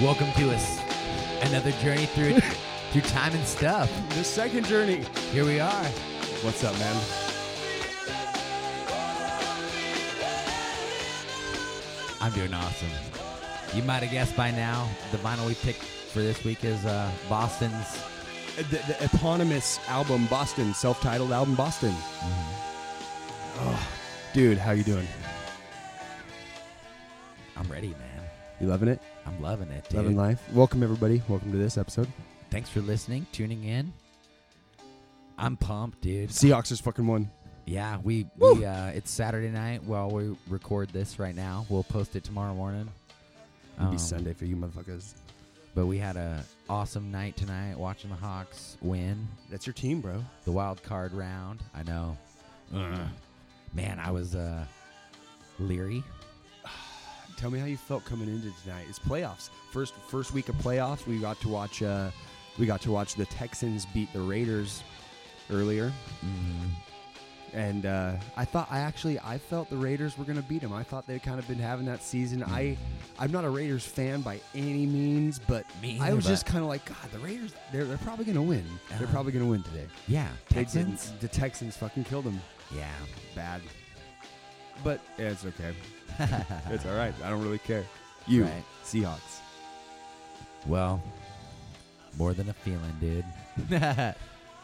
Welcome to us another journey through through time and stuff. The second journey. Here we are. What's up, man? I'm doing awesome. You might have guessed by now the vinyl we picked for this week is uh, Boston's. Uh, The, the eponymous album, Boston, self-titled album, Boston. Oh, dude, how you doing? I'm ready, man. You loving it? Loving it, dude. Loving life. Welcome everybody. Welcome to this episode. Thanks for listening, tuning in. I'm pumped, dude. Seahawks is fucking won. Yeah, we, Woo! we uh, it's Saturday night while we record this right now. We'll post it tomorrow morning. It'll be Um, Sunday for you motherfuckers. But we had a awesome night tonight watching the Hawks win That's your team, bro. the wild card round. I know. Man, I was uh, leery. Tell me how you felt coming into tonight. It's playoffs. First first week of playoffs. We got to watch uh we got to watch the Texans beat the Raiders earlier. Mm, and uh, I thought I actually I felt the Raiders were going to beat them. I thought they'd kind of been having that season. I I'm not a Raiders fan by any means, but Me I was just kind of like, God, the Raiders they're they're probably going to win. They're Uh-huh. probably going to win today. yeah, They didn't. Texans. The Texans fucking killed them. Yeah. Bad, but yeah, it's okay. it's all right. I don't really care. You Right. Seahawks. Well, more than a feeling, dude.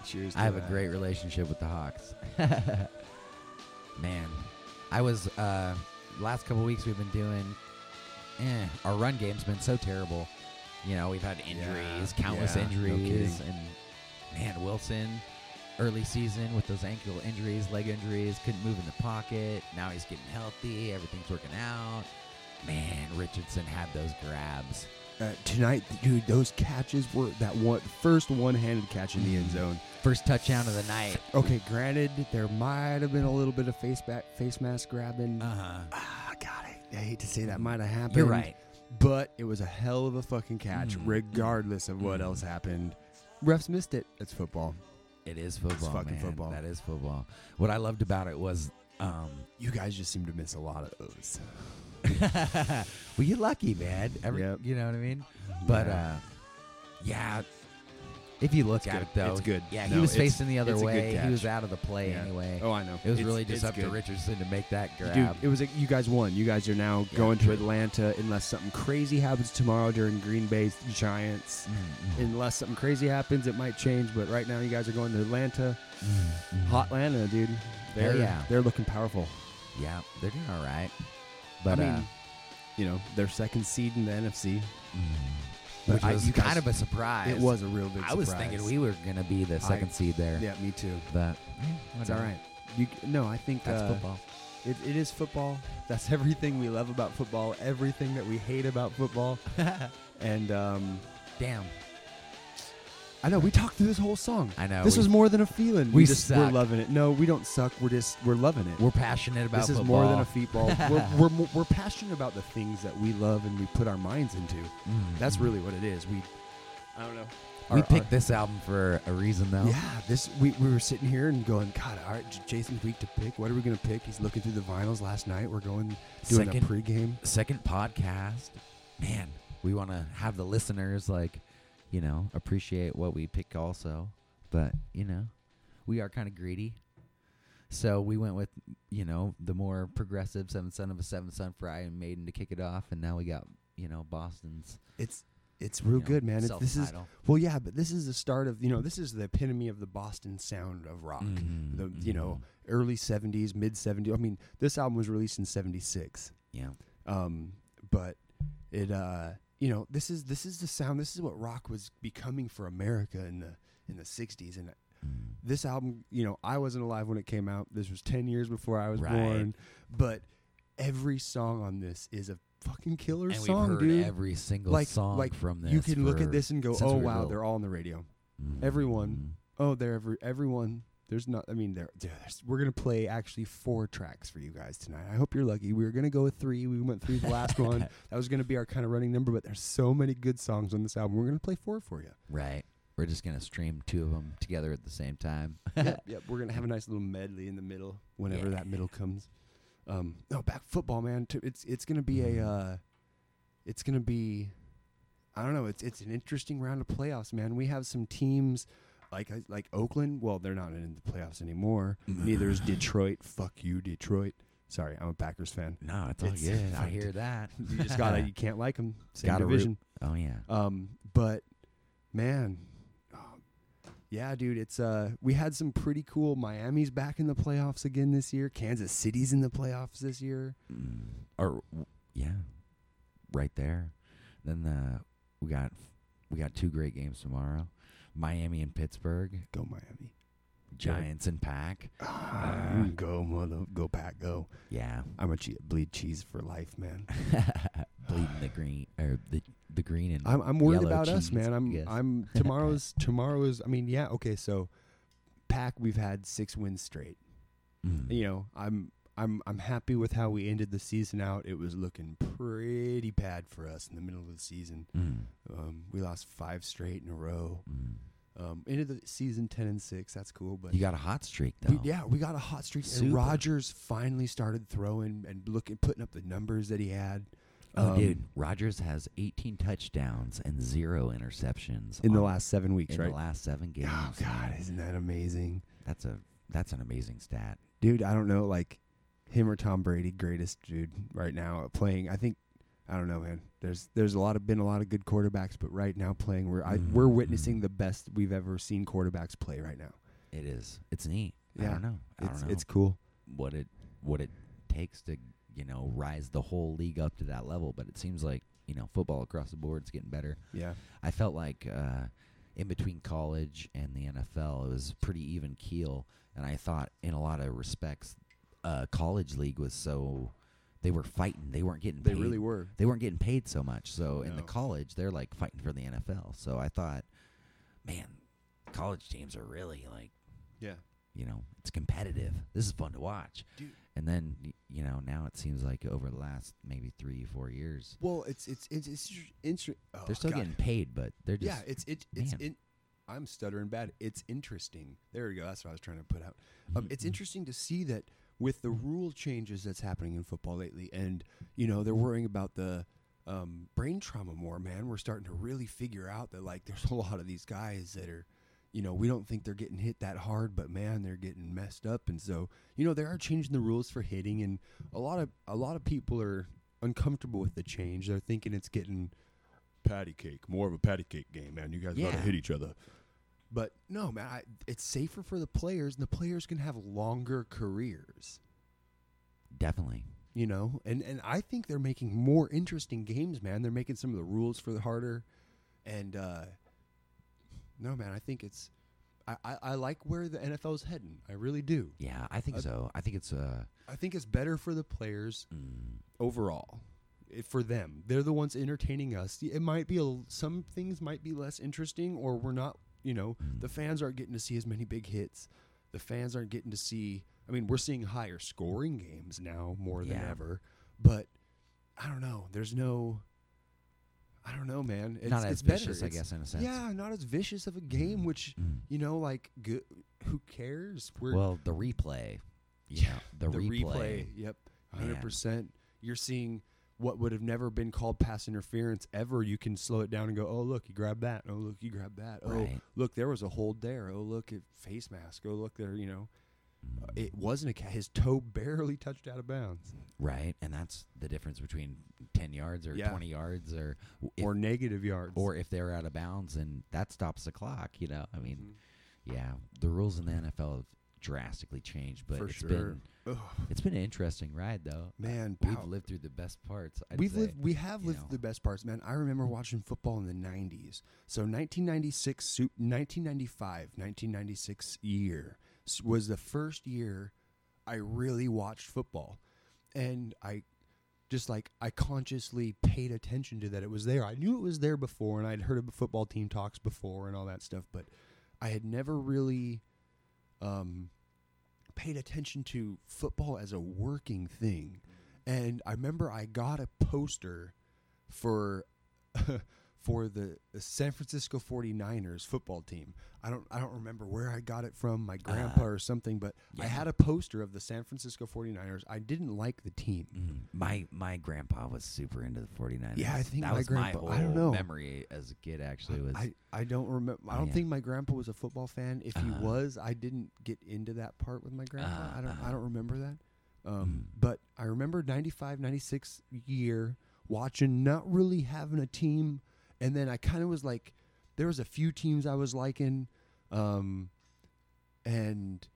Cheers. To I have a that. great relationship with the Hawks. Man, I was uh last couple weeks we've been doing eh, our run game's been so terrible. You know, we've had injuries, countless yeah, no injuries kidding. and man, Wilson early season with those ankle injuries, leg injuries, couldn't move in the pocket. Now he's getting healthy, everything's working out. Man, Richardson had those grabs. Uh, tonight, dude. Those catches were that one first one-handed catch in the end zone. First touchdown of the night. Okay, granted, there might have been a little bit of face back, face mask grabbing. Uh-huh. ah, God, I, I hate to say that might have happened. You're right. but it was a hell of a fucking catch, Mm. regardless of what Mm. else happened. Refs missed it. It's football. It is football, fucking man. football. That is football. What I loved about it was, um, You guys just seem to miss a lot of those. well, you're lucky, man. Every, Yep. You know what I mean? But Yeah. uh, yeah, if you look It's at good. it though, It's good. Yeah, No, he was facing the other it's a good way. He was out of the play Yeah. anyway. Oh, I know. it was It's- really just up good. to Richardson to make that grab. Dude, it was a, you guys won. You guys are now Yeah, going to. Atlanta unless something crazy happens tomorrow during Green Bay's Giants. Mm, mm, Unless something crazy happens, it might change. But right now, you guys are going to Atlanta. mm, mm. Hot Atlanta, dude. They're, Hell yeah. They're looking powerful. Yeah, they're doing all right. But I mean, uh, you know, they're second seed in the NFC. mm, But which I- was you kind of a surprise. It was a real big surprise. I was surprise. thinking we were gonna be the second seed there. Yeah, me too. but It's all right. You no, I think That's uh, football. It, it is football. That's everything we love about football. Everything that we hate about football. and um, Damn, I know we talked through this whole song. I know. this we, was more than a feeling. we just we're loving it. No, we don't suck. We're just we're loving it. we're passionate about this is football. more than a football. we're, we're we're passionate about the things that we love and we put our minds into. Mm, That's really what it is. We I don't know. We Our- picked our- this album for a reason, though. Yeah, this we, we were sitting here and going, God, all right, Jason's week to pick. What are we gonna pick? He's looking through the vinyls last night. We're going doing Second, a pregame. second podcast. Man, we want to have the listeners like, you know, appreciate what we pick also. But you know, we are kind of greedy, so we went with you know the more progressive Seventh Son of a Seventh Son for Iron Maiden to kick it off, and now we got you know Boston's. It's it's you real know, good, man. It, this is well, yeah, but this is the start of you know this is the epitome of the Boston sound of rock. Mhm, The you know mhm. early '70s, mid '70s. I mean, this album was released in '76. yeah, Um, but it uh you know this is this is the sound. This is what rock was becoming for America in the in the '60s, and Mm. this album, you know, I wasn't alive when it came out. This was 10 years before I was Right. born. But every song on this is a fucking killer and song, dude. every single like song like from this. you can look at this and go, "Oh wow, little. they're all on the radio." Mm, everyone. Oh, they're every everyone. There's not. I mean, there. there- There's, we're gonna play actually four tracks for you guys tonight. I hope you're lucky. We were gonna go with three. We went through the last one. That was gonna be our kind of running number. But there's so many good songs on this album. We're gonna play four for you. Right. We're just gonna stream two of them together at the same time. yep, yep. We're gonna have a nice little medley in the middle whenever that middle comes. Um, no, back football, man. It's it's gonna be a. Uh, it's gonna be. I don't know. It's it's an interesting round of playoffs, man. We have some teams like like Oakland. Well, they're not in the playoffs anymore. Neither is Detroit. Fuck you, Detroit. Sorry, I'm a Packers fan. No, it's all It's good. I hear that. You just gotta. you can't like them. Same Gotta root. division. Oh yeah. Um, but man, um, yeah, dude, it's uh, we had some pretty cool. Miami's back in the playoffs again this year. Kansas City's in the playoffs this year. Mm, or w- yeah, right there. Then uh, we got we got two great games tomorrow. Miami and Pittsburgh, Go Miami. Giants and Pack. Ah, go mother, go pack, go. Yeah, I'm a che- bleed cheese for life, man. bleeding the green or the the green and I'm I'm worried Yellow about us, cheese, man. I'm. I'm tomorrow's tomorrow's. I mean, yeah, okay. So, pack, we've had six wins straight. Mm. You know, I'm I'm I'm happy with how we ended the season out. It was looking pretty bad for us in the middle of the season. Mm. Um, we lost five straight in a row. Mm. Um, ended the season ten and six. That's cool, but You got a hot streak though. we, yeah, we got a hot streak. Super. And Rodgers finally started throwing and looking, putting up the numbers that he had. Oh, Um, dude, Rodgers has 18 touchdowns and zero interceptions in the last seven weeks, in right? the last seven games. Oh God, isn't that amazing, That's a that's an amazing stat. dude? I don't know, like him or Tom Brady, greatest dude right now playing. I think I don't know, man. There's there's a lot of been a lot of good quarterbacks, but right now playing, we're I, we're Mhm. witnessing the best we've ever seen quarterbacks play right now. It is. It's neat. I don't know. I It's don't know it's cool. what it what it takes to you know rise the whole league up to that level, but it seems like you know football across the board is getting better. Yeah, I felt like uh, in between college and the NFL, it was pretty even keel, and I thought in a lot of respects, uh, college league was so they were fighting. They weren't getting they paid. really were. they weren't getting paid so much. So in the college, they're like fighting for the NFL. So I thought, man, college teams are really like Yeah, you know, it's competitive. This is fun to watch. Dude. And then you know, now it seems like over the last maybe three, four years, Well, it's it's it's it's, it's oh, they're still God. getting paid, but they're just yeah. It's it, it's man. in, I'm stuttering bad. It's interesting. There we go. That's what I was trying to put out. Um, it's Mhm. interesting to see that with the rule changes that's happening in football lately, and you know they're worrying about the um, brain trauma more. Man, we're starting to really figure out that like there's a lot of these guys that are, you know, we don't think they're getting hit that hard, but man, they're getting messed up, and so you know they are changing the rules for hitting, and a lot of a lot of people are uncomfortable with the change. They're thinking it's getting patty cake, more of a patty cake game, man. You guys gotta hit each other. But no, man, I, it's safer for the players, and the players can have longer careers. definitely. You know, and and I think they're making more interesting games, man. They're making some of the rules for the harder, and uh, no, man, I think it's. I, I, I like where the NFL's heading. I really do. Yeah, I think Uh, so. I think it's uh I think it's better for the players mm, overall. It, for them, they're the ones entertaining us. It might be a, some things might be less interesting, or we're not. You know, mm, the fans aren't getting to see as many big hits. The fans aren't getting to see. I mean, we're seeing higher scoring games now more than Yeah. ever. But I don't know. There's no. I don't know, man. It's, not as it's better. vicious, I It's- guess, in a sense. Yeah, not as vicious of a game. Which Mm. you know, like, good, who cares? We're Well, the replay. Yeah, know, the, replay. Yep, hundred percent. You're seeing what would have never been called pass interference ever. You can slow it down and go, oh look, you grabbed that. Oh look, you grabbed that. Oh Right. look, there was a hold there. Oh look, at face mask. Oh look there. You know, uh, Mm. it wasn't a ca- his toe barely touched out of bounds right, and that's the difference between ten yards or Yeah. twenty yards, or if, or negative yards. or if they're out of bounds, and that stops the clock. You know, I mean, Mhm. yeah, the rules in the NFL have drastically changed, but for it's sure. been Ugh, it's been an interesting ride though. man, We've pow- lived through the best parts. I'd We've say. lived. We have you lived know. the best parts, man. I remember watching football in the '90s. So 1996, su- 1995, 1996 year s- was the first year I really watched football, and I just like I consciously paid attention to that it was there. I knew it was there before, and I'd heard of football team talks before and all that stuff, but I had never really um, paid attention to football as a working thing. And I remember I got a poster for for the, the San Francisco 49ers football team. I don't I don't remember where I got it from, my grandpa or something, but I had a poster of the San Francisco 49ers. I didn't like the team. Mm. My my grandpa was super into the 49ers. Yeah, I think that my was grandpa- my whole I don't know. memory as a kid actually was I, I don't remember. I don't Yeah. think my grandpa was a football fan. If he Uh-huh. was, I didn't get into that part with my grandpa. I don't. Uh-huh. I don't remember that. Um, Mm. But I remember 95, 96 year watching, not really having a team, and then I kind of was like, there was a few teams I was liking, um, and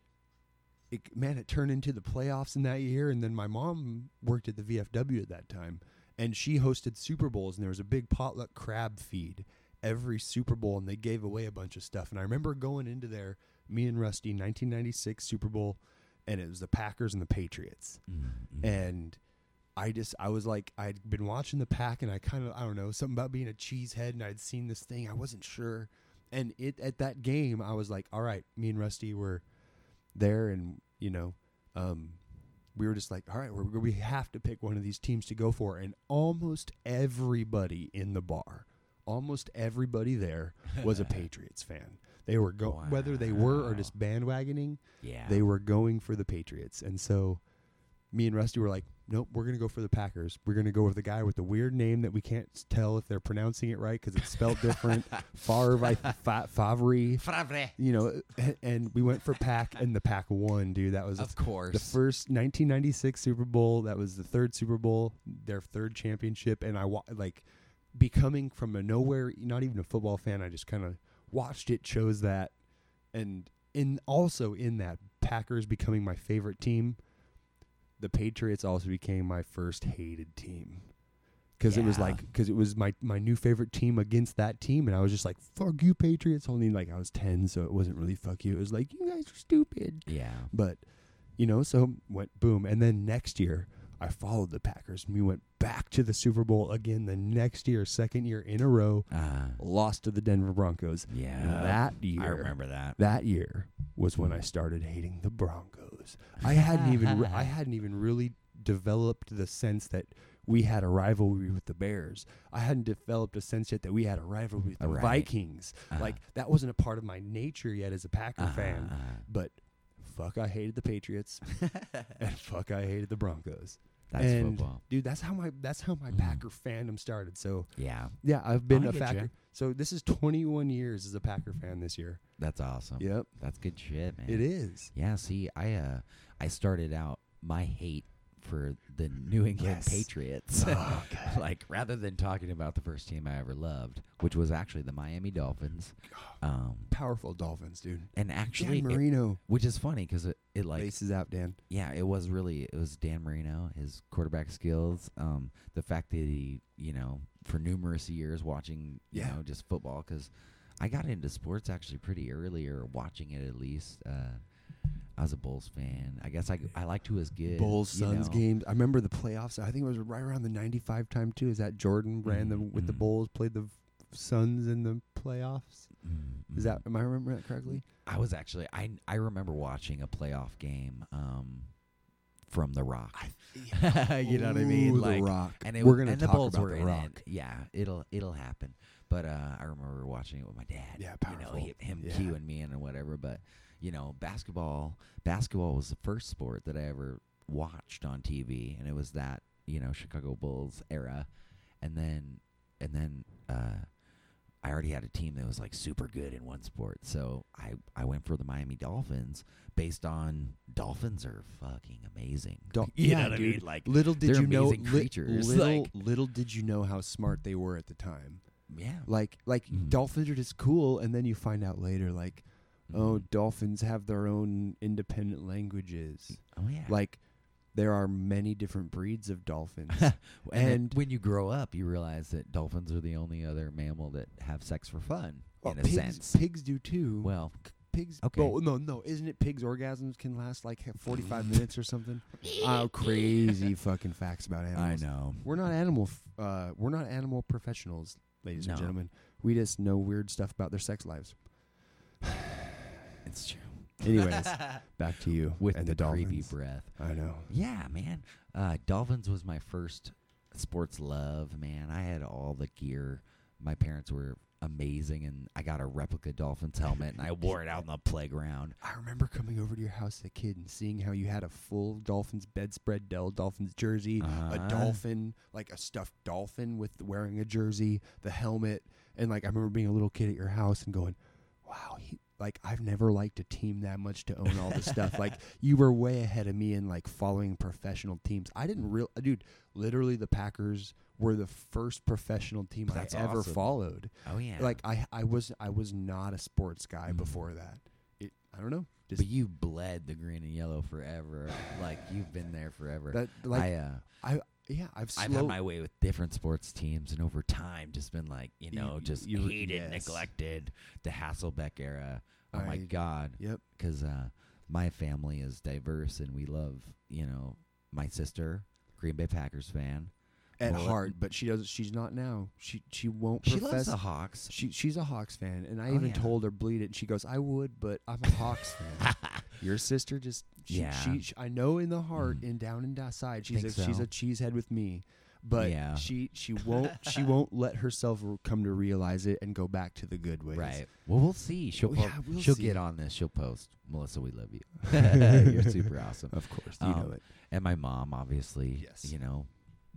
it, man, it turned into the playoffs in that year. And then my mom worked at the VFW at that time, and she hosted Super Bowls, and there was a big potluck crab feed every Super Bowl, and they gave away a bunch of stuff. And I remember going into there, me and Rusty, 1996 Super Bowl, and it was the Packers and the Patriots, Mm, mm. and. I just I was like I'd been watching the pack and I kind of I don't know something about being a cheesehead and I'd seen this thing I wasn't sure and it at that game I was like all right me and Rusty were there and you know um we were just like all right we have to pick one of these teams to go for and almost everybody in the bar almost everybody there was a Patriots fan they were go whether they were or just bandwagoning yeah. they were going for the Patriots. And so me and Rusty were like, nope, we're going to go for the Packers. We're going to go with the guy with the weird name that we can't tell if they're pronouncing it right because it's spelled different. Favre, I Fa- Favre, you know, eh, eh, and we went for Pack and the Pack won, dude. That was of course. the first 1996 Super Bowl. That was the third Super Bowl, their third championship. And I wa- like becoming from a nowhere, not even a football fan. I just kind of watched it, chose that, and in also in that Packers becoming my favorite team. The Patriots also became my first hated team because it was like because it was my my new favorite team against that team, and I was just like fuck you Patriots. Only like I was ten, so it wasn't really fuck you. It was like you guys are stupid. yeah. But you know, so went boom, and then next year I followed the Packers. and We went back to the Super Bowl again the next year, second year in a row. Uh, Lost to the Denver Broncos. yeah. And that year, I remember that. that year was when I started hating the Broncos. I hadn't even re- I hadn't even really developed the sense that we had a rivalry with the Bears. I hadn't developed a sense yet that we had a rivalry with the Right. Vikings. Uh-huh. Like that wasn't a part of my nature yet as a Packer Uh-huh, fan. uh-huh. But fuck, I hated the Patriots, and fuck, I hated the Broncos. That's and football. dude, that's how my that's how my Mhm. Packer fandom started. So Yeah. yeah, I've been I a. Packer. So this is 21 years as a Packer fan this year. That's awesome. Yep, That's good shit, man. it is. Yeah, see, I uh I started out my hate for the New England Yes. Patriots. Oh, like rather than talking about the first team I ever loved, which was actually the Miami Dolphins. Um Powerful Dolphins, dude. and actually Dan it- Marino which is funny cuz it, it like laces out, Dan. yeah, it was really it was Dan Marino, his quarterback skills, um, the fact that he, you know, for numerous years watching, you Yeah. know, just football because I got into sports actually pretty early or watching it at least. Uh, I was a Bulls fan. I guess I I liked who was good. Bulls Suns know. games. I remember the playoffs. I think it was right around the 95 time too. Is that Jordan ran the Mhm, with the mhm. Bulls, played the Suns in the playoffs? Mm, Is that am I remembering that correctly? I was actually I I remember watching a playoff game um, from The Rock. you know what I mean? Ooh, Like the Rock. and it We're gonna and the talk Bulls about were the Rock. it. Yeah, it'll it'll happen. But uh, I remember watching it with my dad. Yeah, powerful. You know, him Yeah. cueing me in and whatever. But you know, basketball basketball was the first sport that I ever watched on TV, and it was that you know Chicago Bulls era, and then and then uh, I already had a team that was like super good in one sport, so I I went for the Miami Dolphins based on Dolphins are fucking amazing. Dol- you yeah, know what I mean? Like Little did you know, li- creatures, little, like- little did you know how smart they were at the time. yeah, Like, like Mhm. dolphins are just cool, and then you find out later, like, oh, Mhm. dolphins have their own independent languages. oh yeah. Like, there are many different breeds of dolphins. and, and- when you grow up, you realize that dolphins are the only other mammal that have sex for fun, Well, in a pigs, sense. pigs do too. Well, pigs. okay. Well, no, no. Isn't it pigs' orgasms can last like forty-five minutes or something? Oh, crazy fucking facts about animals. I know. We're not animal. F- uh, we're not animal professionals, ladies and gentlemen. We just know weird stuff about their sex lives. It's true. Anyways, back to you With and the, the, creepy dolphins. breath. I know. Yeah, man. Uh, Dolphins was my first sports love, man. I had all the gear my parents were amazing, and I got a replica Dolphins helmet, and I wore it out on the playground. I remember coming over to your house as a kid and seeing how you had a full Dolphins bedspread Dell Dolphins jersey, Uh-huh. a dolphin, like a stuffed dolphin with wearing a jersey, the helmet, and like I remember being a little kid at your house and going, "Wow, he, like I've never liked a team that much to own all this stuff." Like you were way ahead of me in like following professional teams. I didn't real, dude. Literally, the Packers were the first professional team That's I ever awesome. followed. Oh yeah, Like I, I was, I was not a sports guy Mhm. before that. It, I don't know. But you bled the green and yellow forever. like you've been there forever. that, like I uh, Yeah, I've I've slow- had my way with different sports teams, and over time, just been like you You- know, you- just you- hated, yes. neglected. The Hasselbeck era. Oh my I- God, Yep. because uh, my family is diverse, and we love you know my sister, Green Bay Packers fan. At heart, but she doesn't. She's not now. She she won't. She profess, loves the Hawks. She she's a Hawks fan, and I Oh, even yeah. told her bleed it. And she goes, "I would, but I'm a Hawks fan." Your sister just she, Yeah. she, she I know in the heart Mm. and down and inside she's a, Think she's a cheesehead with me, but Yeah. she she won't she won't let herself come to realize it and go back to the good ways. Right. Well, we'll see. She'll Well, po- yeah, we'll she'll see. get on this. She'll post. Melissa, we love you. You're super awesome. Of course, you Um, know it. And my mom, obviously, Yes. you know,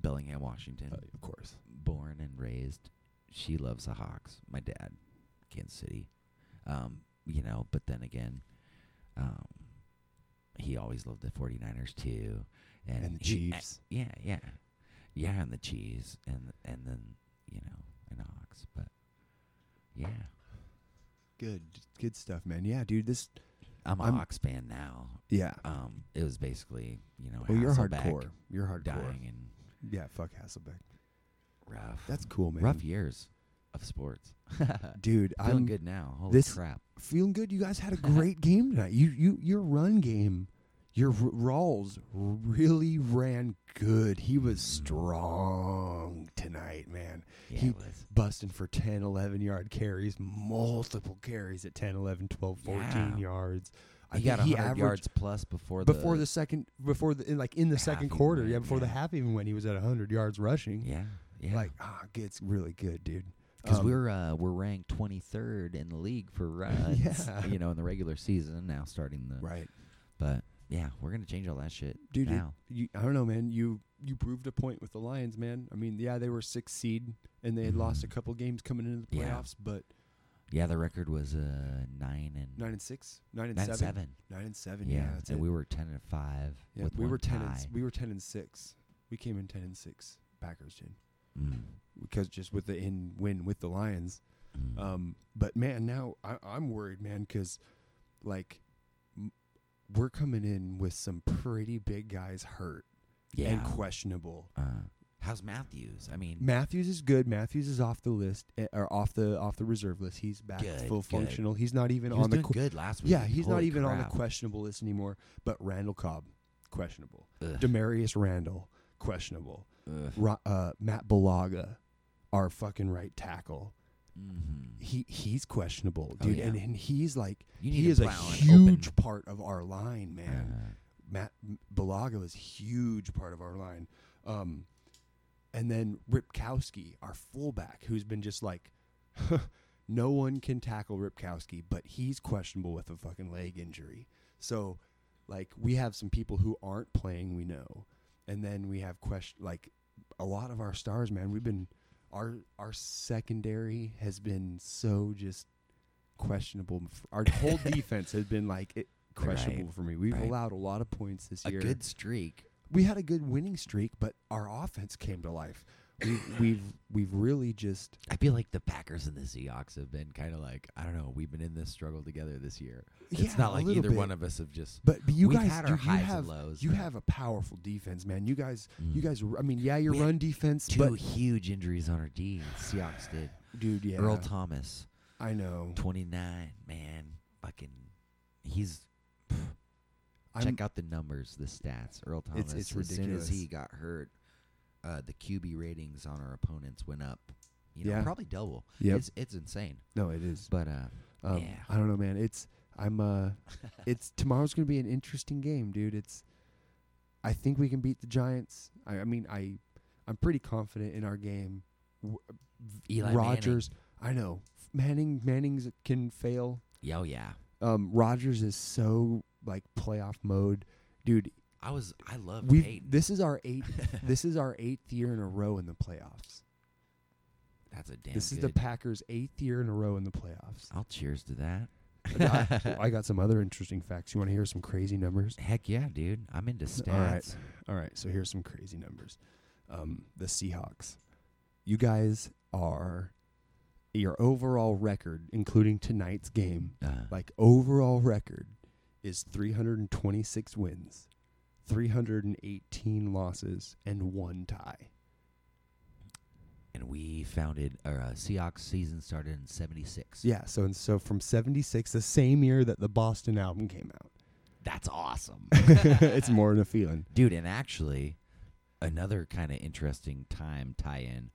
Bellingham, Washington, Uh, of course. born and raised. She loves the Hawks. My dad, Kansas City. Um, you know, but then again, um, he always loved the 49ers too. And, And the he- Chiefs. yeah, yeah. Yeah, and the cheese and and then, you know, and Hawks. But yeah. Good, good stuff, man. Yeah, dude. This, I'm a I'm- Hawks fan now. yeah. Um, it was basically, you know, Well, you're hardcore. You're hardcore. dying and Yeah, fuck Hasselbeck. rough. That's cool, man. rough years of sports. dude. Feeling I'm feeling good now. Holy this- crap! feeling good. You guys had a great game tonight. You you your run game, your R- Rawls really ran good. He was mm. strong tonight, man. Yeah, he- was. Busting for 10, 11 yard carries, multiple carries at 10, 11, 12, 14 Yeah. yards. I He got he 100 averaged yards plus before the before the, second before the in, like in the second quarter. Yeah, before the half even when he was at 100 yards rushing. yeah yeah Like ah, it's really good, dude. because Um, we're uh, we're ranked 23rd in the league for runs. Yeah. you know, in the regular season now starting the right. but yeah, we're gonna change all that shit dude. it- now. you, I don't know, man. You you proved a point with the Lions, man. I mean, yeah, they were sixth seed and they had lost a couple games coming into the Yeah. playoffs, but Yeah, the record was uh nine and nine and six, nine and nine seven, seven. nine and seven. Yeah, that's and it. we were ten and five. yeah, with we one were ten tie. and s- we were ten and six. We came in ten and six. Packers did Mm, because just with the in win with the Lions. mm. Um, but man, now I, I'm worried, man, because like m- we're coming in with some pretty big guys hurt yeah. and questionable. uh, how's Matthews? I mean, Matthews is good. Matthews is off the list eh, or off the off the reserve list. He's back Good, full good. functional. He's not even he was on the doing que- good last week. yeah. He's not Holy even on the crap. questionable list anymore. But Randall Cobb, questionable. Ugh, Damarious Randall, questionable. ugh. Uh, Matt Bulaga, our fucking right tackle. Mhm. He he's questionable, Oh, dude, yeah. and, and he's like You need he is a an huge open- part of our line, man. Uh, Matt Bulaga is huge part of our line. Um, and then Ripkowski, our fullback, who's been just like, no one can tackle Ripkowski, but he's questionable with a fucking leg injury. So, like, we have some people who aren't playing, we know, and then we have question like a lot of our stars, man. We've been our our secondary has been so just questionable. Our whole defense has been like it, questionable for me. We've right. allowed a lot of points this a year. A good streak. We had a good winning streak, but our offense came to life. We've we've we've really just I feel like the Packers and the Seahawks have been kind of like I don't know. We've been in this struggle together this year. yeah, it's not a like little either bit. one of us have just. But, but you we've guys, had our you highs have and lows. you but have a powerful defense, man. You guys, you Mm. guys. I mean, yeah, your We had run defense, two but huge injuries on our D. Seahawks did. dude, yeah, Earl Thomas, I know. twenty nine, man, fucking, he's. I'm- check out the numbers, the stats. Earl Thomas. It's- it's As soon as he got hurt, uh, the QB ratings on our opponents went up. You know, Yeah. probably double. Yep. It's it's insane. No, it is. But uh, Um, yeah. I don't know, man. It's I'm uh, it's tomorrow's gonna be an interesting game, dude. It's I think we can beat the Giants. I, I mean, I I'm pretty confident in our game, w- Eli Rodgers. I know Manning. Manning's can fail. Manning. Oh yeah. Um, Rodgers is so like playoff mode, dude. I was. I love We this is our eighth. this is our eighth year in a row in the playoffs. That's a damn. this is the Packers' eighth year in a row in the playoffs. I'll cheers to that. I, I got some other interesting facts. You want to hear some crazy numbers? Heck yeah, dude. I'm into stats. All right. All right, so here's some crazy numbers. Um, the Seahawks. You guys are your overall record, including tonight's game, Uh, like overall record is 326 wins, 318 losses, and one tie. and we founded our uh, Seahawks season started in '76. Yeah, so and so from 76, the same year that the Boston album came out. That's awesome, it's more than a feeling. dude. And actually, another kind of interesting time tie-in.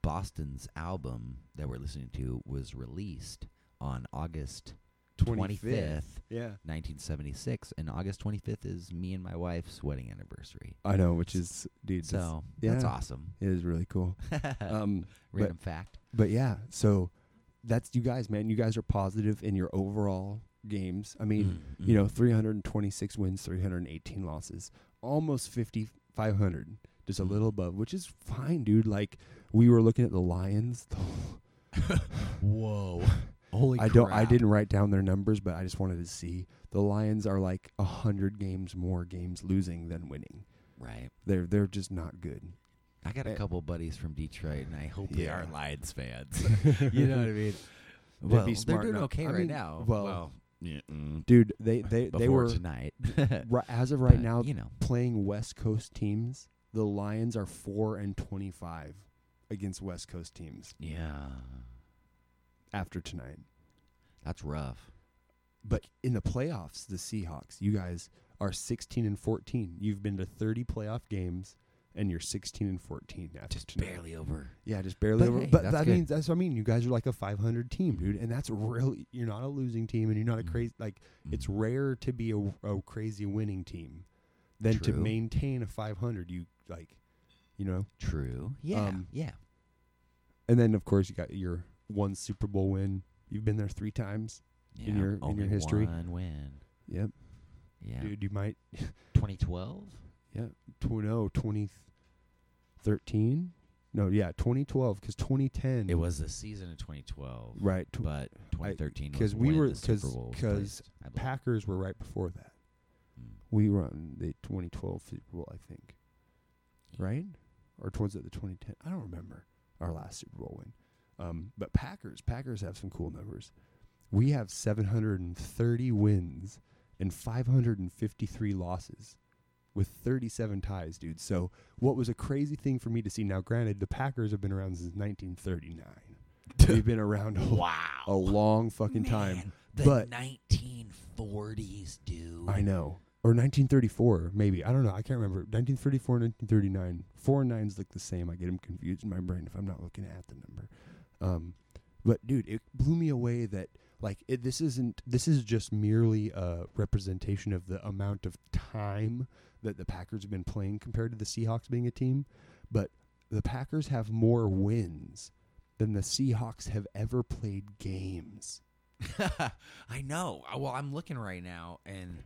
Boston's album that we're listening to was released on August 25th, Yeah. 1976, and August 25th is me and my wife's wedding anniversary. I know, which is, dude, that's- So that's yeah. awesome. it is really cool. Um, Random fact. But yeah, so that's you guys, man. You guys are positive in your overall games. I mean, Mm, you know, 326 wins, 318 losses, almost 5,500, just a Mm. little above, which is fine, dude. Like we were looking at the Lions. Whoa. Holy I don't. I didn't write down their numbers, but I just wanted to see the Lions are like a hundred games more games losing than winning. Right. They're they're just not good. I got a Eh. couple buddies from Detroit, and I hope they Yeah. are Lions fans. you know what I mean? They'd Well, be they're doing not- okay I right mean, now. well, yeah, mm, Dude, they they they were tonight. ri- as of right But, now you know, playing West Coast teams. The Lions are four and twenty five against West Coast teams yeah, after tonight. that's rough. But in the playoffs, the Seahawks, you guys are sixteen and fourteen. You've been to thirty playoff games, and you're sixteen and fourteen after Just tonight. barely over. Yeah, just barely But over. hey, but that good. means that's what I mean. You guys are like a 500 team, dude, and that's really you're not a losing team, and you're not a Mm. crazy like. It's Mm. rare to be a, a crazy winning team, than to maintain a 500. You like, you know, true. Yeah, Um, yeah. and then of course you got your one Super Bowl win. You've been there three times. yeah. your- in your history. one win. Yep, Yeah, dude. You might 2012. yeah. Tw- no, 2013. No, yeah, 2012 because 2010. It was the season of 2012, right. Tw- but 2013 because we were- the Super 'cause- Bowl was 'cause placed, I believe. Packers were right before that. Mm. We run the 2012 Super Bowl, I think. Right? Or towards the 2010? I don't remember our last Super Bowl win. Um, but Packers, Packers have some cool numbers. We have 730 wins and 553 losses with 37 ties, dude. So, what was a crazy thing for me to see now, granted, the Packers have been around since 1939. They've been around a, wow. a long fucking time. Man, the but- 1940s, dude. I know. Or 1934, maybe. I don't know. I can't remember. 1934, 1939. Four and nines look the same. I get them confused in my brain if I'm not looking at the number. Um, but dude, it blew me away that like it, this isn't. This is just merely a representation of the amount of time that the Packers have been playing compared to the Seahawks being a team. But the Packers have more wins than the Seahawks have ever played games. I know. Uh, Well, I'm looking right now, and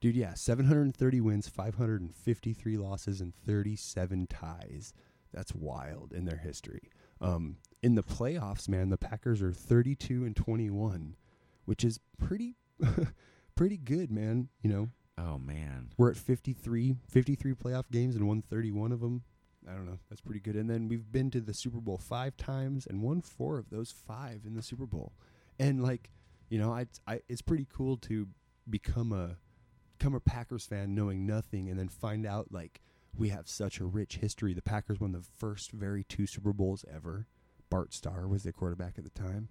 Dude, yeah, 730 wins, 553 losses, and 37 ties. That's wild in their history. Um, in the playoffs, man, the Packers are 32 and 21, which is pretty, pretty good, man. You know, oh man, we're at 53, 53 playoff games and won 31 of them. I don't know. That's pretty good. And then we've been to the Super Bowl five times and won four of those five in the Super Bowl. And like, you know, I, I it's pretty cool to become a become a Packers fan knowing nothing and then find out like we have such a rich history. The Packers won the first very two Super Bowls ever. Bart Starr was the quarterback at the time.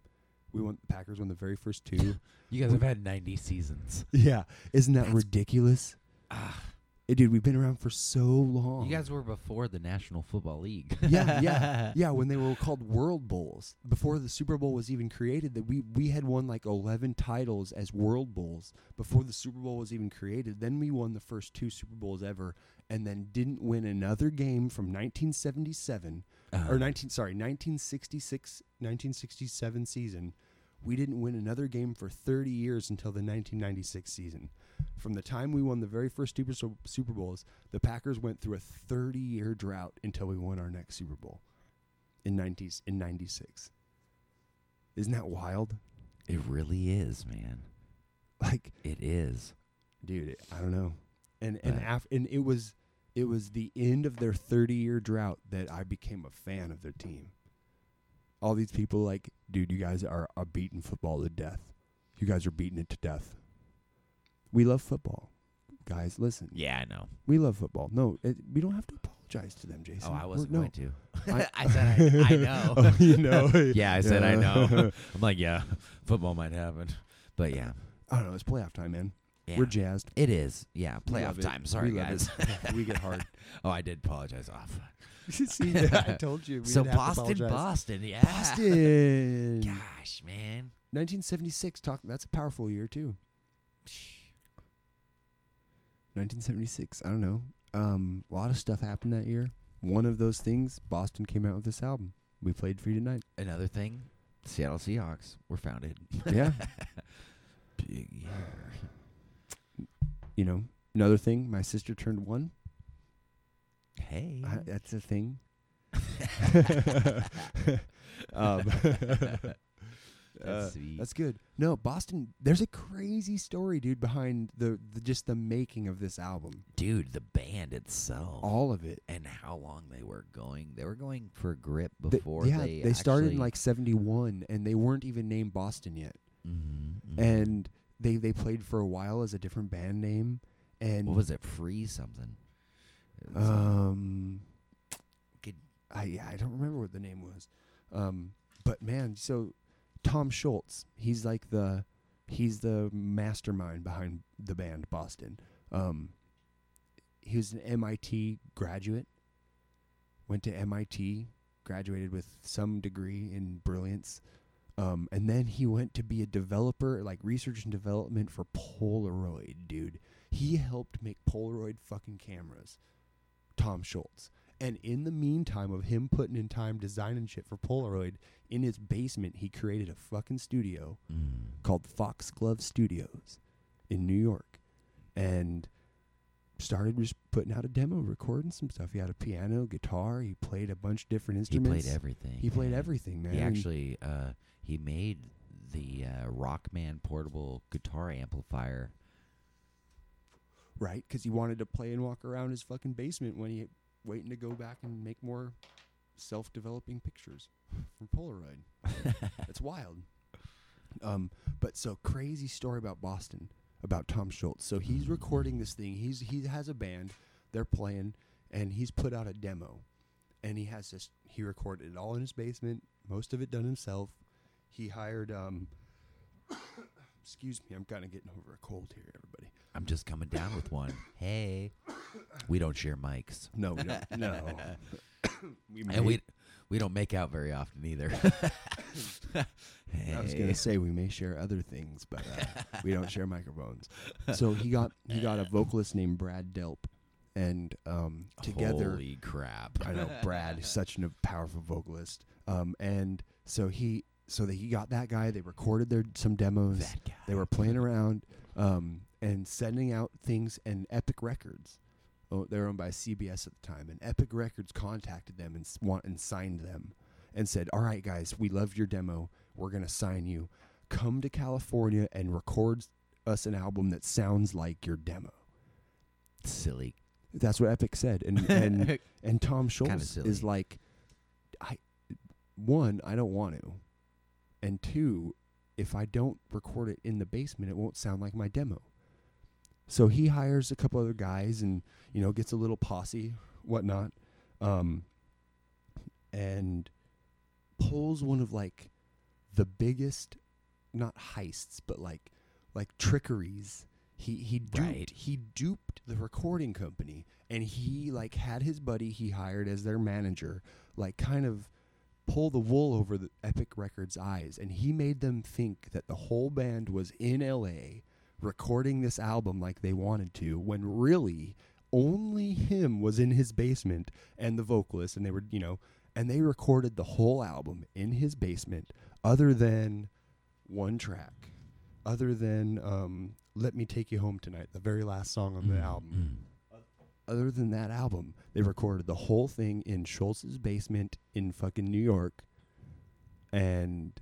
We won the Packers won the very first two. you guys have had 90 seasons. yeah. Isn't that That's- ridiculous? Ah, Eh, dude, we've been around for so long. you guys were before the National Football League. yeah, yeah, yeah. When they were called World Bowls, before the Super Bowl was even created, that we we had won like eleven titles as World Bowls before the Super Bowl was even created. Then we won the first two Super Bowls ever, and then didn't win another game from 1977 Uh, or 19 sorry 1966 1967 season. We didn't win another game for 30 years until the 1996 season. From the time we won the very first super, super bowls the packers went through a 30 year drought until we won our next super bowl in 90s in 96 isn't that wild? It really is, man. like It is. dude i don't know. And and af- and it was it was the end of their 30 year drought that i became a fan of their team. All these people like dude you guys are, are beating football to death. You guys are beating it to death. We love football. Guys listen. Yeah, I know. we love football. No it, we don't have to apologize to them oh, jason. Oh, I We're- wasn't no. going to. I- I, said I, I know. oh, you know. Yeah, I said I know. I'm like, yeah, football might happen, but yeah, i don't know it's playoff time man yeah. we're jazzed it is. Yeah, playoff time. Sorry, We guys. we get hard oh, I did apologize off. See, I told you so didn't have to Boston. Boston, yeah. Boston. Gosh, man. 1976. Talk. That's a powerful year too. 1976. I don't know. Um, a lot of stuff happened that year. One of those things, Boston came out with this album. We played for you tonight. Another thing, Seattle Seahawks were founded. Yeah. Big year. You know, another thing. My sister turned one. Hey. I, that's a thing. um, uh, That's sweet. That's good. No, Boston. There's a crazy story, dude, behind the, the just the making of this album. Dude, the band itself. All of it. and how long they were going. They were going for grip They- before yeah, they started in like '71, and they weren't even named Boston yet. Mhm, mhm. And they they played for a while as a different band name. And what was it? Free something. It Um, Good- I yeah, I don't remember what the name was. Um, but man, so Tom Scholz, he's like the he's the mastermind behind the band Boston. Um, he was an MIT graduate. Went to MIT, graduated with some degree in brilliance. Um, and then he went to be a developer, like research and development for Polaroid, dude. He helped make Polaroid fucking cameras. Tom Scholz. And in the meantime of him putting in time designing shit for Polaroid, in his basement, he created a fucking studio mm. called Foxglove Studios in New York. And started just putting out a demo, recording some stuff. He had a piano, guitar, he played a bunch of different instruments. He played everything. He played everything, man. He actually uh, he made the uh, Rockman portable guitar amplifier. right? Because he wanted to play and walk around his fucking basement when he waiting to go back and make more self-developing pictures from Polaroid. it's wild. Um, but so crazy story about Boston about Tom Scholz. So he's recording this thing. He's he has a band. They're playing, and he's put out a demo, and he has this. He recorded it all in his basement. Most of it done himself. He hired. Um, excuse me, I'm kind of getting over a cold here, everybody. I'm just coming down with one. Hey, we don't share mics, No, we don't. no. we and we we don't make out very often either. I was gonna say we may share other things, but uh, we don't share microphones. So he got he got a vocalist named Brad Delp, and um, together Holy crap! I know Brad is such a powerful vocalist. Um, and so he so that he got that guy. They recorded their some demos. that guy. They were playing around um, and sending out things. And Epic Records, oh, they're owned by CBS at the time, and Epic Records contacted them and want and signed them and said, "All right, guys, we loved your demo. We're gonna sign you. Come to California and record us an album that sounds like your demo." silly. That's what Epic said, and and and Tom Scholz is like, I one, I don't want to, and two, if I don't record it in the basement, it won't sound like my demo. So he hires a couple other guys, and you know gets a little posse, whatnot, um, and pulls one of like the biggest, not heists, but like like trickeries. He he duped Right. he duped the recording company, and he like had his buddy he hired as their manager, like kind of pull the wool over the Epic Records eyes, and he made them think that the whole band was in L.A. recording this album like they wanted to, when really only him was in his basement and the vocalist, and they were you know and they recorded the whole album in his basement, other than one track, other than um, "Let Me Take You Home Tonight," the very last song on the Mm, album. mm. Other than that album, they recorded the whole thing in Scholz's basement in fucking New York, and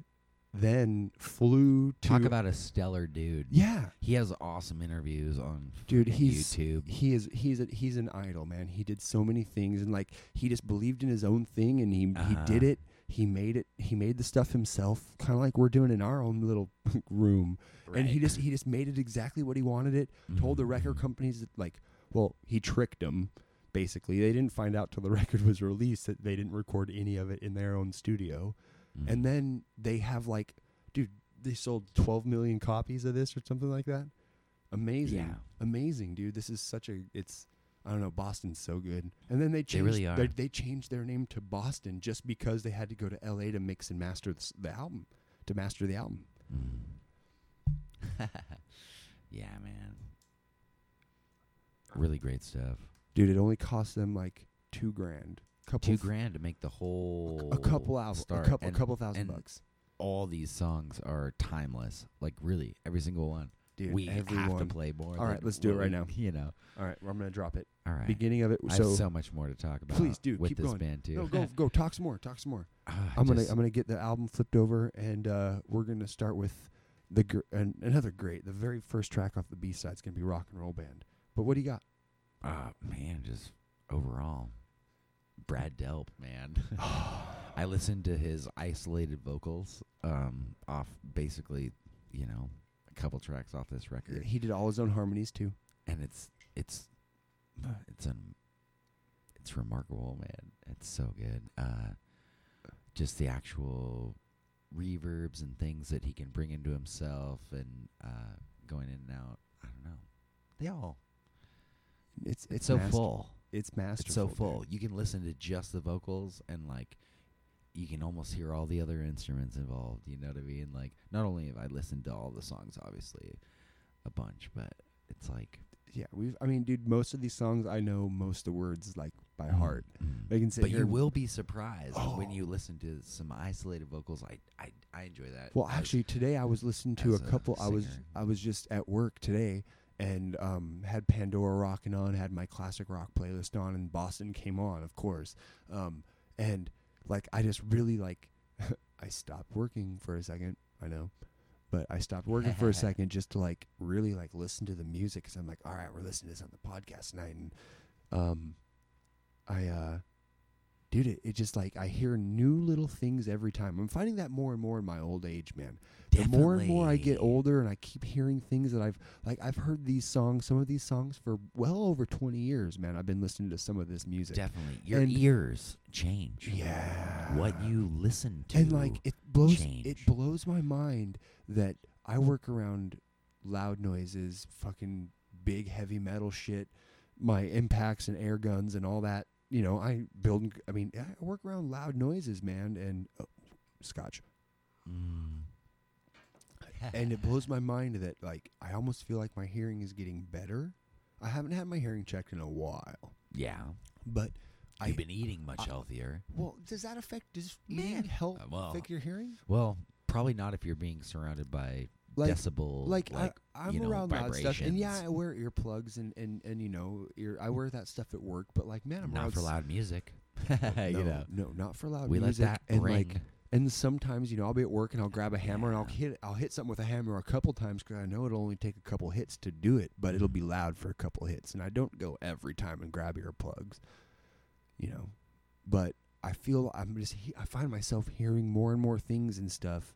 then flew to Talk about a stellar dude. yeah, He has awesome interviews on Dude, he's- YouTube. he is he's a, he's an idol, man. He did so many things, and like he just believed in his own thing, and he he Uh-huh. did it. He made it. He made the stuff himself, kind of like we're doing in our own little room. And he just he just made it exactly what he wanted it. Told the record Mhm. companies that like, well, he tricked them. Basically, they didn't find out till the record was released that they didn't record any of it in their own studio. Mm. And then they have like, dude, they sold 12 million copies of this or something like that. Amazing. Yeah. Amazing, dude. This is such a it's I don't know, Boston's so good. And then they changed They, really are. They, they changed their name to Boston just because they had to go to LA to mix and master the, the album, to master the album. Mm. yeah, man. Really great stuff. Dude, it only cost them like 2 grand. Couple Two grand to make the whole a couple albums, a couple a couple thousand bucks. all these songs are timeless. Like really, every single one. Dude, we have to play more. All right, let's do it right now. You know. All right, well, I'm going to drop it. All right. Beginning of it I so, have so much more to talk about. Please do, with keep this going. band too. No, go go talk some more. Talk some more. Ah, I'm gonna I'm gonna get the album flipped over, and uh, we're gonna start with the gr- an, another great. The very first track off the B side is gonna be Rock and Roll Band. But what do you got? Ah, man, just overall, Brad Delp, man. I listened to his isolated vocals um, off basically, you know, a couple tracks off this record, He did all his own harmonies too. and it's it's it's un, it's remarkable, man. It's so good. Uh, just the actual reverbs and things that he can bring into himself, and uh, going in and out. I don't know. They all. It's It's, it's so full. It's masterful. It's so dude. full. You can listen to just the vocals and like you can almost hear all the other instruments involved. You know what I mean? Like not only have I listened to all the songs, obviously, a bunch, but it's like Yeah, we've. I mean, dude, most of these songs I know most of the words like by heart. mm. I can sit But you will be surprised when Oh. you listen to some isolated vocals. I I, I enjoy that. Well, actually, today I was listening to a a couple. I was. I was just at work today and um, had Pandora rocking on, had my classic rock playlist on, and Boston came on, of course. Um, and like I just really like I stopped working for a second. I know, but I stopped working for a second just to like really like listen to the music because I'm like, all right, we're listening to this on the podcast tonight, and um, I uh, dude, it, it just like I hear new little things every time. I'm finding that more and more in my old age, man. The more and more I get older, and I keep hearing things that I've like, I've heard these songs, some of these songs for well over 20 years, man. I've been listening to some of this music, definitely your And- ears change. yeah. What you listen to and like it blows, it blows my mind that I work around loud noises, fucking big heavy metal shit, my impacts and air guns and all that. You know, I build. I mean, I work around loud noises, man, and oh, scotch. Mm. and it blows my mind that like I almost feel like my hearing is getting better. I haven't had my hearing checked in a while, yeah. but I You've been eating much I- healthier. well, does that affect does eating help Uh, well, affect your hearing? Well, probably not if you're being surrounded by Like decibel. like, like I, I'm you know, around loud stuff, and yeah. I wear earplugs and and and you know, ear, I wear that stuff at work. But like, man, I'm not for s- loud music. no, you know, no, not for loud music. we let that and ring. like, and sometimes you know, I'll be at work and I'll grab a hammer and I'll hit I'll hit something with a hammer a couple times because I know it'll only take a couple hits to do it, but it'll be loud for a couple hits, and I don't go every time and grab earplugs, you know. But I feel I'm just he- I find myself hearing more and more things and stuff,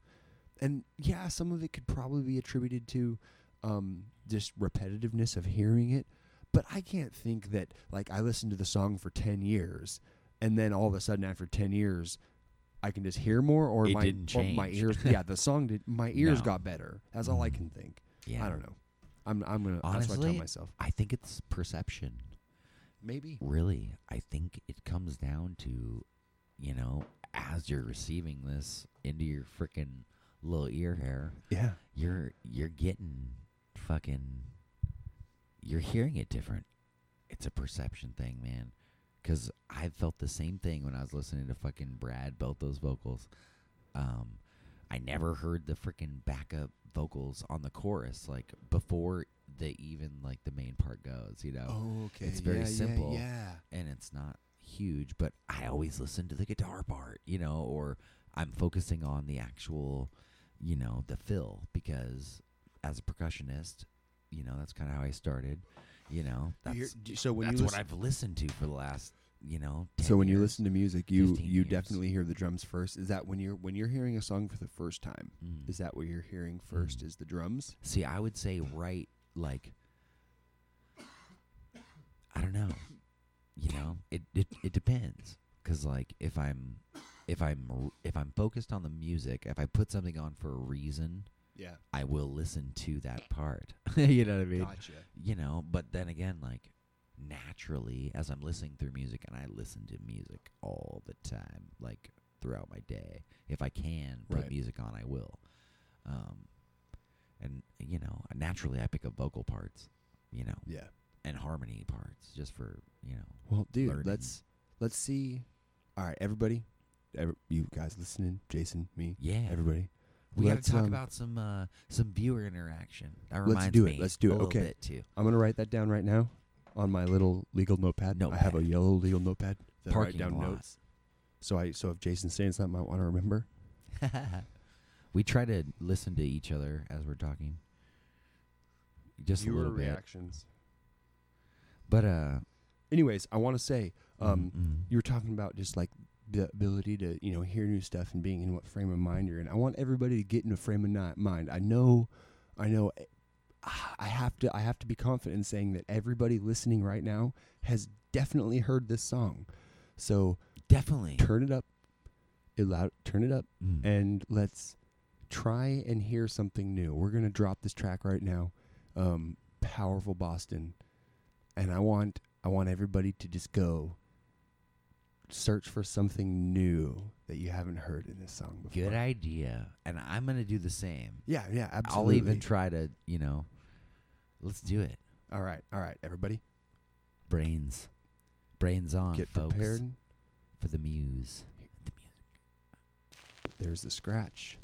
and yeah, some of it could probably be attributed to um, just repetitiveness of hearing it. But I can't think that like I listened to the song for ten years, and then all of a sudden after ten years, I can just hear more, or It my my ears. Yeah, the song did. My ears No. got better. That's all I can think. yeah. I don't know. I'm I'm gonna. that's what I tell myself. I think it's perception. Maybe. Really, I think it comes down to, you know, as you're receiving this into your freaking little ear hair, Yeah. you're you're getting fucking you're hearing it different. It's a perception thing, man. Cuz I felt the same thing when I was listening to fucking Brad belt those vocals. Um, I never heard the freaking backup vocals on the chorus like before the even like the main part goes. You know, Oh, okay. It's very yeah, simple. Yeah, yeah. and it's not huge, but I always listen to the guitar part, you know, or I'm focusing on the actual, you know, the fill because as a percussionist, you know, that's kind of how I started. You know, You hear- that's so when that's you what I've listened to for the last, you know, 10 so when you listen to music, you you years. definitely hear the drums first. Is that when you're when you're hearing a song for the first time? Mm. Is that what you're hearing first? Mm. Is the drums? See, I would say right like I don't know. You know, it it it depends cuz like if I'm if I'm if I'm focused on the music, if I put something on for a reason, Yeah. I will listen to that part. you know what I mean? Gotcha. You know, but then again like naturally as I'm listening through music and I listen to music all the time like throughout my day. If I can put Right. music on, I will. Um and you know, naturally I pick up vocal parts, you know, Yeah. and harmony parts just for, you know. Well, dude, learning. let's let's see. All right, everybody, ev- you guys listening, Jason, me, Yeah. everybody. we got let's, to talk um, about some uh some viewer interaction. That Let's reminds do it. me Let's do a it. little Okay. bit too. I'm gonna write that down right now on my little legal notepad. I have a Notepad. yellow legal notepad that I write Parking down lot. notes. So I so if Jason's saying something, I want to remember. we try to listen to each other as we're talking. Just a little bit. reactions. But uh Anyways, I want to say, um, mm, mm. you were talking about just like the ability to you know hear new stuff and being in what frame of mind you're in. I want everybody to get in a frame of mind. I know, I know. eh, I have to. I have to be confident in saying that everybody listening right now has definitely heard this song. So definitely turn it up, loud. Turn it up, Mm. and let's try and hear something new. We're gonna drop this track right now, um, "Powerful Boston," and I want I want everybody to just go search for something new that you haven't heard in this song before. Good idea. And I'm gonna do the same. Yeah, yeah, absolutely. I'll even try to, you know, let's do it. All right, all right, everybody, Brains. Brains on, get folks. prepared. For the muse. The music. There's the scratch.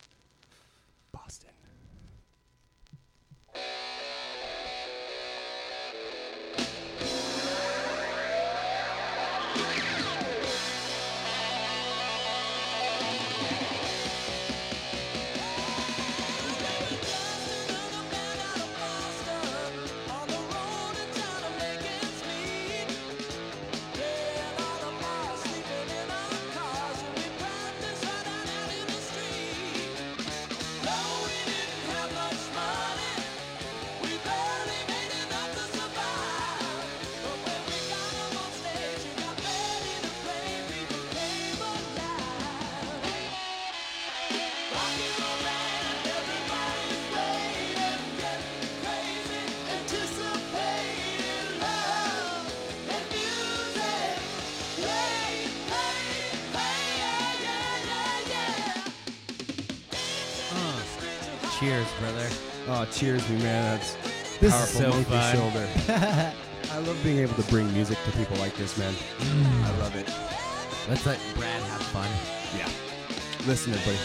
Cheers, me man. That's This is powerful so monkey fun. shoulder. I love being able to bring music to people like this, man. Mm. I love it. Let's let Brad have fun. Yeah. Listen, everybody.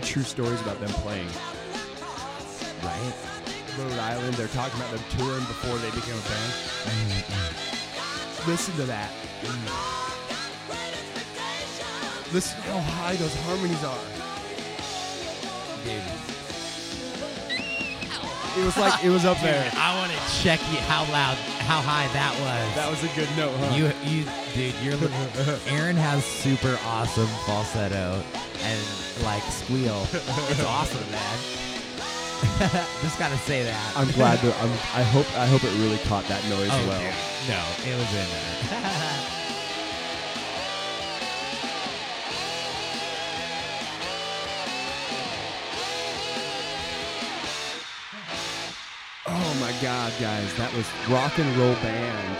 Be true stories about them playing. Right? Rhode Island, they're talking about them touring before they became a band. Mm-hmm. Listen to that. Mm. Listen how high those harmonies are. Dude. It was like it was up there. I want to check you how loud, how high that was. That was a good note, huh? You, you, dude, you're. Aaron has super awesome falsetto and like squeal. It's awesome, man. Just gotta say that. I'm glad that I'm, I hope I hope it really caught that noise oh, well. dude. No, it was in there. Oh my God, guys, that was rock and roll band.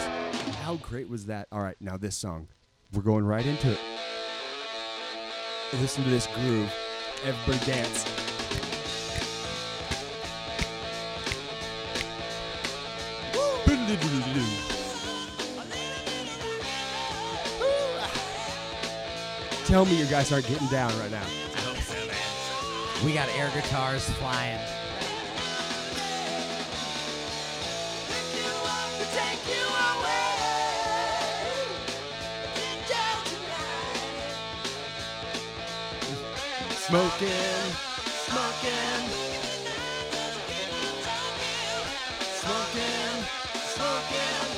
How great was that? All right, now this song, we're going right into it. Listen to this groove. Everybody dance. Tell me you guys aren't getting down right now. I hope so, man. We got air guitars flying. Smoking, smoking, smoking, smoking.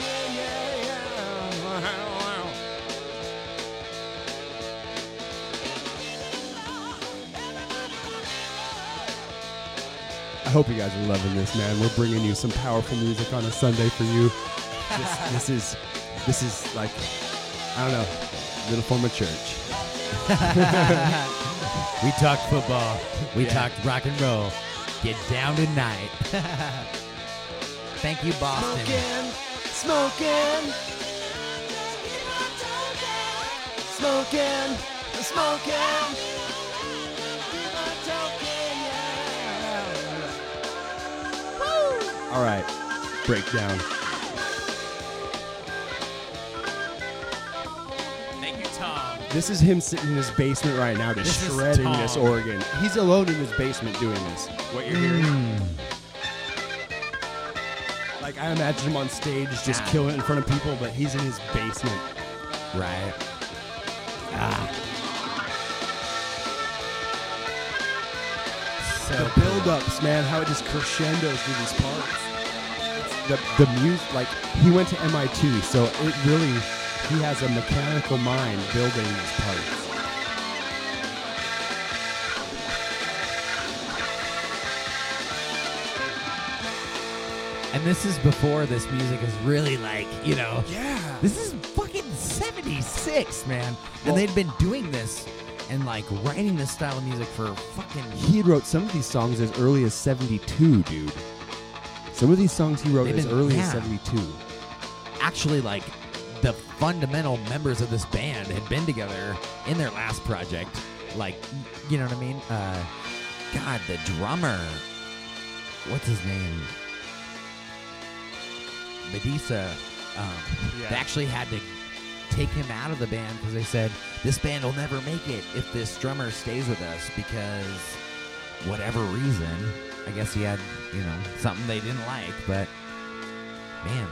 Yeah, yeah, yeah. I hope you guys are loving this, man. We're bringing you some powerful music on a Sunday for you. This, this is, this is like, I don't know, little form of church. we talked football. We Yeah. talked rock and roll. Get down tonight. Thank you, Boston. smoking, smoking, smoking. smoking. All right, breakdown. This is him sitting in his basement right now, just This is shredding Tom. this organ. He's alone in his basement doing this. What you're hearing? Mm. Like I imagine him on stage just Yeah. killing it in front of people, but he's in his basement. Right. Ah. So the build-ups, man, how it just crescendos through these parts. The the music, like he went to MIT, so it really he has a mechanical mind building these parts. And this is before this music is really like, you know, Yeah. this is fucking 76, man. Well- and they'd been doing this and like writing this style of music for fucking He wrote some of these songs as early as 72, dude. Some of these songs he wrote as been- early yeah. as 72. actually like the fundamental members of this band had been together in their last project. Like, you know what I mean? Uh, God, the drummer. What's his name? Masdea. Um, Yeah. They actually had to take him out of the band because they said this band will never make it if this drummer stays with us because whatever reason. I guess he had, you know, something they didn't like, but man.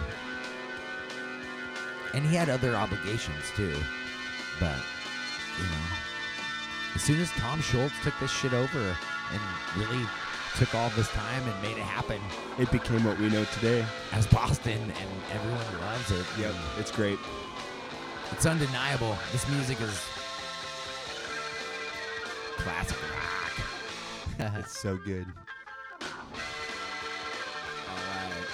And he had other obligations too. But, you know, as soon as Tom Scholz took this shit over and really took all this time and made it happen It became what we know today. as Boston and everyone loves it. Yep, it's great. It's undeniable. This music is classic rock. It's so good. All right.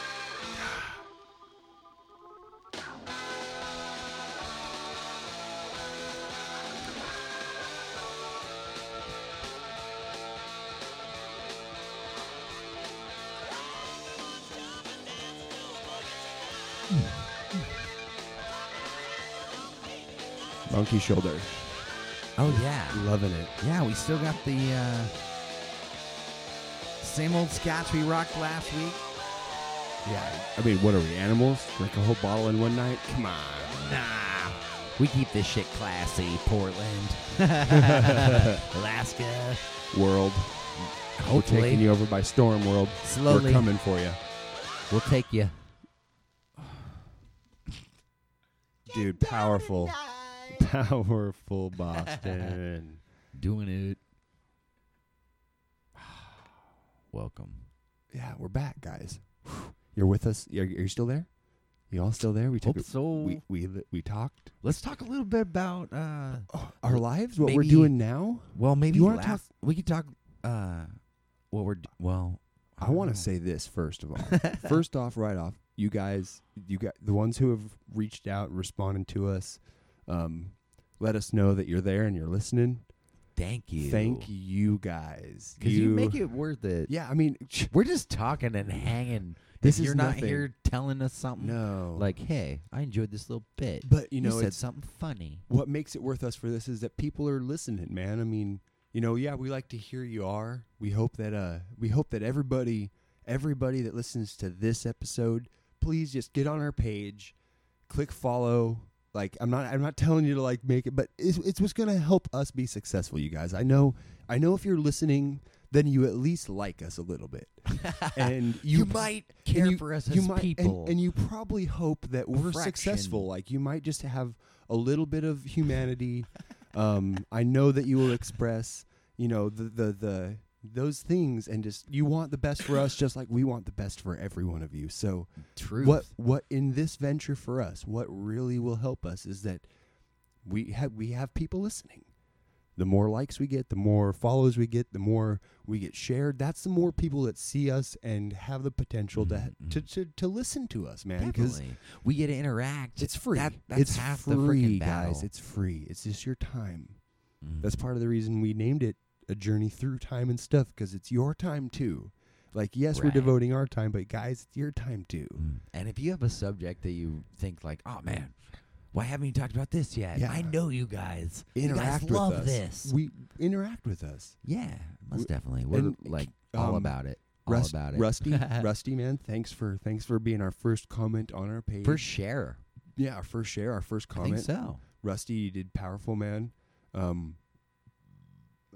Monkey shoulder. oh yeah. Loving it. Yeah, we still got the uh, same old scotch we rocked last week. Yeah. I mean, what are we, animals? Drink a whole bottle in one night? Come on. Nah. We keep this shit classy, Portland. Alaska. World. We're taking you over by storm, world. Slowly. We're coming for you. We'll take you. Dude, powerful. Powerful Boston. Doing it. welcome. Yeah, we're back, guys. You're with us. Are, are you still there? You all still there? We took Hope a, so. we we we talked Let's talk a little bit about uh oh, our lives, what we're doing now. well maybe You wanna last, we could talk uh what we're d- well I want to say this first of all. first off, right off, you guys, you got the ones who have reached out, and responded to us. Um, let us know that you're there and you're listening. thank you. Thank you guys. Cuz you, make it worth it. Yeah, I mean, We're just talking and hanging. This If is you're not here telling us something no, like, "Hey, I enjoyed this little bit." but you You, know, said something funny. what makes it worth us for this is that people are listening, man. I mean, you know, yeah, we like to hear you are. We hope that uh we hope that everybody everybody that listens to this episode, please just get on our page, click follow. Like I'm not I'm not telling you to like make it, but it's it's what's going to help us be successful, you guys. I know I know if you're listening, then you at least like us a little bit. And you, you, might care you- for us you as might, people. And, and you probably hope that we're successful. Like you might just have a little bit of humanity. um, I know that you will express, you know, the the the those things, and just you want the best for us, just like we want the best for every one of you. So Truth. what what in this venture for us, what really will help us is that we have we have people listening. The more likes we get, the more follows we get, the more we get shared. That's the more people that see us and have the potential Mhm, to, to to to listen to us, man. Because we get to interact. it's free. That, that's it's half free, the freaking guys. battle. It's free. It's just your time. Mm. That's part of the reason we named it a journey through time and stuff because it's your time too. Like yes, we're devoting our time, but guys, it's your time too. Mm. And if you have a subject that you think like, oh man, why haven't you talked about this yet? Yeah. I know you guys. Interact you guys with love us. this. We interact with us. yeah, most We- definitely. We're and, like all um, about it. All Rust- about it. Rusty, Rusty, man, thanks for thanks for being our first comment on our page. For share. yeah, our first share, our first I comment. think so. Rusty, you did powerful, man. Um,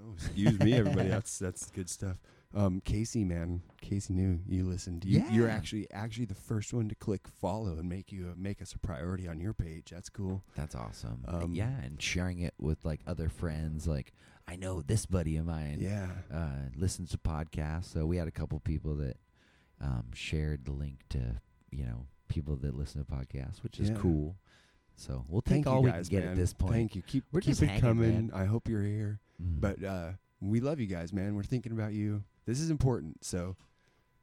oh, excuse me, everybody. That's that's good stuff. Um, Casey, man, Casey knew you listened. You, You're actually actually the first one to click follow and make you make us a priority on your page. That's cool. That's awesome. Um, yeah, and sharing it with like other friends. Like I know this buddy of mine Yeah, uh, listens to podcasts, so we had a couple people that um, shared the link to you know people that listen to podcasts, which is Yeah. cool. So we'll take thank all you we can get man. at this point. Thank you. Keep We're keep just it hanging, coming. man. I hope you're here. Mm. But uh, we love you guys, man. We're thinking about you. This is important. So,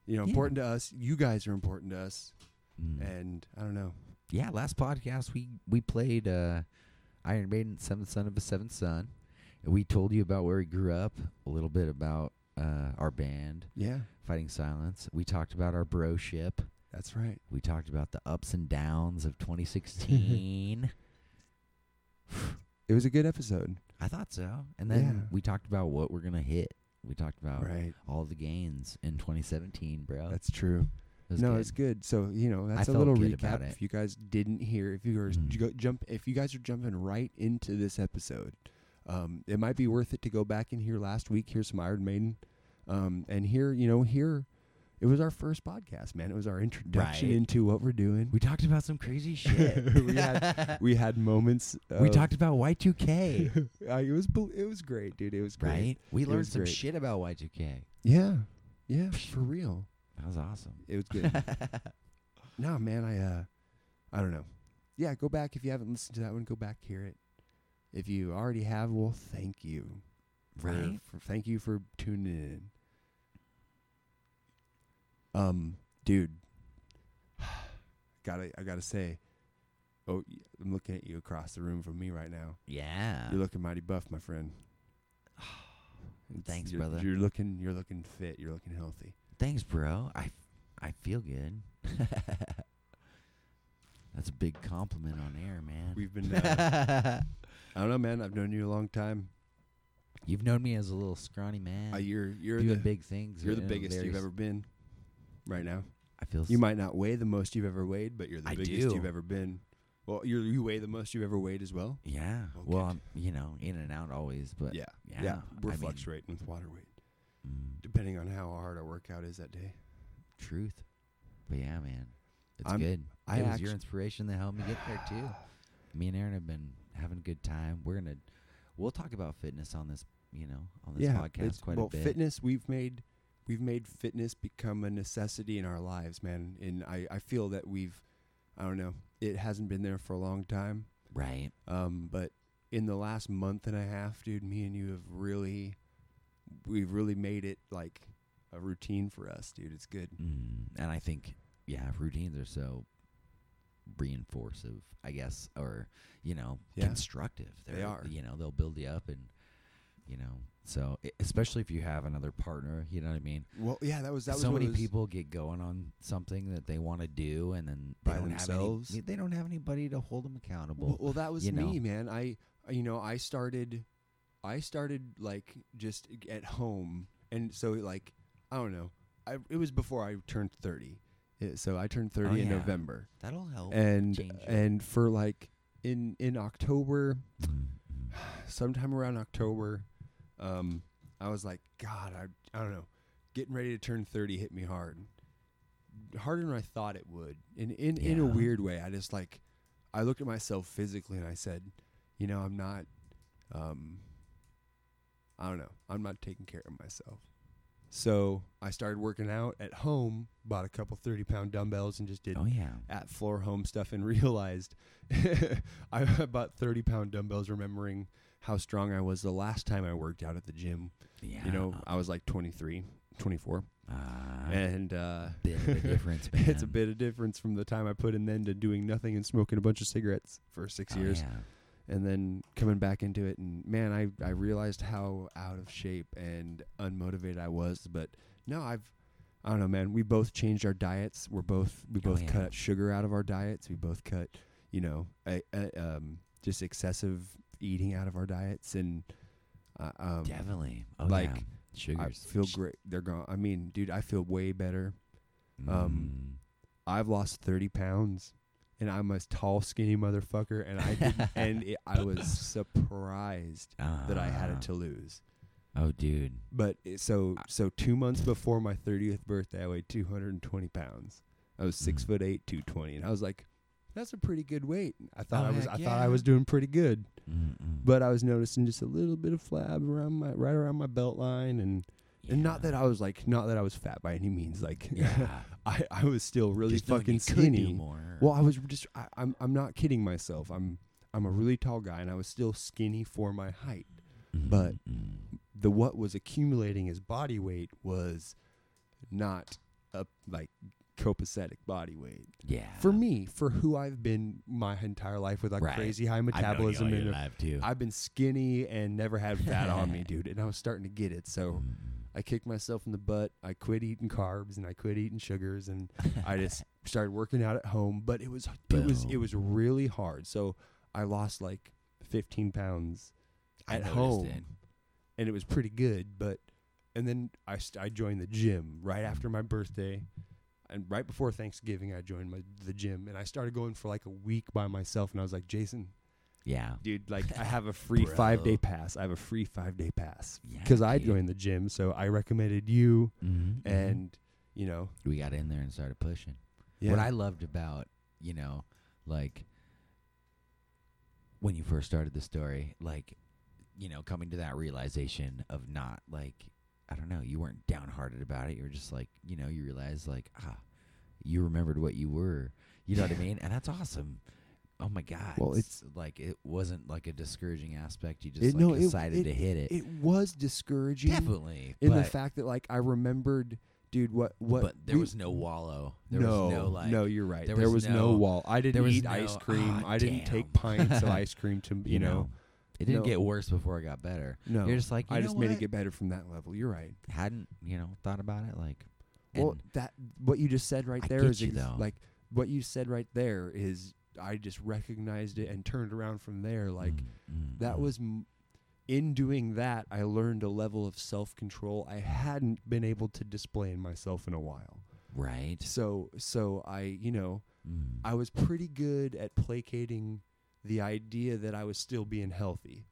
you know, Yeah. important to us. You guys are important to us. Mm. And I don't know. yeah, last podcast we we played uh, Iron Maiden, Seventh Son of a Seventh Son. And we told you about where we grew up, a little bit about uh, our band, Yeah, Fighting Silence. We talked about our broship. That's right. We talked about the ups and downs of 2016. It was a good episode. I thought so. And then Yeah. we talked about what we're gonna hit. We talked about Right. all the gains in 2017, bro. That's true. It was no, good. it's good. So you know that's a little recap. If you guys didn't hear, if you are Mhm. j- jump, if you guys are jumping right into this episode, um, it might be worth it to go back and hear last week. Hear some Iron Maiden, um, and here you know hear. It was our first podcast, man. It was our introduction Right. into what we're doing. We talked about some crazy shit. We had- We had moments. we talked about Y2K, uh, it was it was great, dude. It was great. right? We It learned some great. shit about Y2K. Yeah, yeah, for real. That was awesome. It was good. no, man, I uh I don't know. Yeah, go back if you haven't listened to that one, go back hear it. If you already have, well, thank you. For, Right. For, thank you for tuning in. Um, dude. gotta I gotta say. Oh, y- I'm looking at you across the room from me right now. yeah. You're looking mighty buff, my friend. Thanks, you're- brother. You're looking you're looking fit. You're looking healthy. Thanks, bro. I, I feel good. That's a big compliment on air, man. We've been uh, I don't know, man. I've known you a long time. You've known me as a little scrawny man. Uh, you're you're doing the big things. you're the biggest you've ever been. Right now, I feel. you might not weigh the most you've ever weighed, but you're the I biggest do. you've ever been. Well, you you weigh the most you've ever weighed as well. Yeah. Okay. Well, I'm, you know, in and out always, but yeah, yeah, We're I mean, fluctuating with water weight, mm, depending on how hard our workout is that day. truth. But yeah, man, it's I'm- good. I it was your inspiration that helped me get there too. Me and Aaron have been having a good time. We're gonna, we'll talk about fitness on this, you know, on this yeah, podcast it's- quite well, a bit. fitness we've made we've made fitness become a necessity in our lives, man. And I I feel that we've I don't know, it hasn't been there for a long time. Right. Um, but in the last month and a half, dude, me and you have really, we've really made it like a routine for us, dude. It's good. Mm, and I think, yeah, routines are so reinforcive, I guess, or you know, Yeah. constructive. They They're- are. You know, they'll build you up, and you know, so especially if you have another partner, you know what I mean. Well, yeah, that was that was so what many was- people get going on something that they want to do, and then they By don't themselves? have any. They don't have anybody to hold them accountable. Well, well that was you know. me, man. I, you know, I started, I started like just at home, and so like I don't know. I it was before I turned thirty, so I turned thirty in Oh, yeah. November, That'll help. and change and for like in in October, Mm, mm. sometime around October, um, I was like, God, I I don't know, getting ready to turn thirty hit me hard, harder than I thought it would. In in in a weird way, I just like, I looked at myself physically and I said, you know, I'm not, um, I don't know, I'm not taking care of myself. So I started working out at home, bought a couple thirty pound dumbbells, and just did oh yeah. at floor home stuff and realized I bought 30 pound dumbbells, remembering how strong I was the last time I worked out at the gym. Yeah. You know, I was like 23, 24. Ah, and uh, bit of a difference, it's a bit of difference from the time I put in then to doing nothing and smoking a bunch of cigarettes for six Oh, years yeah. and then coming back into it and man I, I realized how out of shape and unmotivated I was but no I've I don't know man we both changed our diets we're both we Oh, both yeah. cut sugar out of our diets we both cut you know a, a, um just excessive eating out of our diets and uh, um Definitely. Oh, like, yeah. I sugars. feel great they're gone I mean dude I feel way better um, Mm. I've lost 30 pounds and I'm a tall skinny motherfucker and I didn't and it, I was surprised that I had Ah. it to lose. Oh, dude. But so so two months before my thirtieth birthday, I weighed two hundred and twenty pounds. I was six Mm. foot eight, two twenty, and I was like, "That's a pretty good weight." I thought Oh, I was heck I thought I was doing pretty good, Mm-mm. but I was noticing just a little bit of flab around my right around my belt line, and and not that I was like not that I was fat by any means. Like Yeah. I I was still really Just fucking you could do skinny. Well, I was just I, I'm I'm not kidding myself. I'm I'm a really tall guy, and I was still skinny for my height. but- Mm-mm. the what was accumulating as body weight was not a like copacetic body weight yeah. for me for who I've been my entire life with like Right. crazy high I've metabolism and too. I've been skinny and never had fat on me dude and I was starting to get it so Mm-mm. I kicked myself in the butt I quit eating carbs and I quit eating sugars and I just started working out at home but it was it was it was really hard so I lost like 15 pounds at home it. and it was pretty good. But and then I st- I joined the gym right after my birthday, and right before Thanksgiving I joined my the gym and I started going for like a week by myself. And I was like, Jason, Yeah. dude, like I have a free five day pass. I have a free five day pass Yeah, because I dude. joined the gym. So I recommended you, Mhm, mhm. and you know, we got in there and started pushing. yeah, What I loved about, you know, like when you first started the story, like, you know, coming to that realization of not like, I don't know, you weren't downhearted about it. You were just like, you know, you realized like, ah, you remembered what you were. You know what I mean? And that's awesome. Oh my God. Well, it's- like it wasn't like a discouraging aspect. You just It- like no, decided it- to hit it. it was discouraging Definitely. in the fact that like I remembered, dude, what what but there we- was no wallow. There no, was no like no, you're right. there There was was, no, no- wall. I didn't was eat ice cream. ah, I didn't take pints of ice cream to you, know. It didn't no. get worse before it got better. No, You're just like, you I know just made it get better from that level. You're right. hadn't you know thought about it like Well, and that what you just said right I there get is you, ex- though. like what you said right there is I just recognized it and turned around from there. Like mm, mm, that mm. was m- in doing that. I learned a level of self control I hadn't been able to display in myself in a while. right. So so I you know Mm. I was pretty good at placating the idea that I was still being healthy.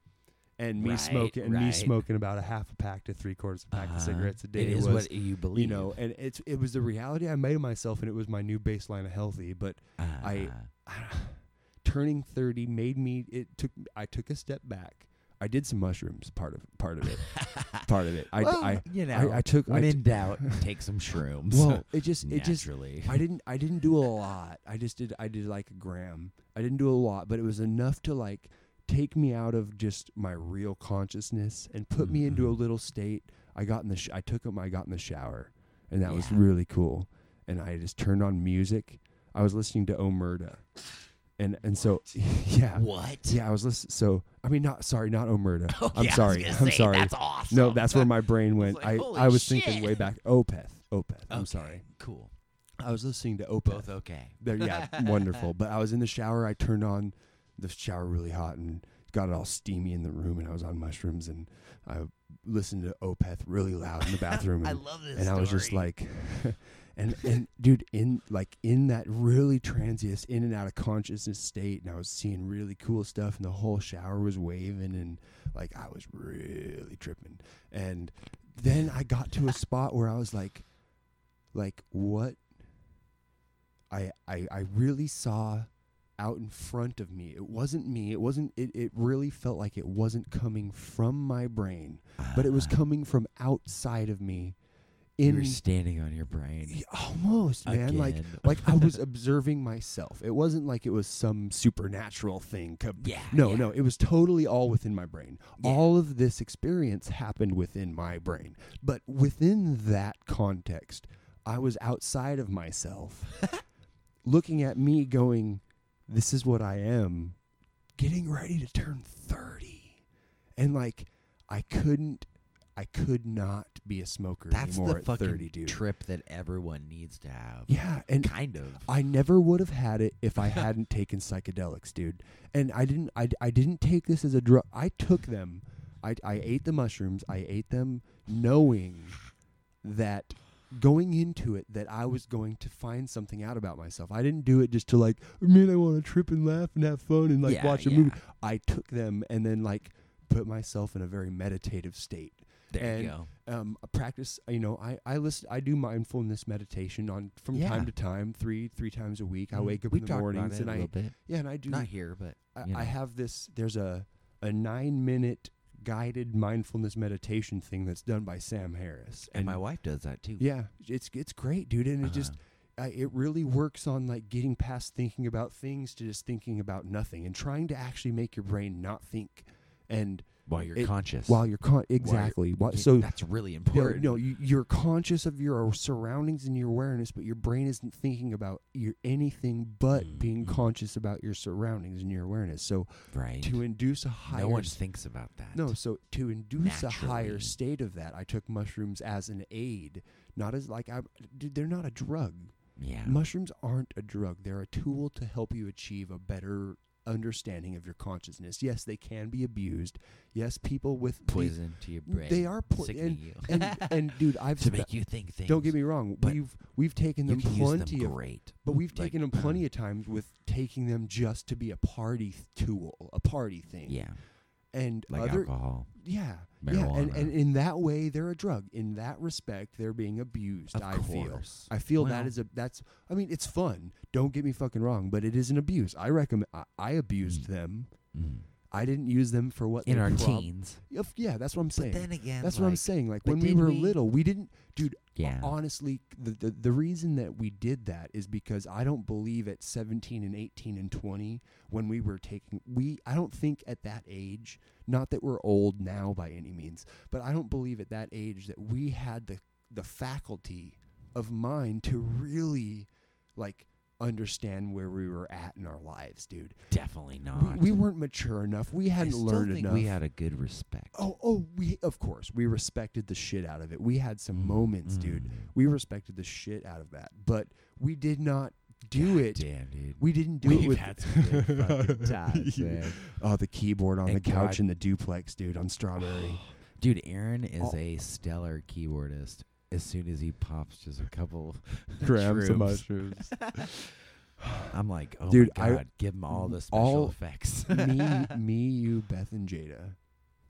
And me Right, smoking and me smoking about a half a pack to three quarters of a pack Uh-huh. of cigarettes a day It is was what you believe. you know, and it's it was the reality I made of myself and it was my new baseline of healthy. But I- Ah, turning thirty made me it took I took a step back. I did some mushrooms. Part of part of it. part of it. I Well, I you know, I, I took. when I in doubt, take some shrooms. well, it just it just naturally. I didn't I didn't do a lot. I just did I did like a gram. I didn't do a lot, but it was enough to like take me out of just my real consciousness and put me into a Mhm. little state. I got in the sh- I took them I got in the shower and that was really cool. And I just turned on music. I was listening to Omerta. And and so yeah. what? Yeah, I was listening so I mean not sorry, not Omerta. Okay, oh, I'm was sorry. I'm say, sorry. That's awesome. no, that's where my brain went. like, I holy I was shit. thinking way back Opeth. Opeth. I'm sorry. Cool. I was listening to Opeth. Both okay. There, yeah, wonderful. But I was in the shower. I turned on the shower really hot and got it all steamy in the room. And I was on mushrooms and I listened to Opeth really loud in the bathroom. and, I love this. and I was just like, and and dude, in like in that really transient, in and out of consciousness state, and I was seeing really cool stuff, and the whole shower was waving, and like I was really tripping. And then I got to a spot where I was like, like what? I I I really saw out in front of me. It wasn't me. It wasn't. It it really felt like it wasn't coming from my brain, but it was Ah, coming from outside of me. You In were standing on your brain. Almost man like like i was observing myself it wasn't like it was some supernatural thing co- Yeah. no yeah. no it was totally all within my brain Yeah. all of this experience happened within my brain but within that context i was outside of myself looking at me going this is what i am getting ready to turn 30 and like i couldn't i could not be a smoker That's anymore the at fucking 30 dude trip that everyone needs to have. yeah, and kind of. I never would have had it if I hadn't taken psychedelics, dude. And I didn't. I, I didn't take this as a drug. I took them. I I ate the mushrooms. I ate them knowing that going into it that I was going to find something out about myself. I didn't do it just to like, man, I want to trip and laugh and have fun and like Yeah, watch a yeah. movie. I took them and then like put myself in a very meditative state There and you go. um, practice. You know, I I listen. I do mindfulness meditation on from Yeah. time to time, three three times a week. I Mm. wake up we in the mornings and a I little bit. yeah, and I do. Not here, but I, I have this. There's a a nine minute guided mindfulness meditation thing that's done by Sam Harris, and my wife does that too. yeah, it's it's great, dude, and it just. Uh-huh. I, it really works on like getting past thinking about things to just thinking about nothing and trying to actually make your brain not think and while you're it- conscious. while you're con- exactly while, Yeah, so that's really important. no, you, you're conscious of your surroundings and your awareness, but your brain isn't thinking about your anything but being Mhm. conscious about your surroundings and your awareness. So right. to induce a higher no one thinks about that. no, so to induce a higher state of that, I took mushrooms as an aid, not as like I. They're not a drug. Yeah. Mushrooms aren't a drug. They're a tool to help you achieve a better understanding of your consciousness. Yes, they can be abused. Yes, people with the- Poison to your brain. they are po- sickening you. and and dude, I've to make you think things. don't get me wrong. but we've we've taken them plenty them of, great. but we've like, taken them uh, plenty of times with taking them just to be a party th- tool, a party thing. Yeah. And Like other alcohol. yeah, yeah, and, and in that way, they're a drug. In that respect, they're being abused. Of I feel. I feel Well- that is a that's. I mean, it's fun. Don't get me fucking wrong, but it is an abuse. I recommend. I, I abused Mm. them. Mm. I didn't use them for what In our prob- teens. Of- Yeah, that's what I'm saying. But then again, That's what I'm like, saying. Like but when we did were we- little, we didn't, dude. Yeah. Honestly, the, the the reason that we did that is because I don't believe at 17 and 18 and 20 when we were taking we I don't think at that age, not that we're old now by any means, but I don't believe at that age that we had the the faculty of mind to really like understand where we were at in our lives, dude. Definitely not. we weren't mature enough. We hadn't still learned think enough. we had a good respect. Oh, oh, we of course we respected the shit out of it. We had some Mm, moments, dude. mm. We respected the shit out of that, but we did not do God it. Damn, dude. We didn't do We've it with had some times, man. Oh, the keyboard on And the couch God- in the duplex, dude, on Strawberry. Dude, Aaron is Oh. a stellar keyboardist. As soon as he pops just a couple Grams of shrooms. mushrooms. I'm like, oh Dude, my I- god, give him all the special all- effects. me, me, you, Beth, and Jada,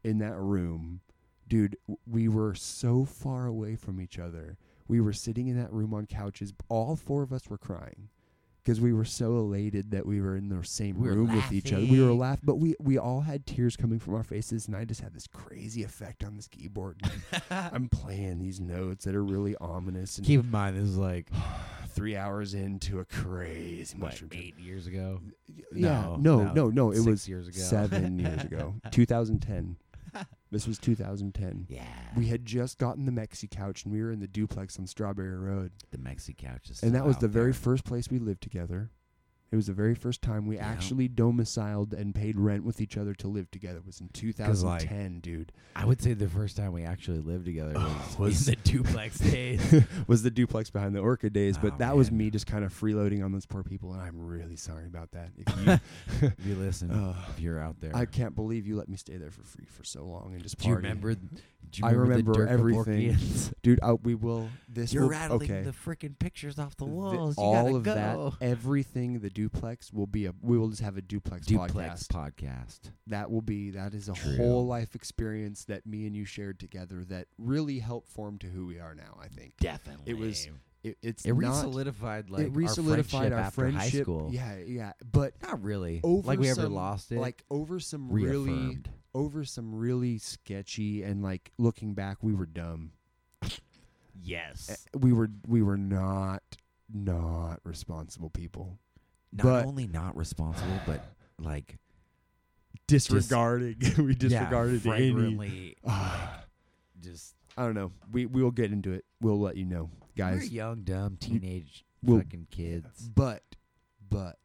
in that room, dude. We were so far away from each other. We were sitting in that room on couches. All four of us were crying because we were so elated that we were in the same We room with each other. We were laughing. but we we all had tears coming from our faces, and I just had this crazy effect on this keyboard. I'm playing these notes that are really ominous, and Keep in mind, this is like three hours into a crazy what mushroom eight years ago. Yeah, No, no, no, no. It six was years ago. seven years ago, 2010. This was 2010. Yeah, We had just gotten the Mexi couch, and we were in the duplex on Strawberry Road. the Mexi couch is and that was out the very there. first place we lived together. It was the very first time we Yeah. actually domiciled and paid rent with each other to live together. It was in 2010, dude. I would say the first time we actually lived together was, Was- the duplex days. was the duplex behind the Orca days, but Oh, that was me just kind of freeloading on those poor people, and I'm really sorry about that. If you, if you listen, uh, if you're out there, I can't believe you let me stay there for free for so long and just do you remember? I remember, the remember everything. Dude? I, we will. This You're will, rattling okay. the freaking pictures off the Th- walls. you all gotta of go. that, everything, the duplex will be a. We will just have a duplex, duplex podcast. podcast. That will be. That is a True. whole life experience that me and you shared together. That really helped form to who we are now. I think Definitely, it was it, it's It re-solidified like it re-solidified our our friendship, friendship. after high school. Yeah, yeah, but Not really. Over like we ever some, lost it. like over some really, reaffirmed. Over some really sketchy and like looking back, we were dumb. yes. Uh, We were we were not not responsible people. Not but- only not responsible, but like Disregarding, we disregarded yeah, any. Ah. just I don't know. We we will get into it. We'll let you know, we're guys. young, dumb teenage Well, fucking kids. But but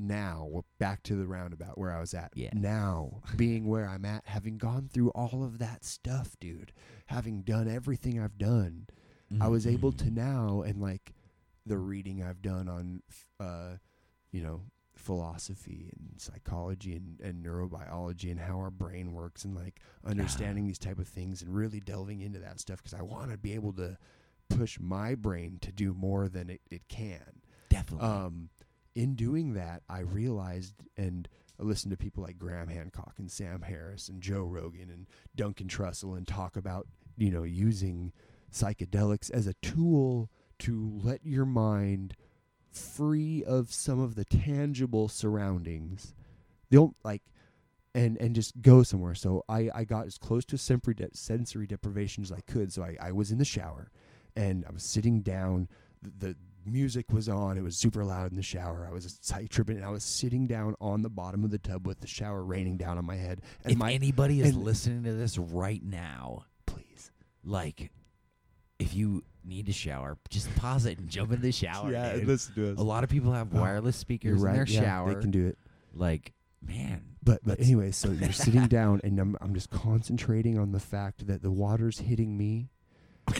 now back to the roundabout where I was at. Yeah. Now being where I'm at, having gone through all of that stuff, dude, having done everything I've done, I was able Mm-hmm. to now and like the reading I've done on uh you know philosophy and psychology and, and neurobiology and how our brain works and like understanding these type of things and really delving into that stuff because I want to be able to push my brain to do more than it, it can. definitely. Um, in doing that, I realized and I listened to people like Graham Hancock and Sam Harris and Joe Rogan and Duncan Trussell and talk about, you know, using psychedelics as a tool to let your mind free of some of the tangible surroundings. They Don't like and and just go somewhere. So I, I got as close to sensory, de- sensory deprivation as I could. So I, I was in the shower and I was sitting down. The, the music was on. It was super loud in the shower. I was tripping and I was sitting down on the bottom of the tub with the shower raining down on my head. And if my anybody is listening to this right now, please. like, if you need to shower, just pause it and jump in the shower. yeah, dude. listen to A lot of people have Oh, wireless speakers right. in their yeah, shower. They can do it. like, man, But but anyway, so you're sitting down and I'm I'm just concentrating on the fact that the water's hitting me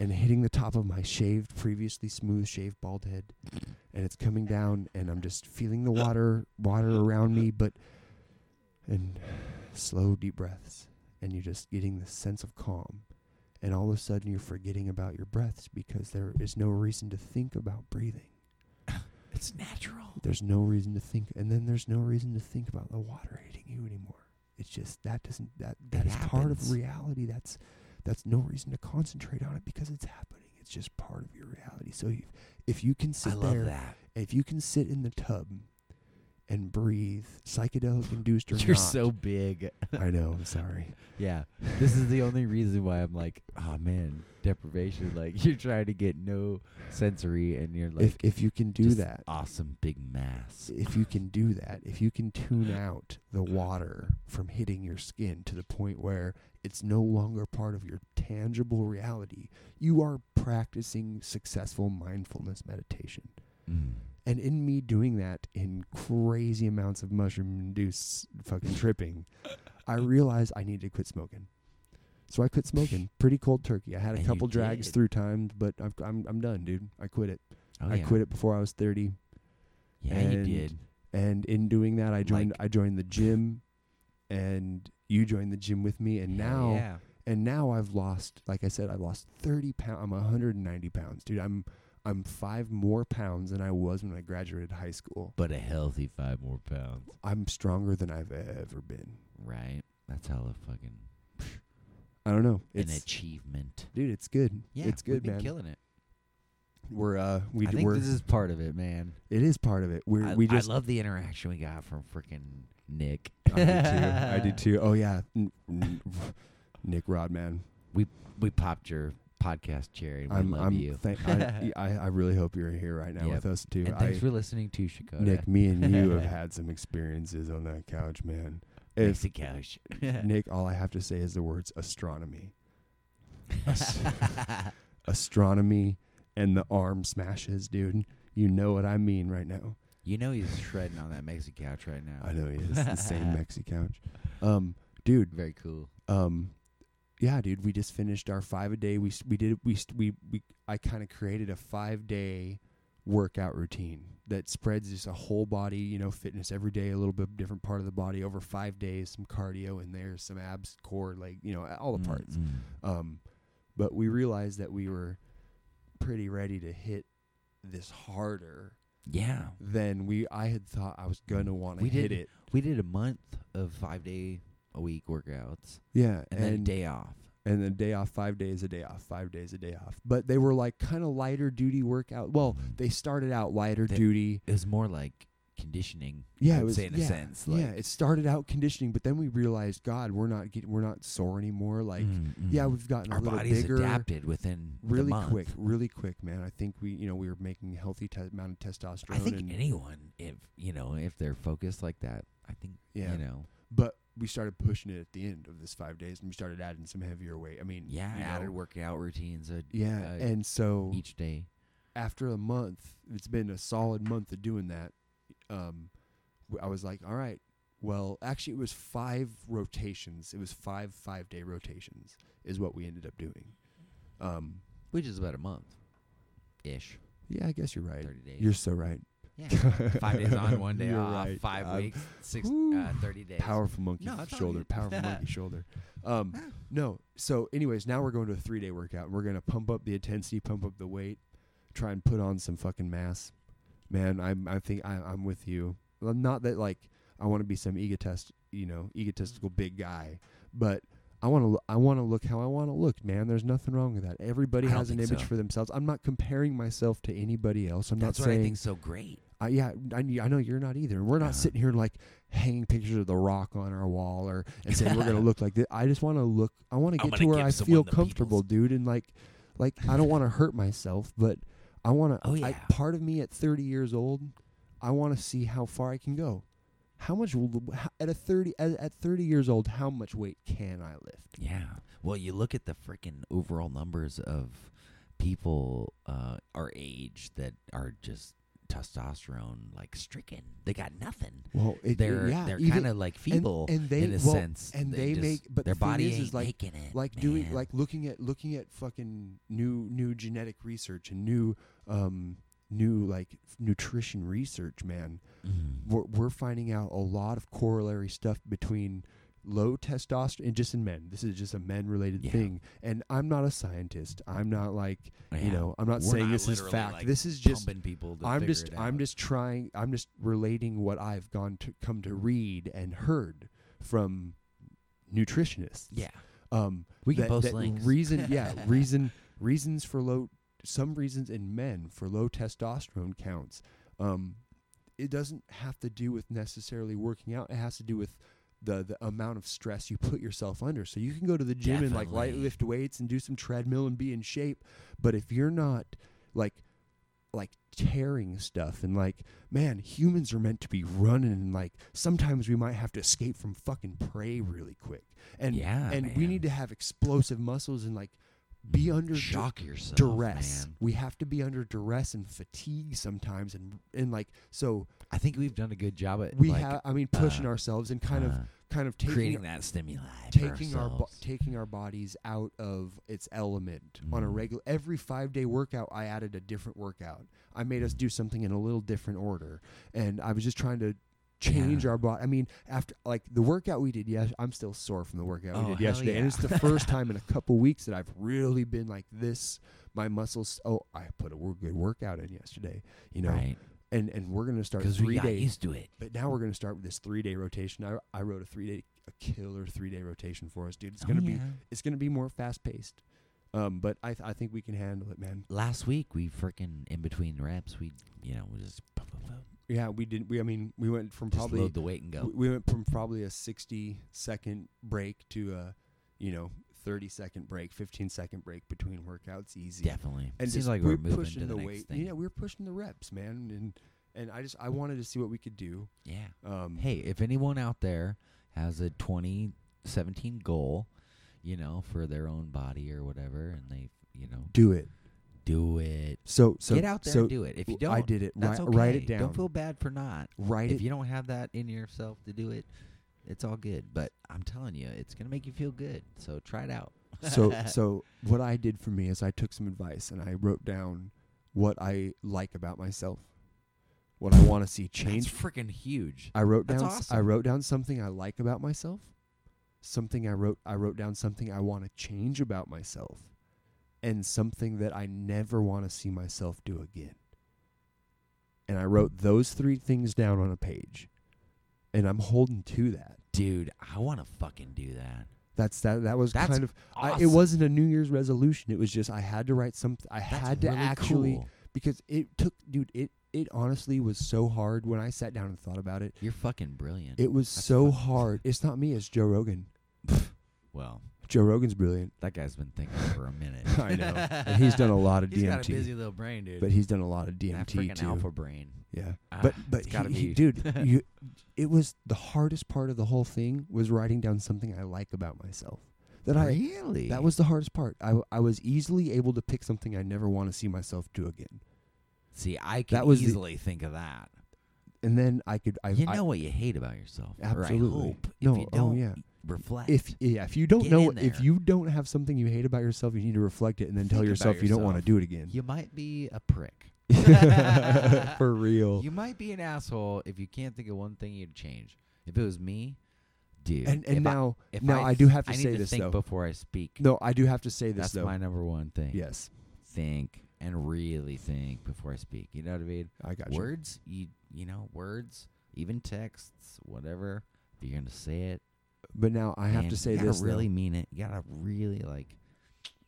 and hitting the top of my shaved, previously smooth shaved bald head, and it's coming down, and I'm just feeling the water water around me, but and slow deep breaths, and you're just getting this sense of calm, and all of a sudden you're forgetting about your breaths because there is no reason to think about breathing. it's natural. There's no reason to think, and then there's no reason to think about the water hitting you anymore. It's just that doesn't that that It is part of happens. reality. That's that's no reason to concentrate on it because it's happening. It's just part of your reality. So if, if you can sit I love there, that. if you can sit in the tub and breathe, psychedelic induced or You're not. so big. I know. I'm sorry. Yeah, this is the only reason why I'm like, oh man, deprivation. Like you're trying to get no sensory, and you're like, if if you can do that, awesome big mass. if you can do that, if you can tune out the water from hitting your skin to the point where it's no longer part of your tangible reality, you are practicing successful mindfulness meditation. Mm. And in me doing that in crazy amounts of mushroom induced fucking tripping, I realized I needed to quit smoking. So I quit smoking pretty cold turkey. I had a And couple drags did. through time, but I've, I'm I'm done, dude. I quit it. Oh, I yeah. quit it before I was 30. Yeah, you and did. And in doing that, I joined Like- I joined the gym, and you joined the gym with me. And now yeah. and now I've lost, like I said, I lost 30 pounds. I'm 190 pounds, dude. I'm I'm five more pounds than I was when I graduated high school. but a healthy five more pounds, I'm stronger than I've ever been. right? That's hella fucking I don't know. an achievement. dude, it's good. Yeah, it's we've good, been man. Killing it. we're uh we I d- think we're this is part of it, man. it is part of it. We're I, we just I love the interaction we got from freaking Nick. I did too. I did too. Oh yeah, Nick Rodman. We we popped your podcast and We I'm love I'm you. thank, I, I I really hope you're here right now Yep. with us too. and I, thanks for listening to Shakota. Nick, me and you have had some experiences on that couch, man. If Mixie couch. Nick, all I have to say is the words astronomy, Ast- astronomy, and the arm smashes, dude. You know what I mean right now. you know he's shredding on that Mexi couch right now. I know he is the same Mexi couch. Um, dude, Very cool. um yeah dude we just finished our five a day we we did we st- we, we i kind of created a five day workout routine that spreads just a whole body you know fitness every day a little bit different part of the body over five days some cardio in there some abs core like you know all the parts Mm, mm. um but we realized that we were pretty ready to hit this harder Yeah. than we i had thought i was gonna want to hit did- it We did a month of five day a week workouts yeah and, then a day off. and then day off, five days a day off, five days a day off. But they were like kind of lighter duty workout. Well, they started out lighter They- duty. It was more like conditioning. Yeah, it was in yeah, a sense. yeah, it started out conditioning, but then we realized, God, we're not getting, we're not sore anymore. Like, mm, yeah, we've gotten our a little bodies bigger, adapted within the really quick, really quick, man. I think we, you know, we were making healthy te- amount of testosterone. I think and, anyone, if you know, if they're focused like that, I think Yeah. you know, but we started pushing it at the end of this five days, and we started adding some heavier weight. I mean, yeah, you added workout routines uh, yeah, uh, and so each day. after a month, it's been a solid month of doing that. Um, I was like, all right, well, actually, it was five rotations. It was five five day rotations, is what we ended up doing. Um, which is about a month, ish, yeah, I guess you're right. You're so right. Yeah, five days on, one day You're off, right. five I'm weeks, six, uh, thirty days. Powerful monkey No, all shoulder. good. Powerful monkey shoulder. Um, no. So, anyways, now we're going to a three day workout. and We're gonna pump up the intensity, pump up the weight, try and put on some fucking mass. Man, I'm. I think I, I'm with you. Well, Not that like I want to be some egotist, you know, egotistical big guy, but I want to. I want to look how I want to look, man. There's nothing wrong with that. Everybody I don't has an think image so. for themselves. I'm not comparing myself to anybody else. I'm That's not what saying I think's so great. I, yeah, I, I know you're not either. We're not sitting here like hanging pictures of the Rock on our wall or and saying we're gonna look like this. I just want to look. I want to get to where I feel comfortable, dude. And like, like I don't want to hurt myself, but I want to. Oh, yeah. part of me at 30 years old, I want to see how far I can go. How much how- at a 30 at, at 30 years old? How much weight can I lift? Yeah. Well, you look at the freaking overall numbers of people uh, our age that are just testosterone like stricken. They got nothing. Well, it, they're yeah, they're kind of like feeble and they in a well, sense, and they, they make- but their the body is, is like- making it. like doing like looking at looking at fucking new new genetic research and new um new like nutrition research man Mm. we're, we're finding out a lot of corollary stuff between low testosterone just in men this is just a men related Yeah. thing and i'm not a scientist i'm not like you know i'm not We're saying not this is fact like, this is just people. I'm just i'm just trying i'm just relating what i've gone to come to read and heard from nutritionists yeah. um We can that, post that links. reason yeah reason reasons for low some reasons in men for low testosterone counts um it doesn't have to do with necessarily working out it has to do with the the amount of stress you put yourself under. So you can go to the gym and like light lift weights and do some treadmill and be in shape but if you're not like like tearing stuff and like man humans are meant to be running and like sometimes we might have to escape from fucking prey really quick. And yeah, and we need to have explosive muscles and like be under du- yourself, duress. man. We have to be under duress and fatigue sometimes, and and like so I think we've done a good job at we like, have. I mean, pushing uh, ourselves and kind of uh, kind of taking creating that stimuli, taking our bo- taking our bodies out of its element on a Mm. regular every 5 day workout I added a different workout. I made us do something in a little different order and I was just trying to change Yeah. our body. I mean, after like the workout we did yes, I'm still sore from the workout Oh, we did yesterday and it's the first time in a couple weeks that I've really been like this my muscles oh, I put a good workout in yesterday, you know. right? And and we're going to start 3 we got days used to it. but now we're going to start with this 3 day rotation. I I wrote a 3 day a killer 3 day rotation for us, dude. It's Oh, going to be yeah. it's going to be more fast paced. Um, but I th- I think we can handle it, man. Last week we freaking in between reps we you know we just Yeah, we didn't. We I mean we went from just probably load the weight and go. we we went from probably a 60 second break to a you know 30 second break, 15 second break between workouts, easy. Definitely. And Seems like we're, we're moving pushing to the, the next weight. thing. Yeah, we were pushing the reps, man, and and I just I wanted to see what we could do. yeah. Um, Hey, if anyone out there has a 2017 goal, you know, for their own body or whatever, and they, you know, do it. Do it. So so Get out there so and do it. If you don't, I did it. that's Write, okay. write it down. Don't feel bad for not. write If it. you don't have that in yourself to do it, it's all good. But I'm telling you, it's gonna make you feel good. So try it out. so so what I did for me is I took some advice and I wrote down what I like about myself, what I want to see That's change. freaking huge. I wrote that's down s- I awesome. wrote down something I like about myself, something I wrote I wrote down something I want to change about myself, and something that I never want to see myself do again. And I wrote those three things down on a page, and I'm holding to that. Dude, I want to fucking do that. That's that. That was That's kind of. I, Awesome. it wasn't a New Year's resolution. It was just I had to write something. I That's had to really actually cool. because it took, dude. It it honestly was so hard when I sat down and thought about it. You're fucking brilliant. It was That's so hard. It's not me. It's Joe Rogan. well, Joe Rogan's brilliant, that guy's been thinking for a minute. I know. and he's done a lot of DMT. He's got a busy little brain, dude. but he's done a lot of DMT freaking too. alpha brain. Yeah, Ah, but but it's gotta he, he- dude, you, it was the hardest part of the whole thing was writing down something I like about myself. That I really? that was the hardest part. I I was easily able to pick something I never want to see myself do again. See, I can that was the- easily think of that. And then I could I you I- know what you hate about yourself. Or I Absolutely. hope. No, If you oh, don't yeah. Reflect. if yeah, if you don't Get know in if you don't have something you hate about yourself, you need to reflect it and then tell Think about yourself you don't want to yourself. do it again. you might be a prick. For real. You might be an asshole if you can't think of one thing you'd change. If it was me, dude. and and if I- now if now I, do have to I need say to this think though. before I speak. No, I do have to say this That's though. my number one thing. Yes, Think and really think before I speak. You know what I mean? I got you. words, you you know, words, even texts, whatever. If you're gonna say it, But now I have man, to say this. you gotta this. though. really mean it. You gotta really like.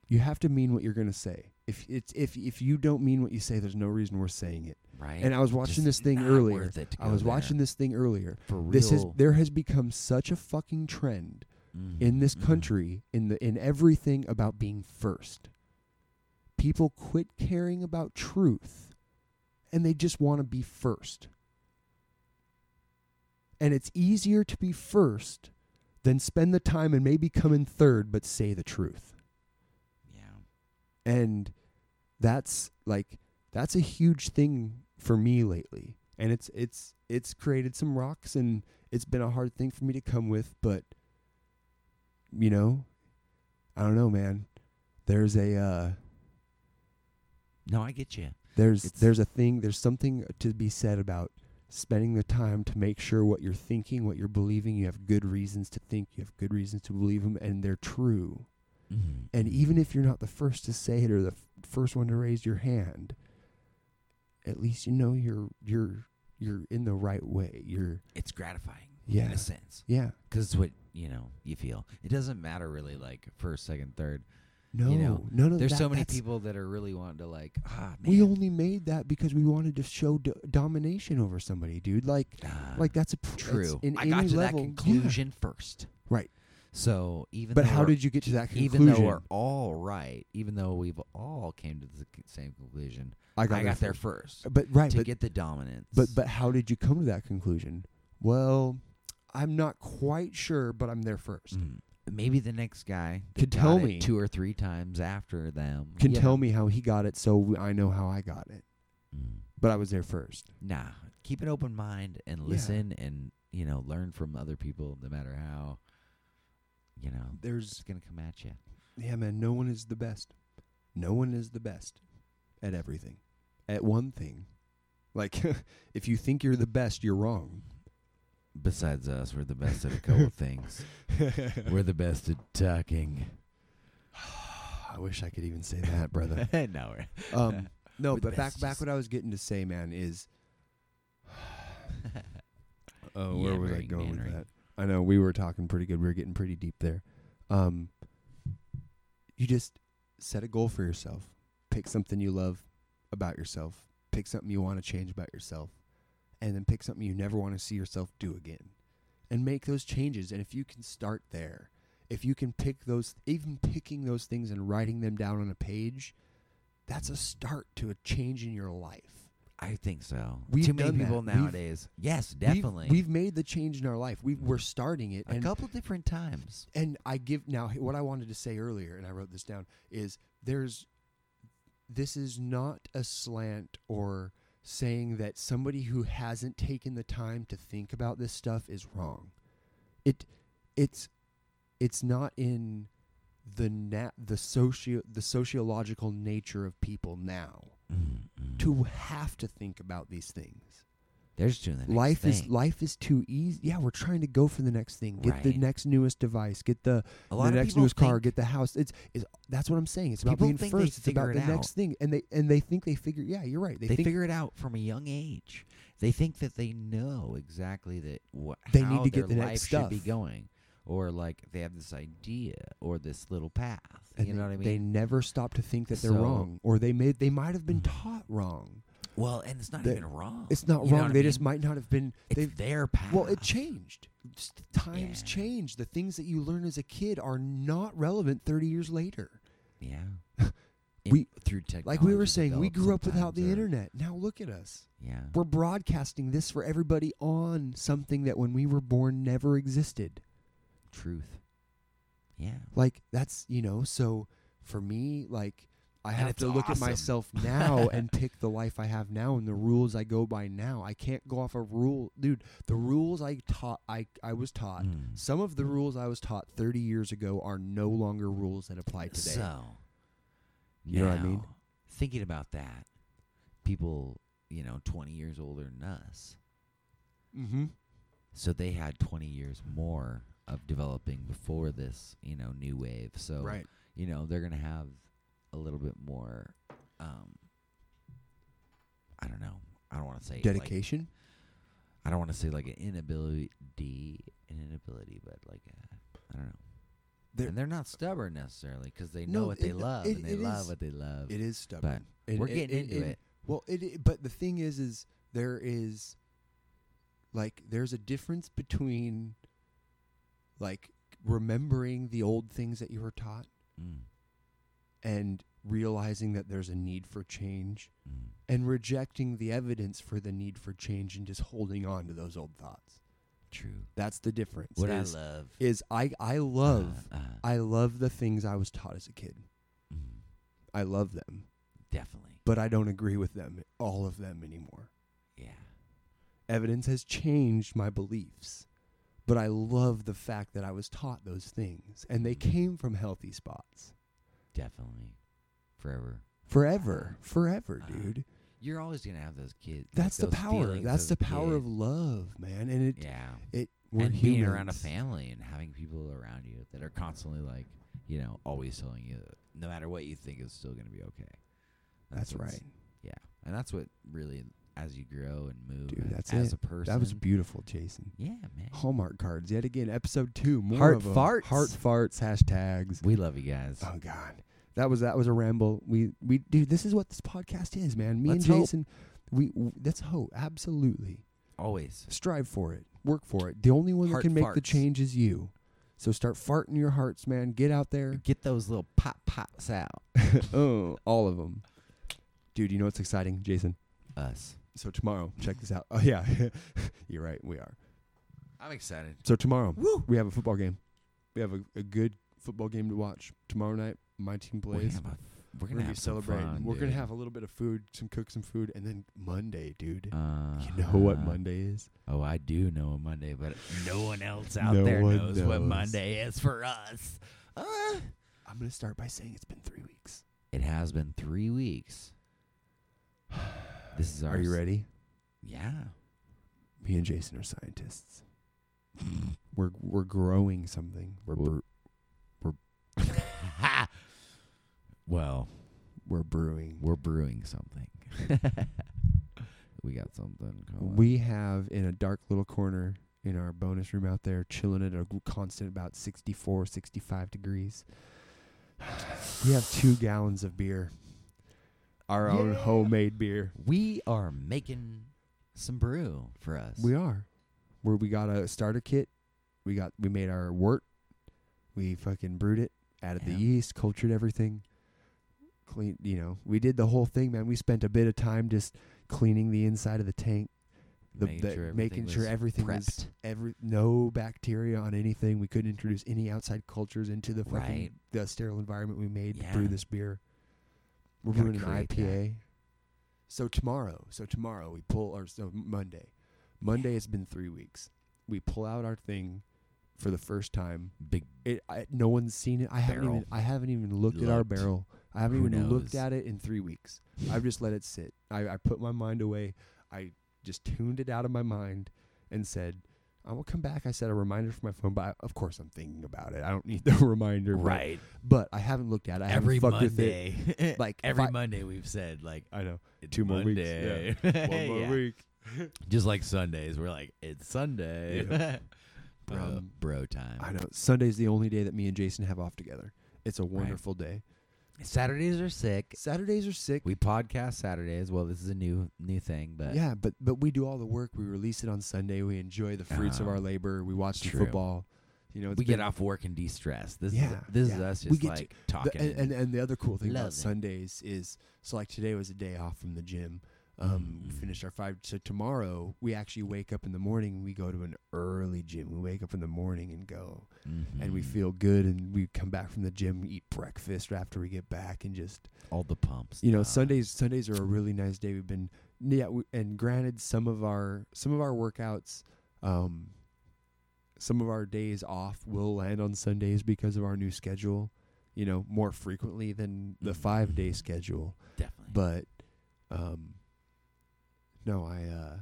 You have to mean what you're going to say. If it's if if you don't mean what you say, there's no reason we're saying it. Right. And I was watching Just this thing earlier. worth it to I was there. watching this thing earlier. for real. This is there has become such a fucking trend Mhm, in this mhm. country in the in everything about being first. People quit caring about truth and they just want to be first. And it's easier to be first than spend the time and maybe come in third but say the truth. Yeah. And that's like that's a huge thing for me lately. And it's it's it's created some rocks and it's been a hard thing for me to come with, but you know, I don't know, man. There's a uh No, I get you. there's It's- there's a thing there's something to be said about spending the time to make sure what you're thinking, what you're believing, you have good reasons to think, you have good reasons to believe them and they're true. Mhm, And even if you're not the first to say it or the f- first one to raise your hand, at least you know you're you're you're in the right way. You're it's gratifying yeah, in a sense yeah. because it's what you know you feel. It doesn't matter really like first, second, third. No, know, none of There's that- so many people that are really wanting to like ah man. We only made that because we wanted to show d- domination over somebody, dude. Like, Ah, like that's a pr- that's true. In I got to level, that yeah. conclusion first. Right. So even But though how did you get to that conclusion? even though we're all right, even though we've all came to the same conclusion, I got, I got there first. first But right, to but, get the dominance. but but how did you come to that conclusion? Well, I'm not quite sure, but I'm there first. Mm. Maybe the next guy Could tell me. two or three times after them Can tell know. me how he got it, so I know how I got it. Mm. But I was there first. Nah, keep an open mind and Yeah. listen and you know learn from other people, no matter how you know it's There's gonna come at you. yeah, man. No one is the best. No one is the best at everything. At one thing, like if you think you're the best, you're wrong. Besides us, we're the best at a couple of things. We're the best at talking. I wish I could even say that, brother. no, we're Um, no, We're but back back what I was getting to say, man, is oh, where was I going with that? I know we were talking pretty good. We were getting pretty deep there. Um, you just set a goal for yourself. Pick something you love about yourself. Pick something you want to change about yourself. And then pick something you never want to see yourself do again. And make those changes. And if you can start there, if you can pick those, even picking those things and writing them down on a page, that's a start to a change in your life. I think so. We've Too many done that. people We've- nowadays. yes, We've- definitely. We've, made the change in our life. We we're starting it. a and couple different times. and I give now what I wanted to say earlier, and I wrote this down is there's this is not a slant or saying that somebody who hasn't taken the time to think about this stuff is wrong. It it's it's not in the nat the socio the sociological nature of people now Mm-mm. to have to think about these things. They're just doing the life is life is too easy. Yeah, we're trying to go for the next thing. Get the next newest device. Get the the next newest car, get the house. It's is that's what I'm saying. It's about being first. It's about figure the it next thing, and they and they think they figure. Yeah, you're right. They, they figure it out from a young age. They think that they know exactly that what They need to get the next should be going, or like they have this idea or this little path. and you they, know what I mean? They never stop to think that they're So- wrong, or they may they might have been Mhm. taught wrong. Well, and it's not they- even wrong. It's not You wrong. They just might not have been. It's They their path. well, it changed. Times Yeah. change. The things that you learn as a kid are not relevant 30 years later. Yeah. We- through technology. Like we were saying, we grew up without the or- uh, internet. Now look at us. Yeah. We're broadcasting this for everybody on something that when we were born never existed. Truth. Yeah. Like that's, you know, so for me, like I have to look awesome. at myself now and pick the life I have now and the rules I go by now. I can't go off a rule. Dude, the rules I taught I I was taught. Mm. Some of the rules I was taught 30 years ago are no longer rules that apply today. So, You know what I mean? Thinking about that, people, you know, 20 years older than us, mm-hmm. so they had 20 years more of developing before this, you know, new wave. So, Right. you know, they're going to have a little bit more, um, I don't know. I don't want to say like- Dedication? I don't want to say like an inability, an inability, but like I I don't know. They're- and they're not stubborn necessarily because they know No, what they it- love it- and they love is- what they love. It is stubborn. but we're getting into it. Well, it, but the thing is, is there is like there's a difference between like remembering the old things that you were taught Mm, and realizing that there's a need for change mm. and rejecting the evidence for the need for change and just holding on to those old thoughts. True. That's the difference. What I love. is I I love Uh, uh, I love the things I was taught as a kid. mm, I love them, definitely. but I don't agree with them all of them anymore. Yeah. evidence has changed my beliefs. But I love the fact that I was taught those things and they came from healthy spots. Definitely. Forever. Forever. Forever, Uh, dude. You're always gonna have those kids. like That's the power. That's the power of love, man. And it Yeah. it we're and being around a family and having people around you that are constantly like, you know, always telling you that no matter what you think is still gonna be okay. That's what's- right. Yeah, and that's what really, as you grow and move, Dude, that's as it. a person. That was beautiful, Jason. yeah, man. Hallmark cards yet again. Episode two. More Heart of 'em. farts. Heart farts. Hashtags. We love you guys. Oh God, that was that was a ramble. We we dude, this is what this podcast is, man. Me Let's and hope. Jason, we w- that's hope. Absolutely. Always. strive for it work for it the only one that can make the farts. change is you so start farting your hearts man get out there Get those little pop pops out. oh all of them dude you know what's exciting jason Us. So tomorrow check this out. Oh yeah. You're right we are. I'm excited. so tomorrow Woo! we have a football game. We have a, a good football game to watch tomorrow night. My team We're plays. gonna, have, a- we're we're gonna gonna be have some celebrating fun, we're gonna have a little bit of food some cook some food and then monday dude. Uh, you know what monday is? Oh, I do know what Monday, but no one else out No there one knows, what. Monday is for us. Uh, i'm gonna start by saying it's been three weeks. it has been three weeks. This is our. are you ready Yeah. Me and Jason are scientists. we're we're growing something. We're Well- bre- well, we're brewing. we're brewing something. we got something. Going. We have in a dark little corner in our bonus room out there, chilling at a constant about 64, 65 degrees. We have two gallons of beer. Our own homemade beer. We are making some brew for us. We are. Where we got a starter kit. We got we made our wort. We fucking brewed it, added the yeast, cultured everything. Clean, you know, we did the whole thing, man. We spent a bit of time just cleaning the inside of the tank, the, making the- sure everything making sure was everything prepped. was every no bacteria on anything. We couldn't introduce any outside cultures into the fucking Right. the sterile environment we made to Yeah. brew this beer. We're brewing an create that. IPA. So tomorrow, so tomorrow we pull our so Monday. Monday has been three weeks. We pull out our thing for the first time. big. It I, no one's seen it. I haven't Barrel. even I haven't even looked at our barrel. I haven't Who even looked at it in three weeks. I've just let it sit. I, I put my mind away. I just tuned it out of my mind and said, I will come back. I set a reminder for my phone, but I, of course I'm thinking about it. I don't need the reminder. but- Right. But, I haven't looked at it. I every fucked with it. Monday, Like, every fi- Monday, we've said like I know. Two more weeks, Monday. One more Yeah. week. Just like Sundays, we're like it's Sunday. bro, Um, bro time. I know. Sunday's the only day that me and Jason have off together. It's a wonderful day. Saturdays are sick. Saturdays are sick. We podcast Saturdays. Well, this is a new new thing, but yeah, but but we do all the work. We release it on Sunday. We enjoy the fruits of Oh, our labor. We watch the football. You know, we get off work and de-stress. This Yeah, is this is yeah. us We just like The- talking. and, and and the other cool thing about it. Sundays is so like today was a day off from the gym. Um, we Mhm. finished our five. So tomorrow we actually wake up in the morning. and We go to an early gym. We wake up in the morning and go, and we Mhm. feel good. And we come back from the gym, eat breakfast after we get back, and just all the pumps. you know Sundays. Sundays are a really nice day. We've been yeah, we, and granted some of our some of our workouts, um, some of our days off will land on Sundays because of our new schedule. You know, more frequently than the Mhm. five day schedule. definitely. But um no, I uh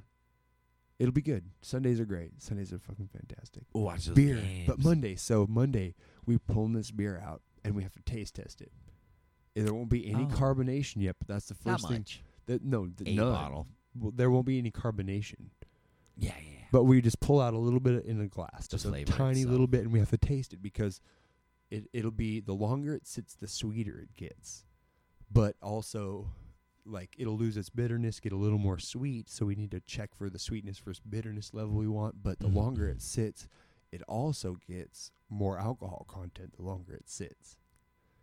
it'll be good. Sundays are great. Sundays are fucking fantastic. watch those beer. games. But Monday, so Monday we pulling this beer out and we have to taste test it. And There won't be any Oh. carbonation yet, but that's the Not first thing. much. That, no, th- A none. bottle. Well, there won't be any carbonation. Yeah, yeah. yeah. But we just pull out a little bit in a glass, To just a flavor tiny itself. little bit, and we have to taste it because it it'll be the longer it sits, the sweeter it gets. But also, like it'll lose its bitterness, get a little more sweet. So we need to check for the sweetness versus bitterness level we want. But the Mhm. longer it sits, it also gets more alcohol content. The longer it sits.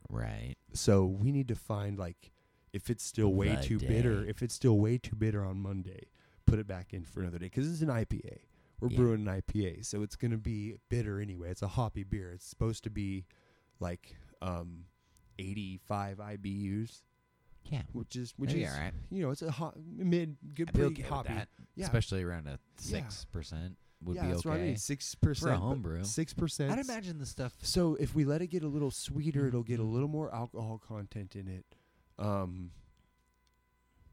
Right. So we need to find like if it's still way The too bitter, if it's still way too bitter on Monday, put it back in for another day because it's an IPA. We're Yeah. brewing an IPA, so it's gonna be bitter anyway. It's a hoppy beer. It's supposed to be like um 85 IBUs, Yeah. which is which That'd is right. you know it's a hot mid good I'd be pretty okay with hoppy. that. Yeah, Especially around a six percent would yeah, be that's okay. what I mean. Six For a percent homebrew. Six percent. I'd imagine the stuff. So if we let it get a little sweeter, it'll get a Mhm. little more alcohol content in it. Um,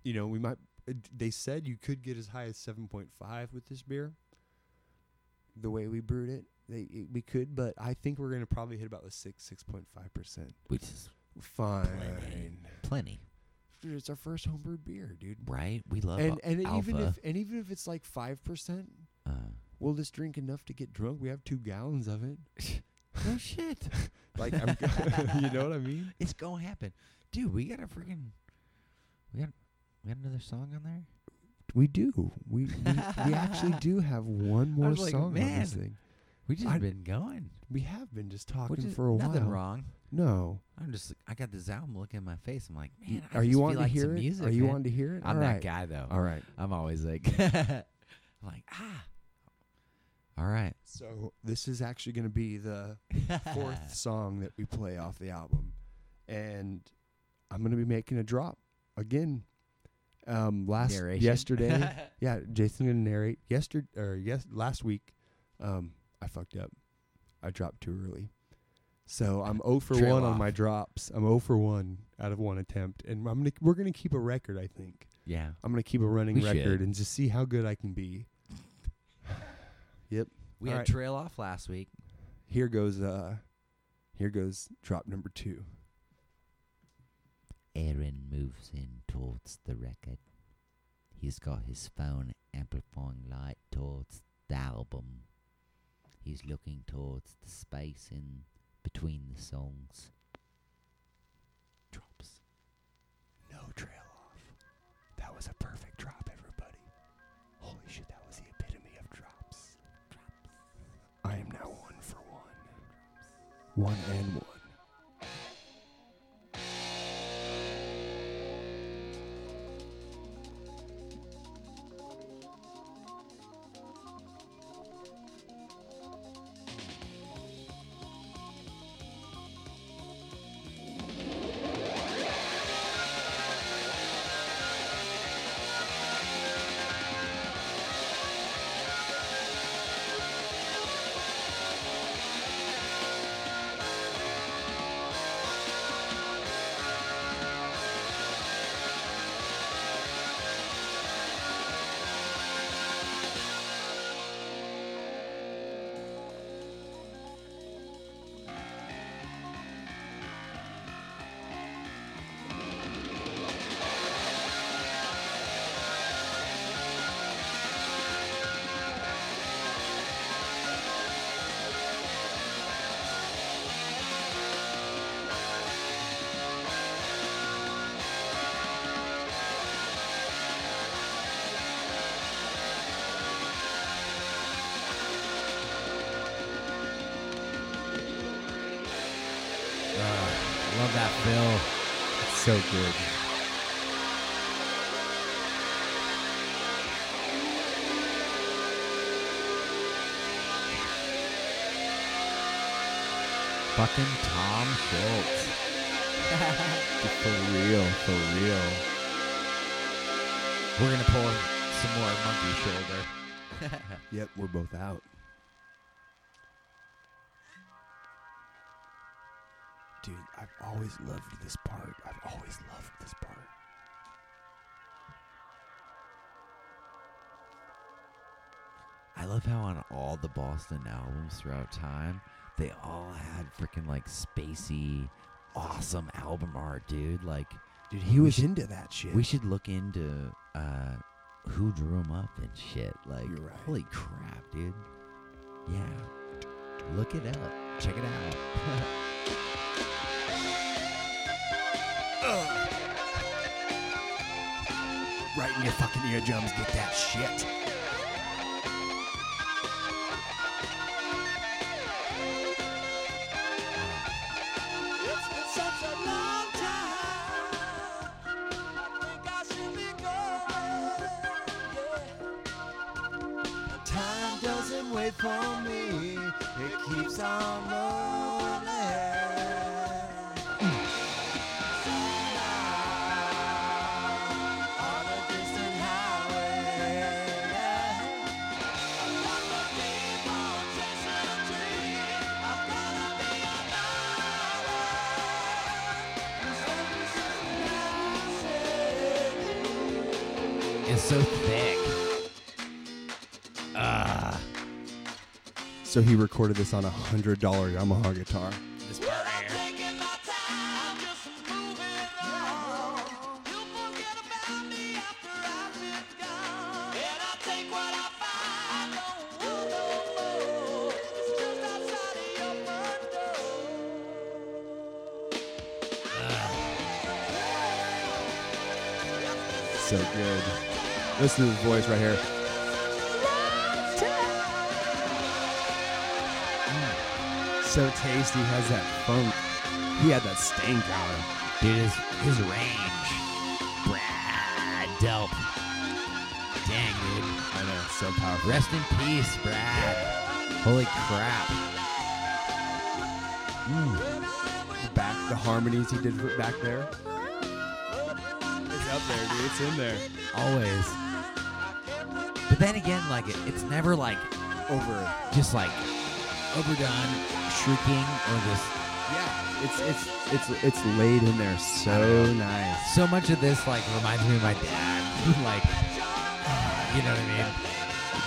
you know, we might. They said you could get as high as seven point five with this beer. The way we brewed it, they it, we could, but I think we're gonna probably hit about the six six point five percent. Which is Fine, plenty, dude. It's our first homebrewed beer, dude. right? We love And al- and alpha. even if and even if it's like five percent, uh, we'll just drink enough to get drunk. We have two gallons of it. no shit, Like I'm, you know what I mean? it's gonna happen, dude. We got a freaking, we got, we got another song on there. We do. We we, we actually do have one more like, song on this man, thing. We just I- been going, We have been just talking is for a nothing while. wrong. No. I'm just, I got this album looking in my face. I'm like, man, I Are you wanting like to hear it? music. Are you man. wanting to hear it? I'm All that right. guy though. All right. I'm always like, I'm like, ah. All right. So this is actually going to be the fourth song that we play off the album, and I'm going to be making a drop again. Um, last Narration. yesterday, yeah, Jason's going to narrate. Yesterday or yes, last week, um, I fucked up. I dropped too early. So I'm 0 for Trail 1 on my drops. I'm 0 for 1 out of one attempt. And I'm gonna we're gonna keep a record, I think. yeah. I'm gonna keep a running We record should. and just see how good I can be. Yep. We All had right. trail off last week. Here goes uh here goes drop number two. Aaron moves in towards the record. He's got his phone amplifying light towards the album. He's looking towards the space in between the songs. Drops. No trail off. That was a perfect drop, everybody. Holy shit, that was the epitome of drops. Drops. I am now one for one. One and one. So good. Dude, I've always loved this part. I've always loved this part. I love how on all the Boston albums throughout time, they all had freaking like spacey, awesome album art, dude. Like, Dude, he was should- into that shit. we should look into uh, who drew them up and shit. Like, right. holy crap, dude. Yeah. Look it up. Check it out. right in your fucking eardrums, get that shit. So he recorded this on a hundred dollar Yamaha guitar. this part right here. Taking my time, just moving on. You forget So tasty, has that funk. He had that stank on him. Dude, his, his range. Brad. Dope. Dang, dude. I know, so powerful. Rest in peace, Brad. Holy crap. The back, the harmonies he did back there. It's up there, dude. It's in there. Always. But then again, like, it, it's never like Over. just like overdone, shrieking, or just. Yeah. It's it's it's it's laid in there so nice. So much of this, like, reminds me of my dad. like, you know what I mean?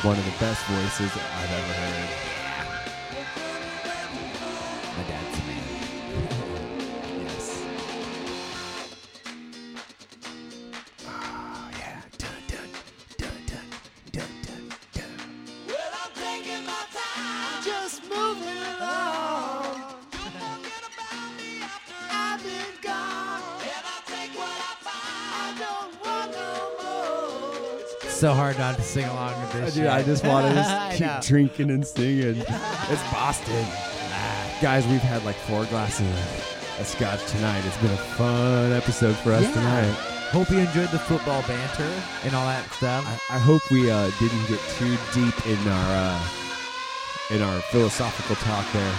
One of the best voices I've ever heard. Not to sing along with this. Dude, I just want to just keep know. drinking and singing. It's Boston. Guys, we've had like four glasses of scotch tonight. It's been a fun episode for us Yeah. tonight. Hope you enjoyed the football banter and all that stuff. I, I hope we uh, didn't get too deep in our uh, in our philosophical talk there.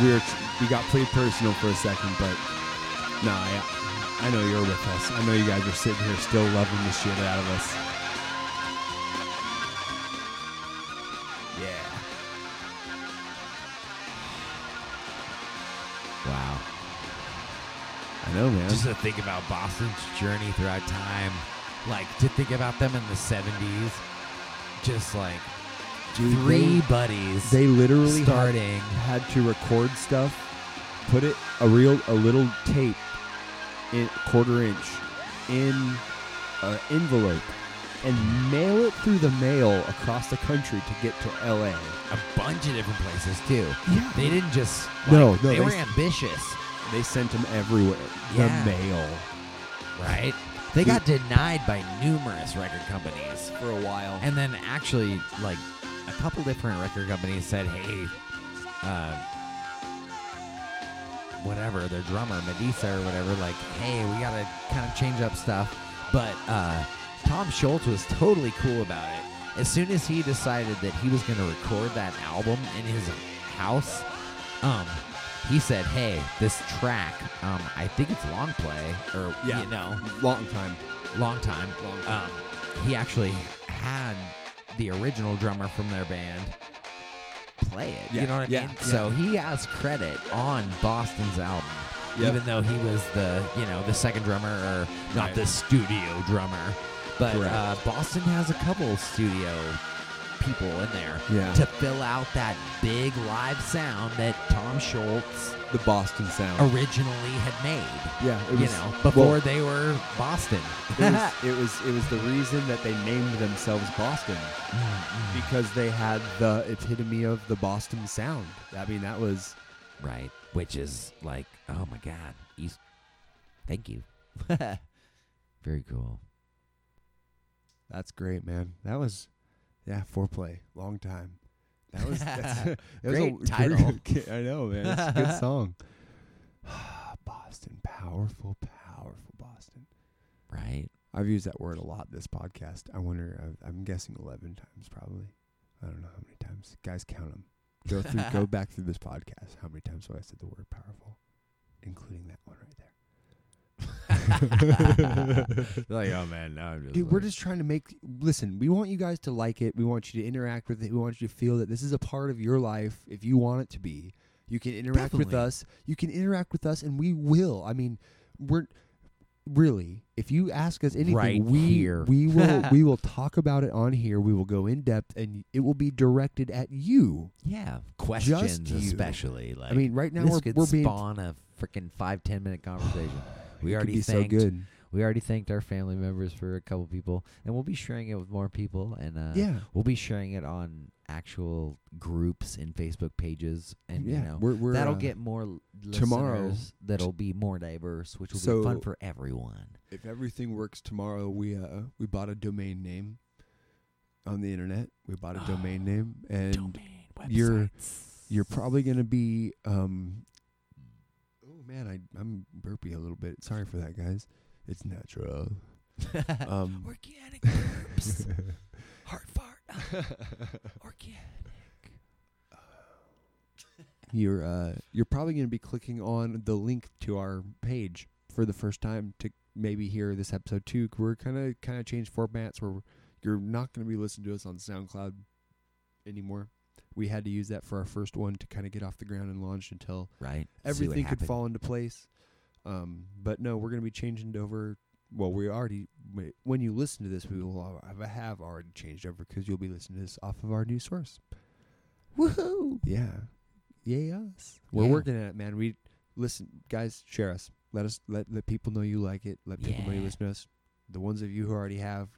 we were we got pretty personal for a second, but no, I, I know you're with us. I know you guys are sitting here still loving the shit out of us. Wow. I know, man. Just to think about Boston's journey throughout time, like to think about them in the '70s, just like Dude, three they- buddies they literally had, starting. had to record stuff, put it a real a little tape in quarter inch in an envelope and mail it through the mail across the country to get to LA. a bunch of different places too. Yeah. They didn't just No, like, no, they, they were s- ambitious, They sent them everywhere. Yeah. The mail. right? They got denied by numerous record companies. For a while. And then actually, like a couple different record companies said, "Hey, uh, whatever, their drummer Masdea or whatever, like, hey, we gotta kind of change up stuff." But uh, Tom Scholz was totally cool about it. As soon as he decided that he was going to record that album in his house, um, he said, "Hey, this track, um, I think it's long play, or Yeah. you know, long time. long time. Long time. Um, he actually had the original drummer from their band play it. Yeah, You know what I yeah, mean? yeah. So he has credit on Boston's album. Yep. Even though he was the, you know, the second drummer or not Right. the studio drummer. But uh, Boston has a couple studio people in there Yeah. to fill out that big live sound that Tom Scholz the Boston sound. originally had made. yeah, it you know, before well, they were Boston. it was it was it was the reason that they named themselves Boston Mm, because they had the epitome of the Boston sound. I mean, that was right? Which is like, oh my god, he's thank you. Very cool. That's great, man. That was yeah, foreplay, long time. That was that's, it was Great a, title. I know, man. It's a good song. Boston, powerful, powerful Boston. Right? I've used that word a lot this podcast. I wonder. I've- I'm guessing eleven times, probably. I don't know how many times. Guys, count them. Go through. go back through this podcast. How many times have I said the word powerful, including that one right there? like, oh man, now I'm just Dude, we're just trying to make. Listen, we want you guys to like it. We want you to interact with it. We want you to feel that this is a part of your life. If you want it to be, you can interact with us. You can interact with us, and we will. I mean, we're really. If you ask us anything, Right we here. we will we will talk about it on here. We will go in depth, and it will be directed at you. yeah, questions especially. Like, I mean, right now we're we're being. spawn a freaking five ten minute conversation. We it could already so thanked good. we already thanked our family members for a couple people, and we'll be sharing it with more people. And uh, Yeah. we'll be sharing it on actual groups and Facebook pages, and yeah, you know we're, we're that'll uh, get more l- tomorrow- That'll be more diverse, which will be fun for everyone. if everything works tomorrow, we uh we bought a domain name on the internet. We bought a domain name, and Domain you're- you're probably gonna be um. Man, I I'm burpy a little bit. Sorry for that, guys. It's natural. Um, organic herbs, heart fart, organic. you're uh you're probably gonna be clicking on the link to our page for the first time to maybe hear this episode too. We're kind of kind of changed formats where you're not gonna be listening to us on SoundCloud anymore. We had to use that for our first one to kind of get off the ground and launch until Right. Everything could fall into place. Um, but no, we're going to be changing it over. Well, we already when you listen to this, we will have, have already changed over because you'll be listening to this off of our new source. Woohoo! Yeah, yeah, us. We're Yeah. working at it, man. We listen, guys. Share us. Let us let let people know you like it. Let people know you listen to us. The ones of you who already have,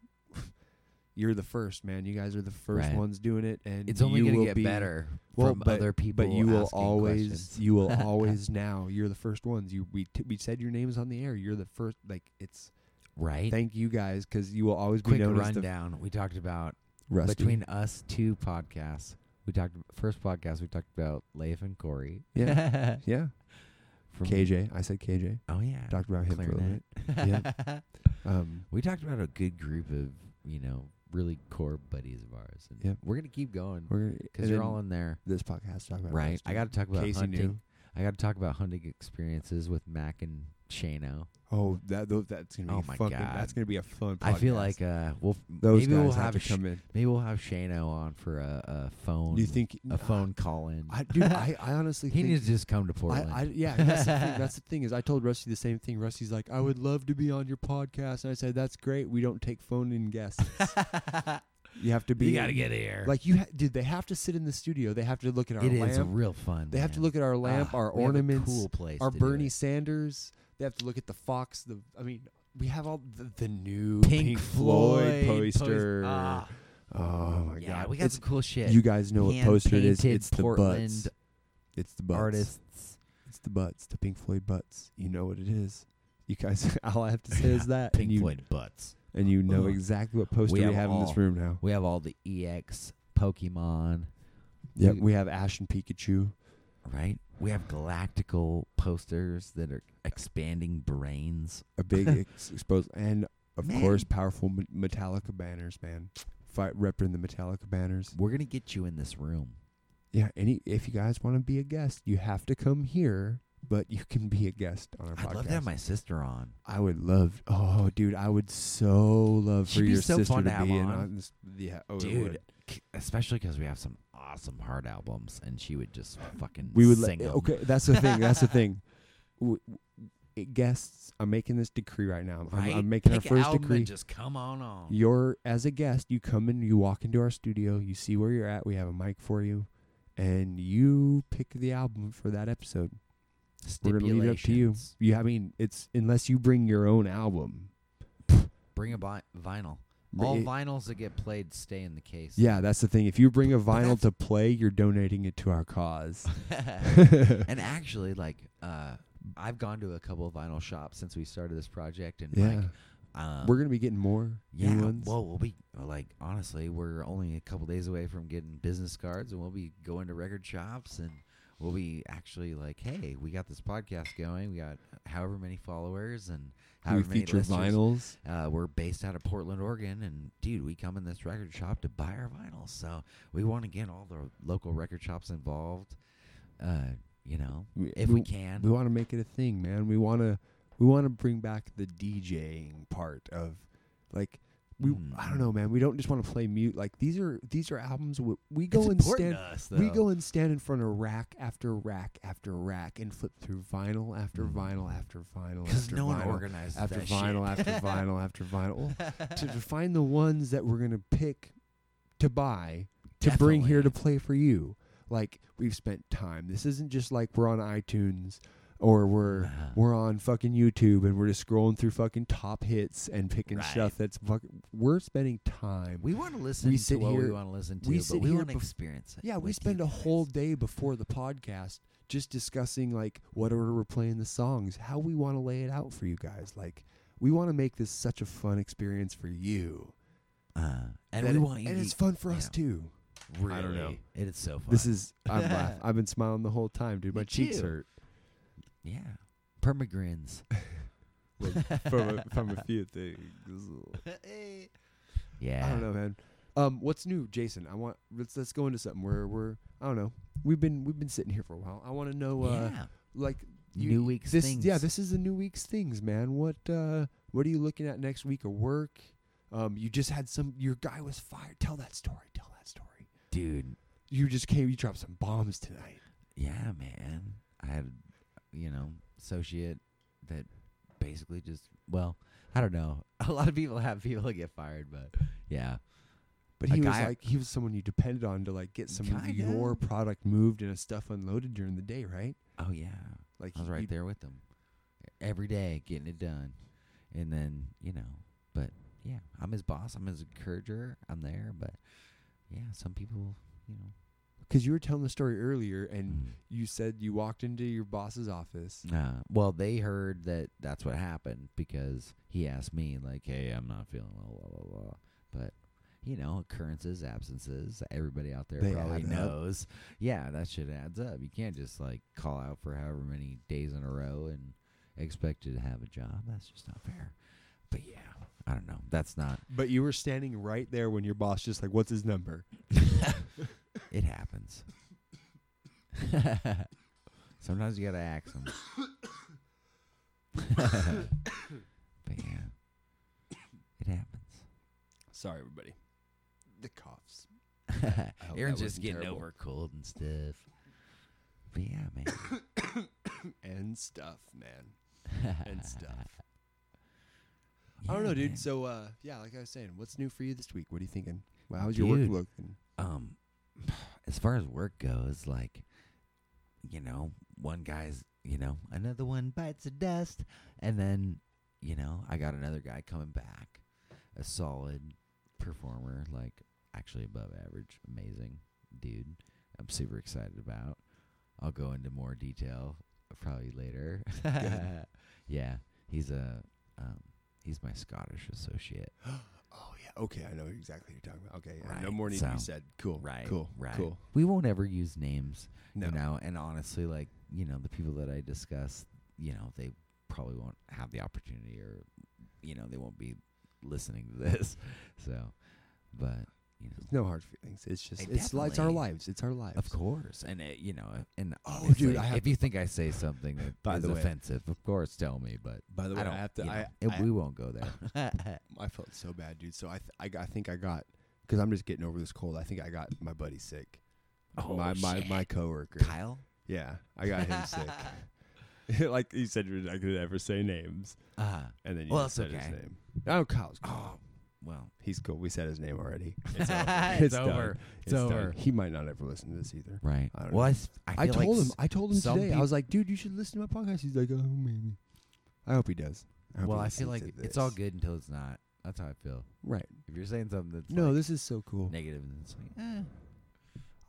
you're the first, man. You guys are the first Right. ones doing it, and It's only you gonna get be, better well, from but- other people. but you will asking always questions. you will always now you're the first ones you we t- we said your names on the air you're the first like it's right. Thank you guys because you will always be Quick known as the rundown. We talked about Rusty. between us two podcasts. We talked first podcast. We talked about Leif and Corey. Yeah. yeah, From, KJ. I said KJ. Oh yeah. Talked about him for a little bit. Um, we talked about a good group of you know really core buddies of ours. And Yep. We're gonna keep going we're because and you're all in there, this podcast. Talk about right? I got to talk about Casey hunting. knew. I got to talk about hunting experiences with Mac and Shano. Oh, that tho- that's gonna be Oh my fucking. God. That's gonna be a fun. Podcast. I feel like uh, we'll those maybe guys we'll have, have, to Sh- come in. maybe we'll have Shano on for a, a phone. Do you think a phone call in? I, dude, I, I honestly he think needs to just come to I, Portland. I, yeah, that's the, thing, that's the thing is I told Rusty the same thing. Rusty's like, I would love to be on your podcast, and I said, that's great. We don't take phone in guests. you have to be. you got to get here. like you, ha- dude. They have to sit in the studio. They have to look at our it lamp. is real fun. they have to man. look at our lamp, Ah, our we have a ornaments, cool place. our to do Bernie it. Sanders. They have to look at the Fox. The I mean, we have all the, the new Pink, Floyd, post- poster. ah, oh my yeah, god, we got It's- some cool shit. you guys know what poster it is. It's the butts. It's the butts. artists. It's the butts, the Pink Floyd butts. You know what it is. You guys, all I have to say is that, Pink you, Floyd butts. and you know Ugh. exactly what poster We we have have, in this all- room now. We have all the EX Pokemon, Yep, we- we have Ash and Pikachu. right? We have galactical posters that are expanding brains. a big ex- exposed, and of Man. course, powerful me- Metallica banners, man. Fight repping the Metallica banners. We're gonna get you in this room. Yeah, any if you guys want to be a guest, you have to come here, but you can be a guest on our podcast. I'd love to have my sister on. I would love. Oh, dude, I would so love for She'd be your so sister fun to to have be on. on this. Yeah, oh, Dude, especially because we have some awesome hard albums, and she would just fucking we would sing let, 'em. okay that's the thing that's the thing w- guests i'm making this decree right now I'm- right? I'm, making Pick our first decree just come on on. you're as a guest you come in you walk into our studio you see where you're at we have a mic for you and you pick the album for that episode we're gonna leave it up to you you i mean it's unless you bring your own album Bring a vi- vinyl. All it- vinyls that get played stay in the case. yeah that's the thing. If you bring a vinyl to play you're donating it to our cause. And actually, like, uh, I've gone to a couple of vinyl shops since we started this project, and yeah. like, um, we're gonna be getting more yeah, new ones. well, we'll be like honestly, we're only a couple days away from getting business cards, and we'll be going to record shops, and we'll be actually like, hey, we got this podcast going, we got however many followers, and we feature vinyls Uh, we're based out of Portland, Oregon, and dude, we come in this record shop to buy our vinyls. So we want to get all the local record shops involved. Uh, you know, We- if we, can. we want to make it a thing, man. We want to we want to bring back the DJing part of like we I don't Mm. know, man. We don't just want to play mute. Like these are these are albums we, we it's go and stand us, we go and stand in front of rack after rack after rack and flip through vinyl after Mm. vinyl after vinyl because after no one vinyl after vinyl shit. after vinyl after vinyl to, to find the ones that we're gonna pick to buy to bring here to play for you. Like we've spent time. This isn't just like we're on iTunes or we're Nah. we're on fucking YouTube and we're just scrolling through fucking top hits and picking Right. stuff that's fucking. We're spending time. We want to listen We to sit what we want to listen to, we but sit we here want to bef- experience it. yeah, we spend a guys. whole day before the podcast just discussing like what order we're playing the songs, how we want to lay it out for you guys. Like we want to make this such a fun experience for you. Uh, and we it- want you and it's fun for you us know, too. Really, I don't know. It is so fun. This is I'm laugh. I've been smiling the whole time, dude. My Me cheeks too. hurt. Yeah, permagrins. from a, from a few things. yeah, I don't know, man. Um, what's new, Jason? I want let's let's go into something where we're I don't know. We've been we've been sitting here for a while. I want to know, uh, yeah. like you, New week's this. things. Yeah, this is the new week's things, man. What uh, what are you looking at next week of work? Um, you just had some. Your guy was fired. Tell that story. Tell that story. dude. You just came. You dropped some bombs tonight. Yeah, man. I had, you know, associate that basically just well, I don't know. A lot of people have people that get fired, but yeah, But A he was like he was someone you depended on to like get some of Kinda. your product moved and stuff unloaded during the day, right? oh yeah, Like I was right there with them every day, getting it done, and then you know, but yeah, I'm his boss. I'm his encourager. I'm there, but yeah, some people, you know, because you were telling the story earlier, and Mm. you said you walked into your boss's office. Uh, well, they heard that that's what happened because he asked me, like, "Hey, I'm not feeling well, blah blah blah." But you know, occurrences, absences. Everybody out there They probably add up. knows. Yeah, that shit adds up. You can't just like call out for however many days in a row and expect you to have a job. That's just not fair. But yeah, I don't know. That's not. But you were standing right there when your boss just like, "What's his number?" It happens. Sometimes you gotta ask them. but yeah, it happens. Sorry, everybody. The coughs. hope Aaron's that just wasn't getting terrible. over a cold and stuff. But yeah, man. and stuff, man. And stuff. I don't know, dude. man. So, uh, yeah, like I was saying, what's new for you this week? What are you thinking? Well, how's your work looking? um as far as work goes like you know one guy's you know another one bites the dust and then you know i got another guy coming back a solid performer like actually above average amazing dude i'm super excited about. I'll go into more detail probably later. Yeah he's a um he's my scottish associate okay, I know exactly what you're talking about. Okay, yeah, no Right, more need to be so- said. Cool, right cool, right cool. we won't ever use names No, you know and honestly like you know the people that i discuss you know they probably won't have the opportunity or you know they won't be listening to this so but you know no hard feelings. It's just Hey, it's li- it's our definitely. lives. It's our lives. of course and it, you know and Oh, obviously, dude, I have if you think i say something that By is the way- offensive of course tell me but By the way, i I, don't have to. you know, I, it- I, we won't go there I felt so bad, dude. So I, th- I, got- I think I got because I'm just getting over this cold. I think I got my buddy sick. Oh, my my shit. my coworker. kyle Yeah, I got him sick. like you said, you're not gonna ever say names, uh and then you Well, just it's said his okay. name. Oh, Kyle's cool. Well He's cool. We said his name already. it's, It's done. over It's it's over He might not ever listen to this either. right I don't well know. I, I, I told like him. I told him today. I was like, dude, you should listen to my podcast. He's like, oh, maybe. I hope he does. I hope well i feel like it's all good until it's not that's how i feel Right. If you're saying something that's No, like this is so cool. negative, and it's like, eh.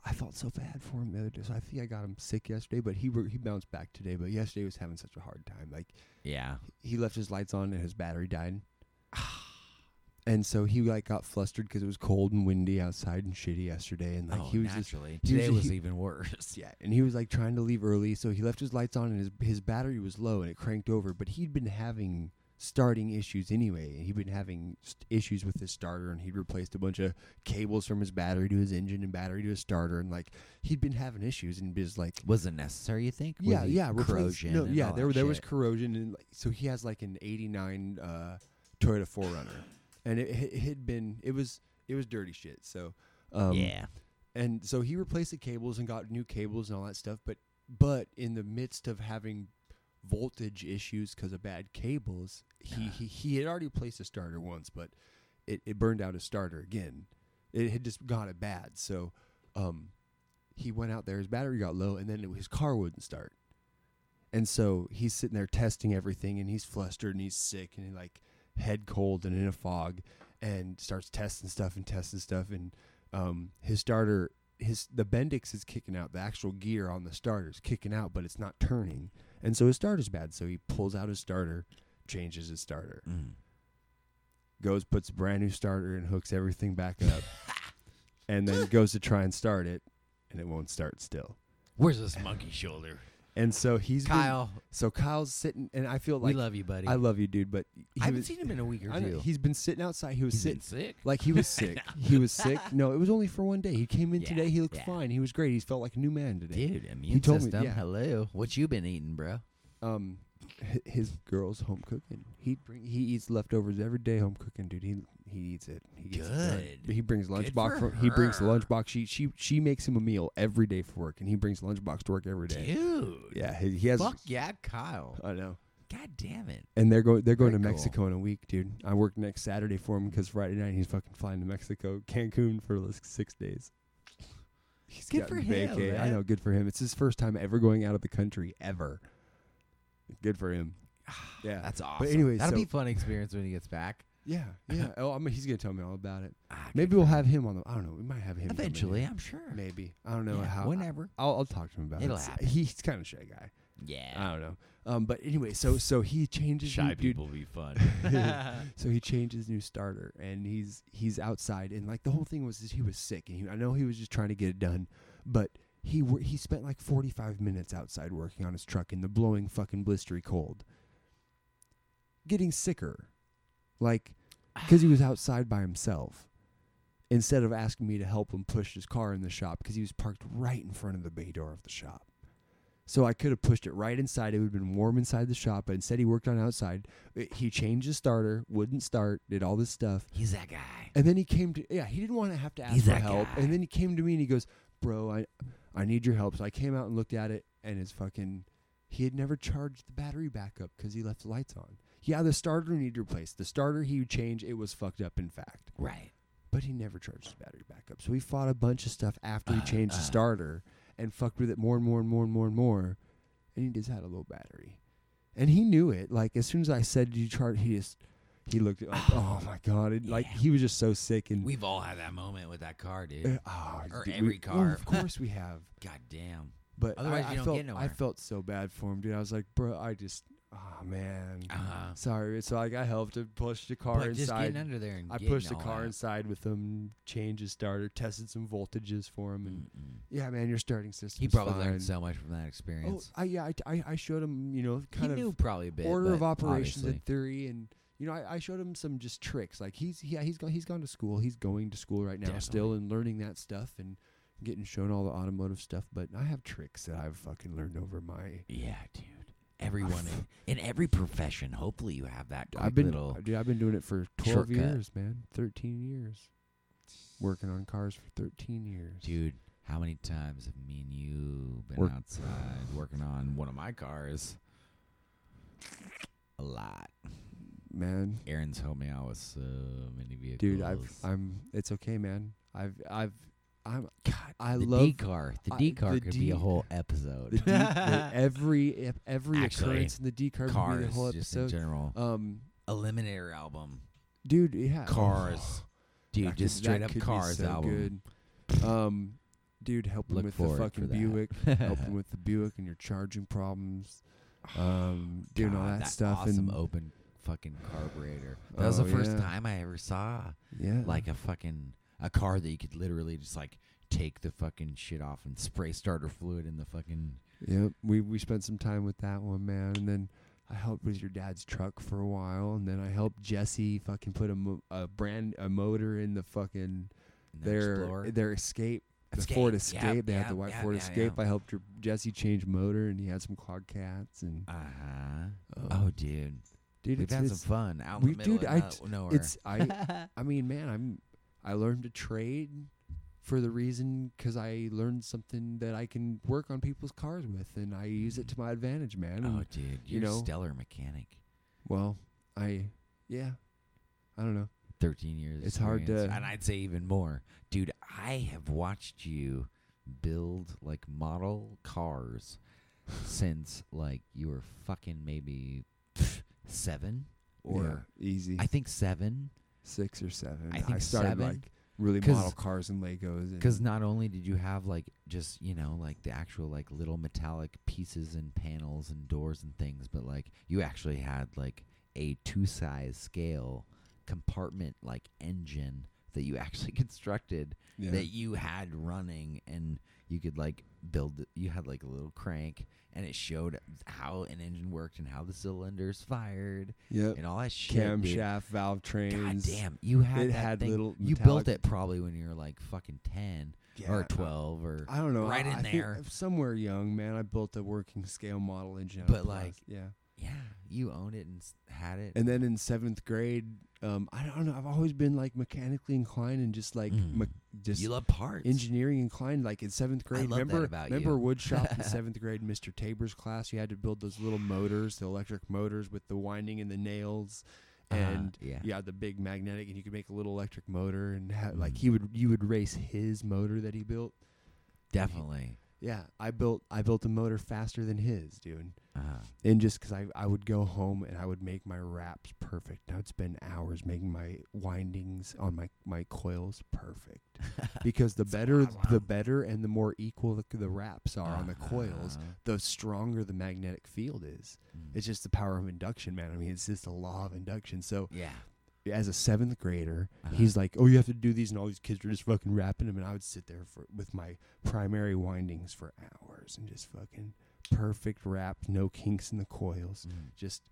I felt so bad for him the other day. So I think I got him sick yesterday, but he re- he bounced back today. But yesterday he was having such a hard time. Like yeah, he left his lights on and his battery died. And so he like got flustered because it was cold and windy outside and shitty yesterday, and like oh, he was just naturally. he was- Today was he- even worse. yeah, and he was like trying to leave early, so he left his lights on and his his battery was low and it cranked over. But he'd been having starting issues anyway. and He'd been having st- issues with his starter, and he'd replaced a bunch of cables from his battery to his engine and battery to his starter, and like he'd been having issues and was like. Was it necessary? You think? Was Yeah, yeah, corrosion. No, yeah, there there was corrosion, and like, so he has like an '89 uh, Toyota 4Runner, and it, it had been it was it was dirty shit. So um, yeah, and so he replaced the cables and got new cables and all that stuff. But but in the midst of having voltage issues because of bad cables, he, he he had already replaced a starter once, but it, it burned out his starter again. It had just got it bad. So um, he went out there. His battery got low, and then it, his car wouldn't start. And so he's sitting there testing everything, and he's flustered and he's sick and he like head cold and in a fog, and starts testing stuff and testing stuff, and um, his starter, his the Bendix is kicking out. The actual gear on the starter is kicking out, but it's not turning, and so his starter's bad. So he pulls out his starter, changes his starter, Mm. goes puts a brand new starter and hooks everything back up, and then goes to try and start it, and it won't start still. Where's this monkey shoulder? And so he's been- Kyle, so Kyle's sitting, and I feel like we love you, buddy. I love you, dude, but he I haven't was- seen him in a week or I know, two. he's been sitting outside. He was He's sitting been sick. like he was sick. he was sick. No, it was only for one day. He came in Yeah, today. He looked yeah. fine. He was great. He felt like a new man today. Dude, immune told me- system. yeah. Hello. What you been eating, bro? Um, his girl's home cooking. He bring he eats leftovers every day. Home cooking, dude. He he eats it. He gets it. Good. He brings lunchbox. for from- He brings the lunchbox. She she she makes him a meal every day for work, and he brings lunchbox to work every day. Dude. Yeah, he, he has. Fuck yeah, Kyle. I know. God damn it. And they're going. They're going Very to cool. Mexico in a week, dude. I work next Saturday for him because Friday night he's fucking flying to Mexico, Cancun for like six days. He's Good for him. I know, good for him. It's his first time ever going out of the country ever. Good for him. Yeah. That's awesome. But anyways, That'll so- be a fun experience when he gets back. Yeah, yeah. oh, I mean, he's gonna tell me all about it. Ah, Maybe we'll for have him. on the. I don't know. We might have him come in eventually. here. I'm sure. Maybe I don't know Yeah, how. whenever. I'll, I'll talk to him about It'll it. happen. He's kind of shy guy. Yeah. I don't know. Um, but anyway, so so he changes. Shy new, dude, people be fun. so he changed his new starter, and he's he's outside, and like the whole thing was is he was sick, and he, I know he was just trying to get it done, but he wor- he spent like forty five minutes outside working on his truck in the blowing fucking blistery cold, getting sicker, like because he was outside by himself. Instead of asking me to help him push his car in the shop, because he was parked right in front of the bay door of the shop. So I could have pushed it right inside. It would have been warm inside the shop, but instead he worked on outside. It- he changed the starter, wouldn't start, did all this stuff. He's that guy. And then he came to yeah, he didn't want to have to ask He's for that help. guy. And then he came to me and he goes, "Bro, I I need your help." So I came out and looked at it and his fucking he had never charged the battery back up cuz he left the lights on. Yeah, the starter needed replaced. The starter he would change, it was fucked up in fact. Right. But he never charged his battery back up. So he fought a bunch of stuff after he Uh, changed uh. the starter and fucked with it more and more and more and more and more. And he just had a low battery. And he knew it. Like as soon as I said you charge he just he looked at like, oh my god! It, Like he was just so sick and We've all had that moment with that car, dude. uh, oh, Or dude, every we- well, car. of course we have. God damn. But Otherwise I, you I don't felt, get I felt so bad for him, dude. I was like, bro, I just, oh man, Uh-huh. sorry. So like, I helped him push the car But just inside. getting under there and I getting pushed the all car that. inside with him, changed his starter, tested some voltages for him, and Mm-mm. yeah, man, your starting system. He probably learned so much from that Oh, experience. I yeah, I, I, I showed him, you know, he kind of knew probably a bit. order of but operations obviously. in theory, and you know, I, I showed him some just tricks. Like he's yeah, he's gone he's gone to school. He's going to school right now still and learning that stuff and getting shown all the automotive stuff. But I have tricks that I've fucking learned over my. Yeah, dude. Everyone in, in every profession, hopefully you have that I've been dude, I've been doing it for twelve shortcut. years, man. Thirteen years. Working on cars for thirteen years. dude. How many times have me and you been Work- outside working on one of my cars? A lot. Man. Aaron's helped me out with so many vehicles. Dude, I've I'm it's okay, man. I've I've I'm God, I the love D car. The I- D car the could be a whole episode. the D, the, every ep- every Actually, occurrence in the D car would be cars, the whole just in episode. general. Um, Eliminator album. dude, yeah, Cars. Dude, That just could- straight that up could be cars so album. Good. Um, dude, helping Look with the forward fucking for that. Buick, helping with the Buick and your charging problems. Um, doing all God, that, stuff awesome and open fucking carburetor. That was Oh, the first yeah. time I ever saw yeah, like a fucking a car that you could literally just like take the fucking shit off and spray starter fluid in the fucking Yep, we we spent some time with that one, man, and then I helped with your dad's truck for a while, and then I helped Jesse fucking put a, mo- a brand a motor in the fucking in the their Explorer. their Escape. The Escape, Ford yep, Escape, they had the white yep, Ford yeah, Escape. yeah. I helped Jesse change motor, and he had some clog cats, and Uh-huh. um, Oh, dude. Dude, We've it's, had some fun out we- in the middle dude, of I no- nowhere. it's I I mean, man, I'm I learned to trade for the reason because I learned something that I can work on people's cars with, and I use it to my advantage, man. oh, And, dude, you you're know, a stellar mechanic. well, I yeah, I don't know. 13 years. It's hard to- and I'd say even more, dude. I have watched you build like model cars since like you were fucking maybe seven or yeah, easy I think seven. six or seven. I think started seven. like really model cars and Legos. Because not only did you have like just you know like the actual like little metallic pieces and panels and doors and things, but like you actually had like a two size scale compartment like engine that you actually constructed yeah. that you had running and you could like build you had like a little crank and it showed how an engine worked and how the cylinders fired yep. and all that shit. dude. camshaft valve trains. God damn, you had It that had thing. little You built it probably when you were like fucking ten Yeah, or twelve or I don't know. right I, in I there. somewhere young, man. I built a working scale model engine. But, like, yeah. yeah, you owned it and s- had it. And then in seventh grade, um, I don't know. I've always been like mechanically inclined and just like Mm. me- just you love parts. engineering inclined. Like in seventh grade, remember about remember you. wood shop in seventh grade, Mr. Tabor's class. You had to build those little motors, the electric motors with the winding and the nails, Uh-huh, and yeah, you had the big magnetic, and you could make a little electric motor. And ha- like Mm. he would, you would race his motor that he built. definitely. Yeah, I built I built a motor faster than his, dude. Uh, And just 'cause I, I would go home and I would make my wraps perfect. I would spend hours making my windings on my, my coils perfect. Because the better the better and the more equal the, the wraps are on the coils, uh, the stronger the magnetic field is. mm. It's just the power of induction, man. I mean, it's just the law of induction. So yeah. As a seventh grader, Uh-huh. he's like, "Oh, you have to do these," and all these kids are just fucking rapping them, and I would sit there for with my primary windings for hours and just fucking perfect wrap, no kinks in the coils, Mm. just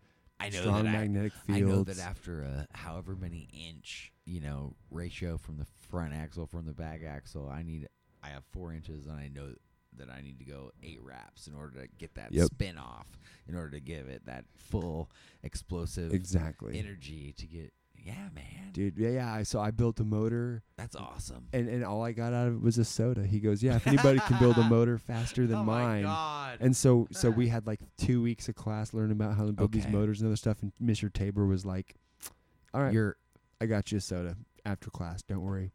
I know strong that I- magnetic I fields. know that after a however many inch, you know, ratio from the front axle from the back axle, I need I have four inches and I know that I need to go eight wraps in order to get that Yep. spin off, in order to give it that full explosive exactly, energy to get yeah, man. dude. Yeah, yeah. I so I built a motor, That's awesome. and and all I got out of it was a soda. He goes, "Yeah, if anybody can build a motor faster than oh mine." my god. And so, so we had like two weeks of class learning about how to build these Okay. motors and other stuff. And Mr. Tabor was like, "All right, You're I got you a soda after class. Don't worry."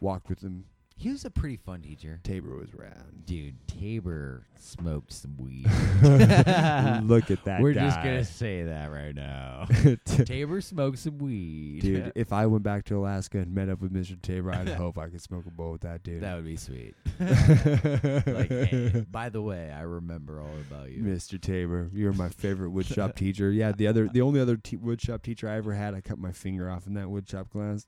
Walked with him. He was a pretty fun teacher. Tabor was rad. Dude, Tabor smoked some weed. Look at that. We're just gonna say that right now. Tabor smoked some weed. dude. If I went back to Alaska and met up with Mr. Tabor, I'd hope I could smoke a bowl with that dude. that would be sweet. like, hey, by the way, I remember all about you. Mr. Tabor, you're my favorite woodshop teacher. Yeah, the other, the only other te- woodshop teacher I ever had, I cut my finger off in that woodshop class.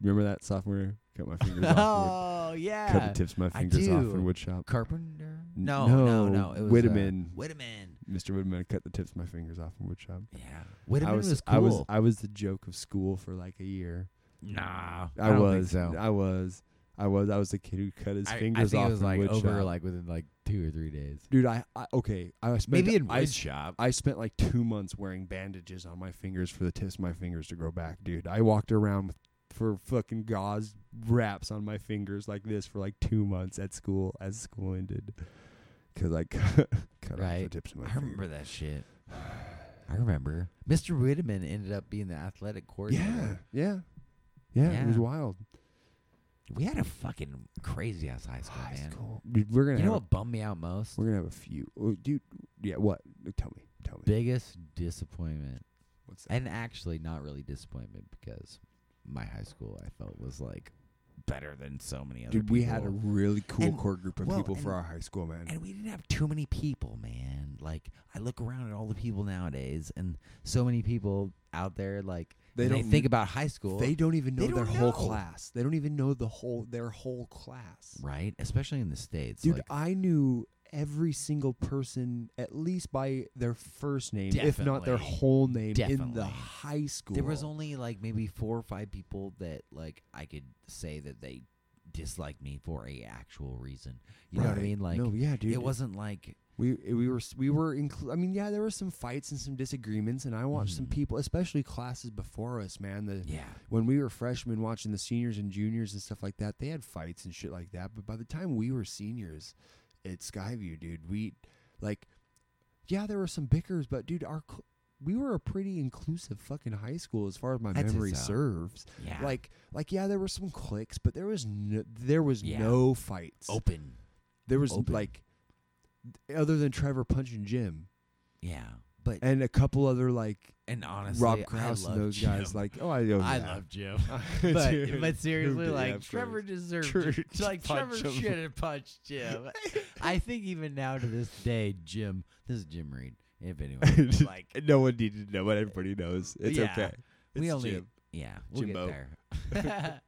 Remember that sophomore? year? Cut my fingers off. oh yeah. Cut the tips of my I fingers off do. in woodshop. Carpenter? No, no, no. It was Whitteman. Uh, Whitteman. Mr. Woodman cut the tips of my fingers off in woodshop. Yeah. Whitteman I was, cool. I was, I was the joke of school for like a year. nah, I, don't was, so. I was, I was, I was the kid who cut his I, fingers I off it was in like over like within like two or three days. Dude, I, I okay, I spent Maybe in I, wood s- shop. I spent like two months wearing bandages on my fingers for the tips of my fingers to grow back, dude. I walked around with for fucking gauze wraps on my fingers like this for like two months at school as school ended. Cause I cut, cut off the tips of my I fingers. remember that shit. I remember. Mr. Whitteman ended up being the athletic coordinator. Yeah, coordinator. yeah, yeah. It was wild. We had a fucking crazy ass high school, High man. school. We're gonna You know what bummed me out most? we're gonna have a few. Oh, dude, yeah. What? Tell me. Tell me. Biggest disappointment. What's that? And actually not really disappointment because my high school I felt was like better than so many other Dude, we had a really cool And- core group of well, people for our high school, man. and we didn't have too many people, man. Like I look around at all the people nowadays and so many people out there like They they, they don't think about high school. They don't even know their don't whole know. class. They don't even know the whole their whole class. right? Especially in the States. Dude, like, I knew every single person at least by their first name, if not their Definitely. whole name, in Definitely. the high school. There was only like maybe four or five people that like I could say that they disliked me for a actual reason. You know what I Right. mean? Like no, yeah, dude. it wasn't like we we were we were inclu- I mean, yeah, there were some fights and some disagreements, and I watched some Mhm. people, especially classes before us, man. The yeah. when we were freshmen watching the seniors and juniors and stuff like that, they had fights and shit like that. But by the time we were seniors at Skyview, dude, we like, yeah, there were some bickers, but dude, our cl- we were a pretty inclusive fucking high school as far as my I'd memory so. serves. Yeah. Like, like yeah, there were some cliques, but there was no, there was Yeah. no fights. open. there was open. like, other than Trevor punching Jim Yeah. But and a couple other like and honestly, Rob I Kraus love and those Jim. guys. Like, oh, I know. I love Jim. but but seriously, like Trevor deserved Trevor to- like Trevor him. should have punched Jim. I think even now to this day, Jim. This is Jim Reed. If anyone like, no one needed to know what everybody knows. It's Yeah. okay. we only Jim. yeah, we'll Jimbo. get there.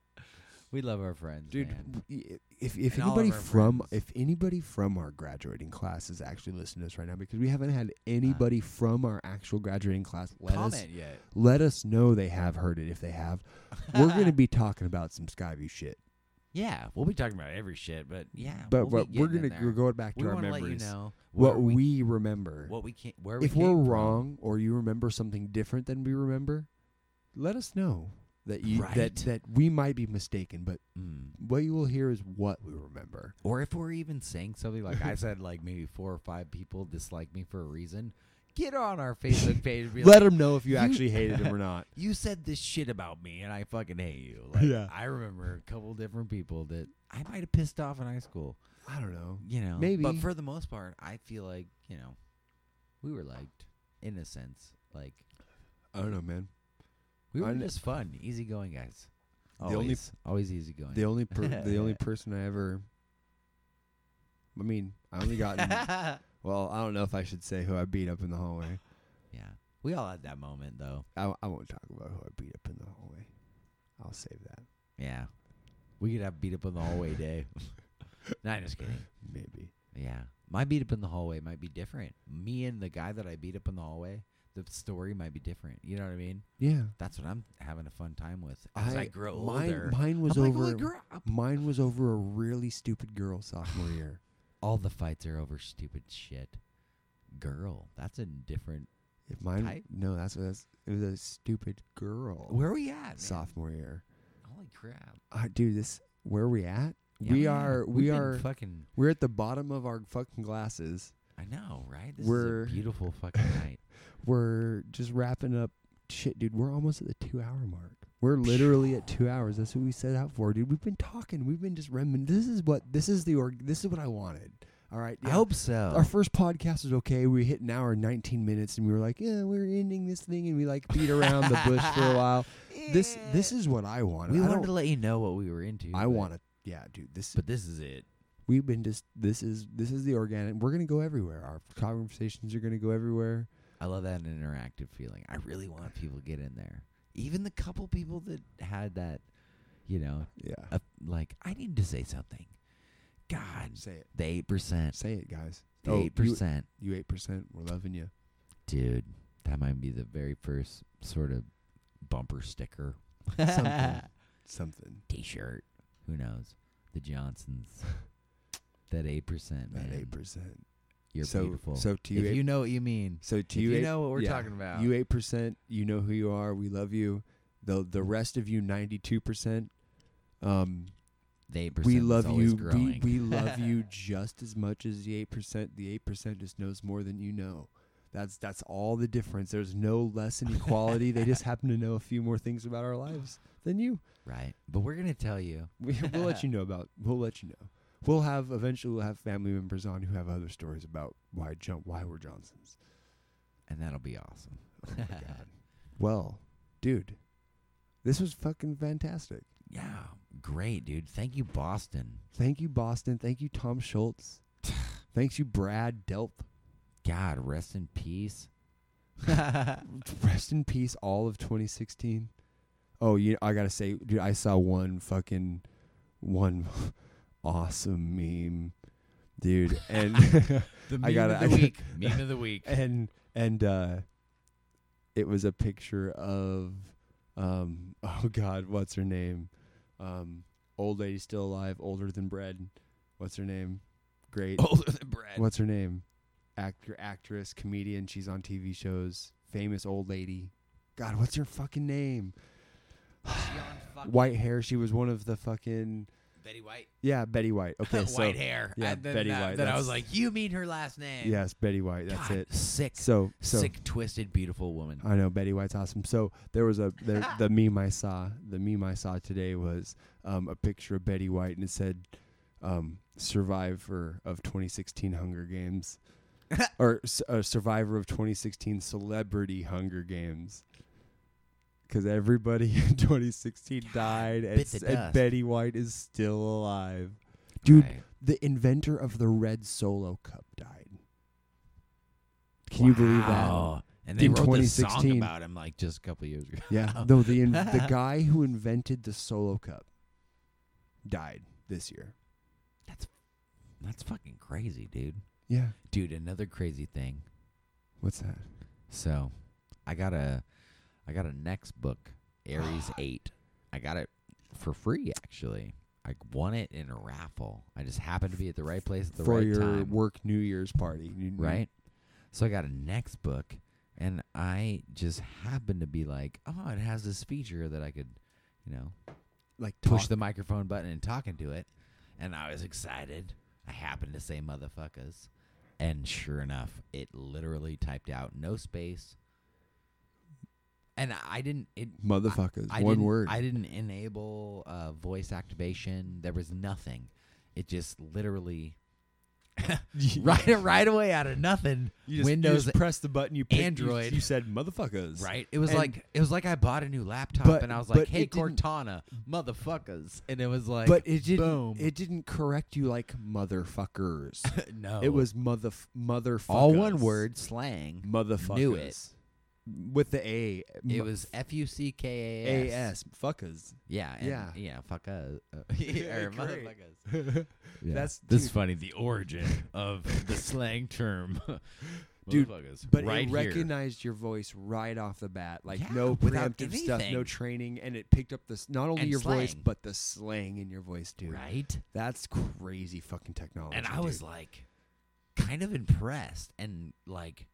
We love our friends, dude. man. w- If if And all of anybody our from friends. if anybody from our graduating class is actually listening to us right now, because we haven't had anybody from our actual graduating class let us Comment yet? let us know they have heard it. If they have, we're gonna be talking about some Skyview shit. Yeah, we'll be talking about every shit, but yeah, But we'll but be we're getting in gonna we're going back to we our wanna memories. let you know what where we, remember. what we can where we if we're came from. wrong or you remember something different than we remember, let us know that you Right. that that we might be mistaken, but Mm. what you will hear is what we remember. Or if we're even saying something like I said, like maybe four or five people dislike me for a reason, get on our Facebook page. Be Let like, them know if you, you- actually hated him or not. you said this shit about me, and I fucking hate you. Like, Yeah. I remember a couple different people that I might have pissed off in high school. I don't know. you know, Maybe. But for the most part, I feel like you know, we were liked in a sense. Like I don't know, man. We were just fun, easygoing guys. The Always, only- always easygoing. The only per- the only person I ever. I mean, I only got. well, I don't know if I should say who I beat up in the hallway. yeah, we all had that moment though. I, I won't talk about who I beat up in the hallway. I'll save that. Yeah, we could have beat up in the hallway day. Not just kidding. Maybe. Yeah, my beat up in the hallway might be different. Me and the guy that I beat up in the hallway, the story might be different. You know what I mean? Yeah. That's what I'm having a fun time with as I, grow mine, older. Mine was I'm over. "Look, grow up." Mine was over a really stupid girl sophomore year. All the fights are over stupid shit. Girl, that's a different. If mine, Type? no, that's what that's it was a stupid girl. Where are we at? man? sophomore year? Holy crap! Uh, dude, this where are we at? Yeah, we man. are we are fucking. we're at the bottom of our fucking glasses. I know, right? This We're- is a beautiful fucking night. We're just wrapping up. Shit, dude, we're almost at the two hour mark. We're literally at two hours. That's what we set out for, dude. We've been talking. We've been just reminiscing. This is what this is the org. This is what I wanted. All right. I hope so. Our first podcast was okay. We hit an hour and 19 minutes, and we were like, "Yeah, we're ending this thing," and we like beat around the bush for a while. This this is what I wanted. we I wanted to let you know what we were into. I want to. Yeah, dude. This but this is it. we've been just. This is this is the organic. We're gonna go everywhere. Our conversations are gonna go everywhere. I love that interactive feeling. I really want people to get in there. Even the couple people that had that, you know, Yeah. uh, like I need to say something. God, Say it. the eight percent, Say it, guys. the Oh, eight percent, You eight percent. We're loving you. dude. That might be the very first sort of bumper sticker, Something. Something. T-shirt. Who knows? The Johnsons. that eight percent. That eight percent. You're so, beautiful. So to you, if eight, you know what you mean, so to if you, you eight, know what we're yeah. talking about, You eight percent. You know who you are. We love you. The the rest of you ninety two percent. Um, the eight percent. we love you. We, Growing. we love you just as much as the eight percent. The eight percent just knows more than you know. That's that's all the difference. There's no less inequality. they just happen to know a few more things about our lives than you. right, but we're gonna tell you. We, we'll let you know about. We'll let you know. We'll have eventually we'll have family members on who have other stories about why jump why we're Johnsons. and that'll be awesome. Oh my god. Well, dude, this was fucking fantastic. yeah, great, dude. Thank you, Boston. Thank you, Boston. Thank you, Tom Scholz. Thanks you, Brad Delp. God, rest in peace. Rest in peace, all of 2016. Oh, you I gotta say, dude, I saw one fucking one awesome meme, dude, and The I gotta- of the week. meme of the week. and and uh, it was a picture of um oh god, what's her name? Um, old lady still alive, older than bread. What's her name? Great. Older than Brad. What's her name? Actor, actress, comedian. She's on TV shows. Famous old lady. God, what's her fucking name? White hair. She was one of the fucking Betty White. yeah Betty White. Okay, so White hair. yeah, And then Betty that- White, Then I was like, you mean her last name? yes, Betty White. That's God, it. Sick, So so sick, twisted, beautiful woman. I know Betty White's awesome. So there was a there, the meme I saw. The meme I saw today was um, a picture of Betty White, and it said um, "Survivor of 2016 Hunger Games," or uh, "Survivor of 2016 Celebrity Hunger Games." Because everybody in 2016 died, and, s- and. Betty White is still alive. Dude, Right. the inventor of the red Solo Cup died. Can you believe that? Wow. And they In wrote this song 2016. about him like just a couple years ago. Yeah, no, the in, the guy who invented the solo cup died this year. That's That's fucking crazy, dude. Yeah, Dude, another crazy thing. what's that? So, I got a, I got a next book, Ares Eight. I got it for free actually. I won it in a raffle. I just happened to be at the right place at the For right your time. work New Year's party, You- right? So I got a Nextbook, and I just happened to be like, oh, it has this feature that I could, you know, Like push talk- the microphone button and talk into it, and I was excited. I happened to say motherfuckers, and sure enough, it literally typed out no space. And I didn't. It motherfuckers. I one didn't- word. I didn't enable uh, voice activation. There was nothing. it just literally right right away out of nothing. You just, Windows you just press the button. You picked, Android. You, said motherfuckers. Right. It was And- like it was like I bought a new laptop But- and I was like, "Hey Cortana, motherfuckers," and it was like, but it didn't. boom. It didn't correct you like motherfuckers. no, It was mother motherfuckers. all one word slang. Motherfuckers. Knew it. With the A. It was F U C K A A S. Fuckers. Yeah. and- Yeah. Yeah. Fuck us. Uh, Yeah, or great. motherfuckers. Yeah. That's this is dude, funny. The origin of the slang term, Dude, motherfuckers. But right it here. recognized your voice right off the bat, like Yeah, no without preemptive stuff, no anything. training, and it picked up this not only And your voice slang. but the slang in your voice too. right? That's crazy fucking technology. And I was dude. like, kind of impressed and like,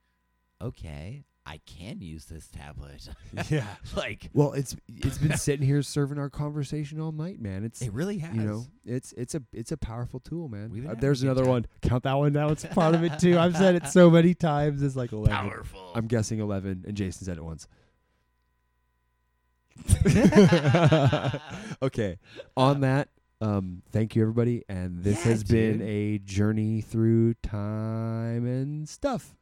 okay, I can use this tablet. yeah. like, Well, it's it's been sitting here serving our conversation all night, man. It's it really has. you know, it's it's a it's a powerful tool, man. We've Uh, there's good another time. one. Count that one down. It's part of it too. I've said it so many times. It's like eleven. powerful. I'm guessing eleven, and Jason said it once. okay. On that, um, thank you everybody, and this Yeah, has been dude. a journey through time and stuff.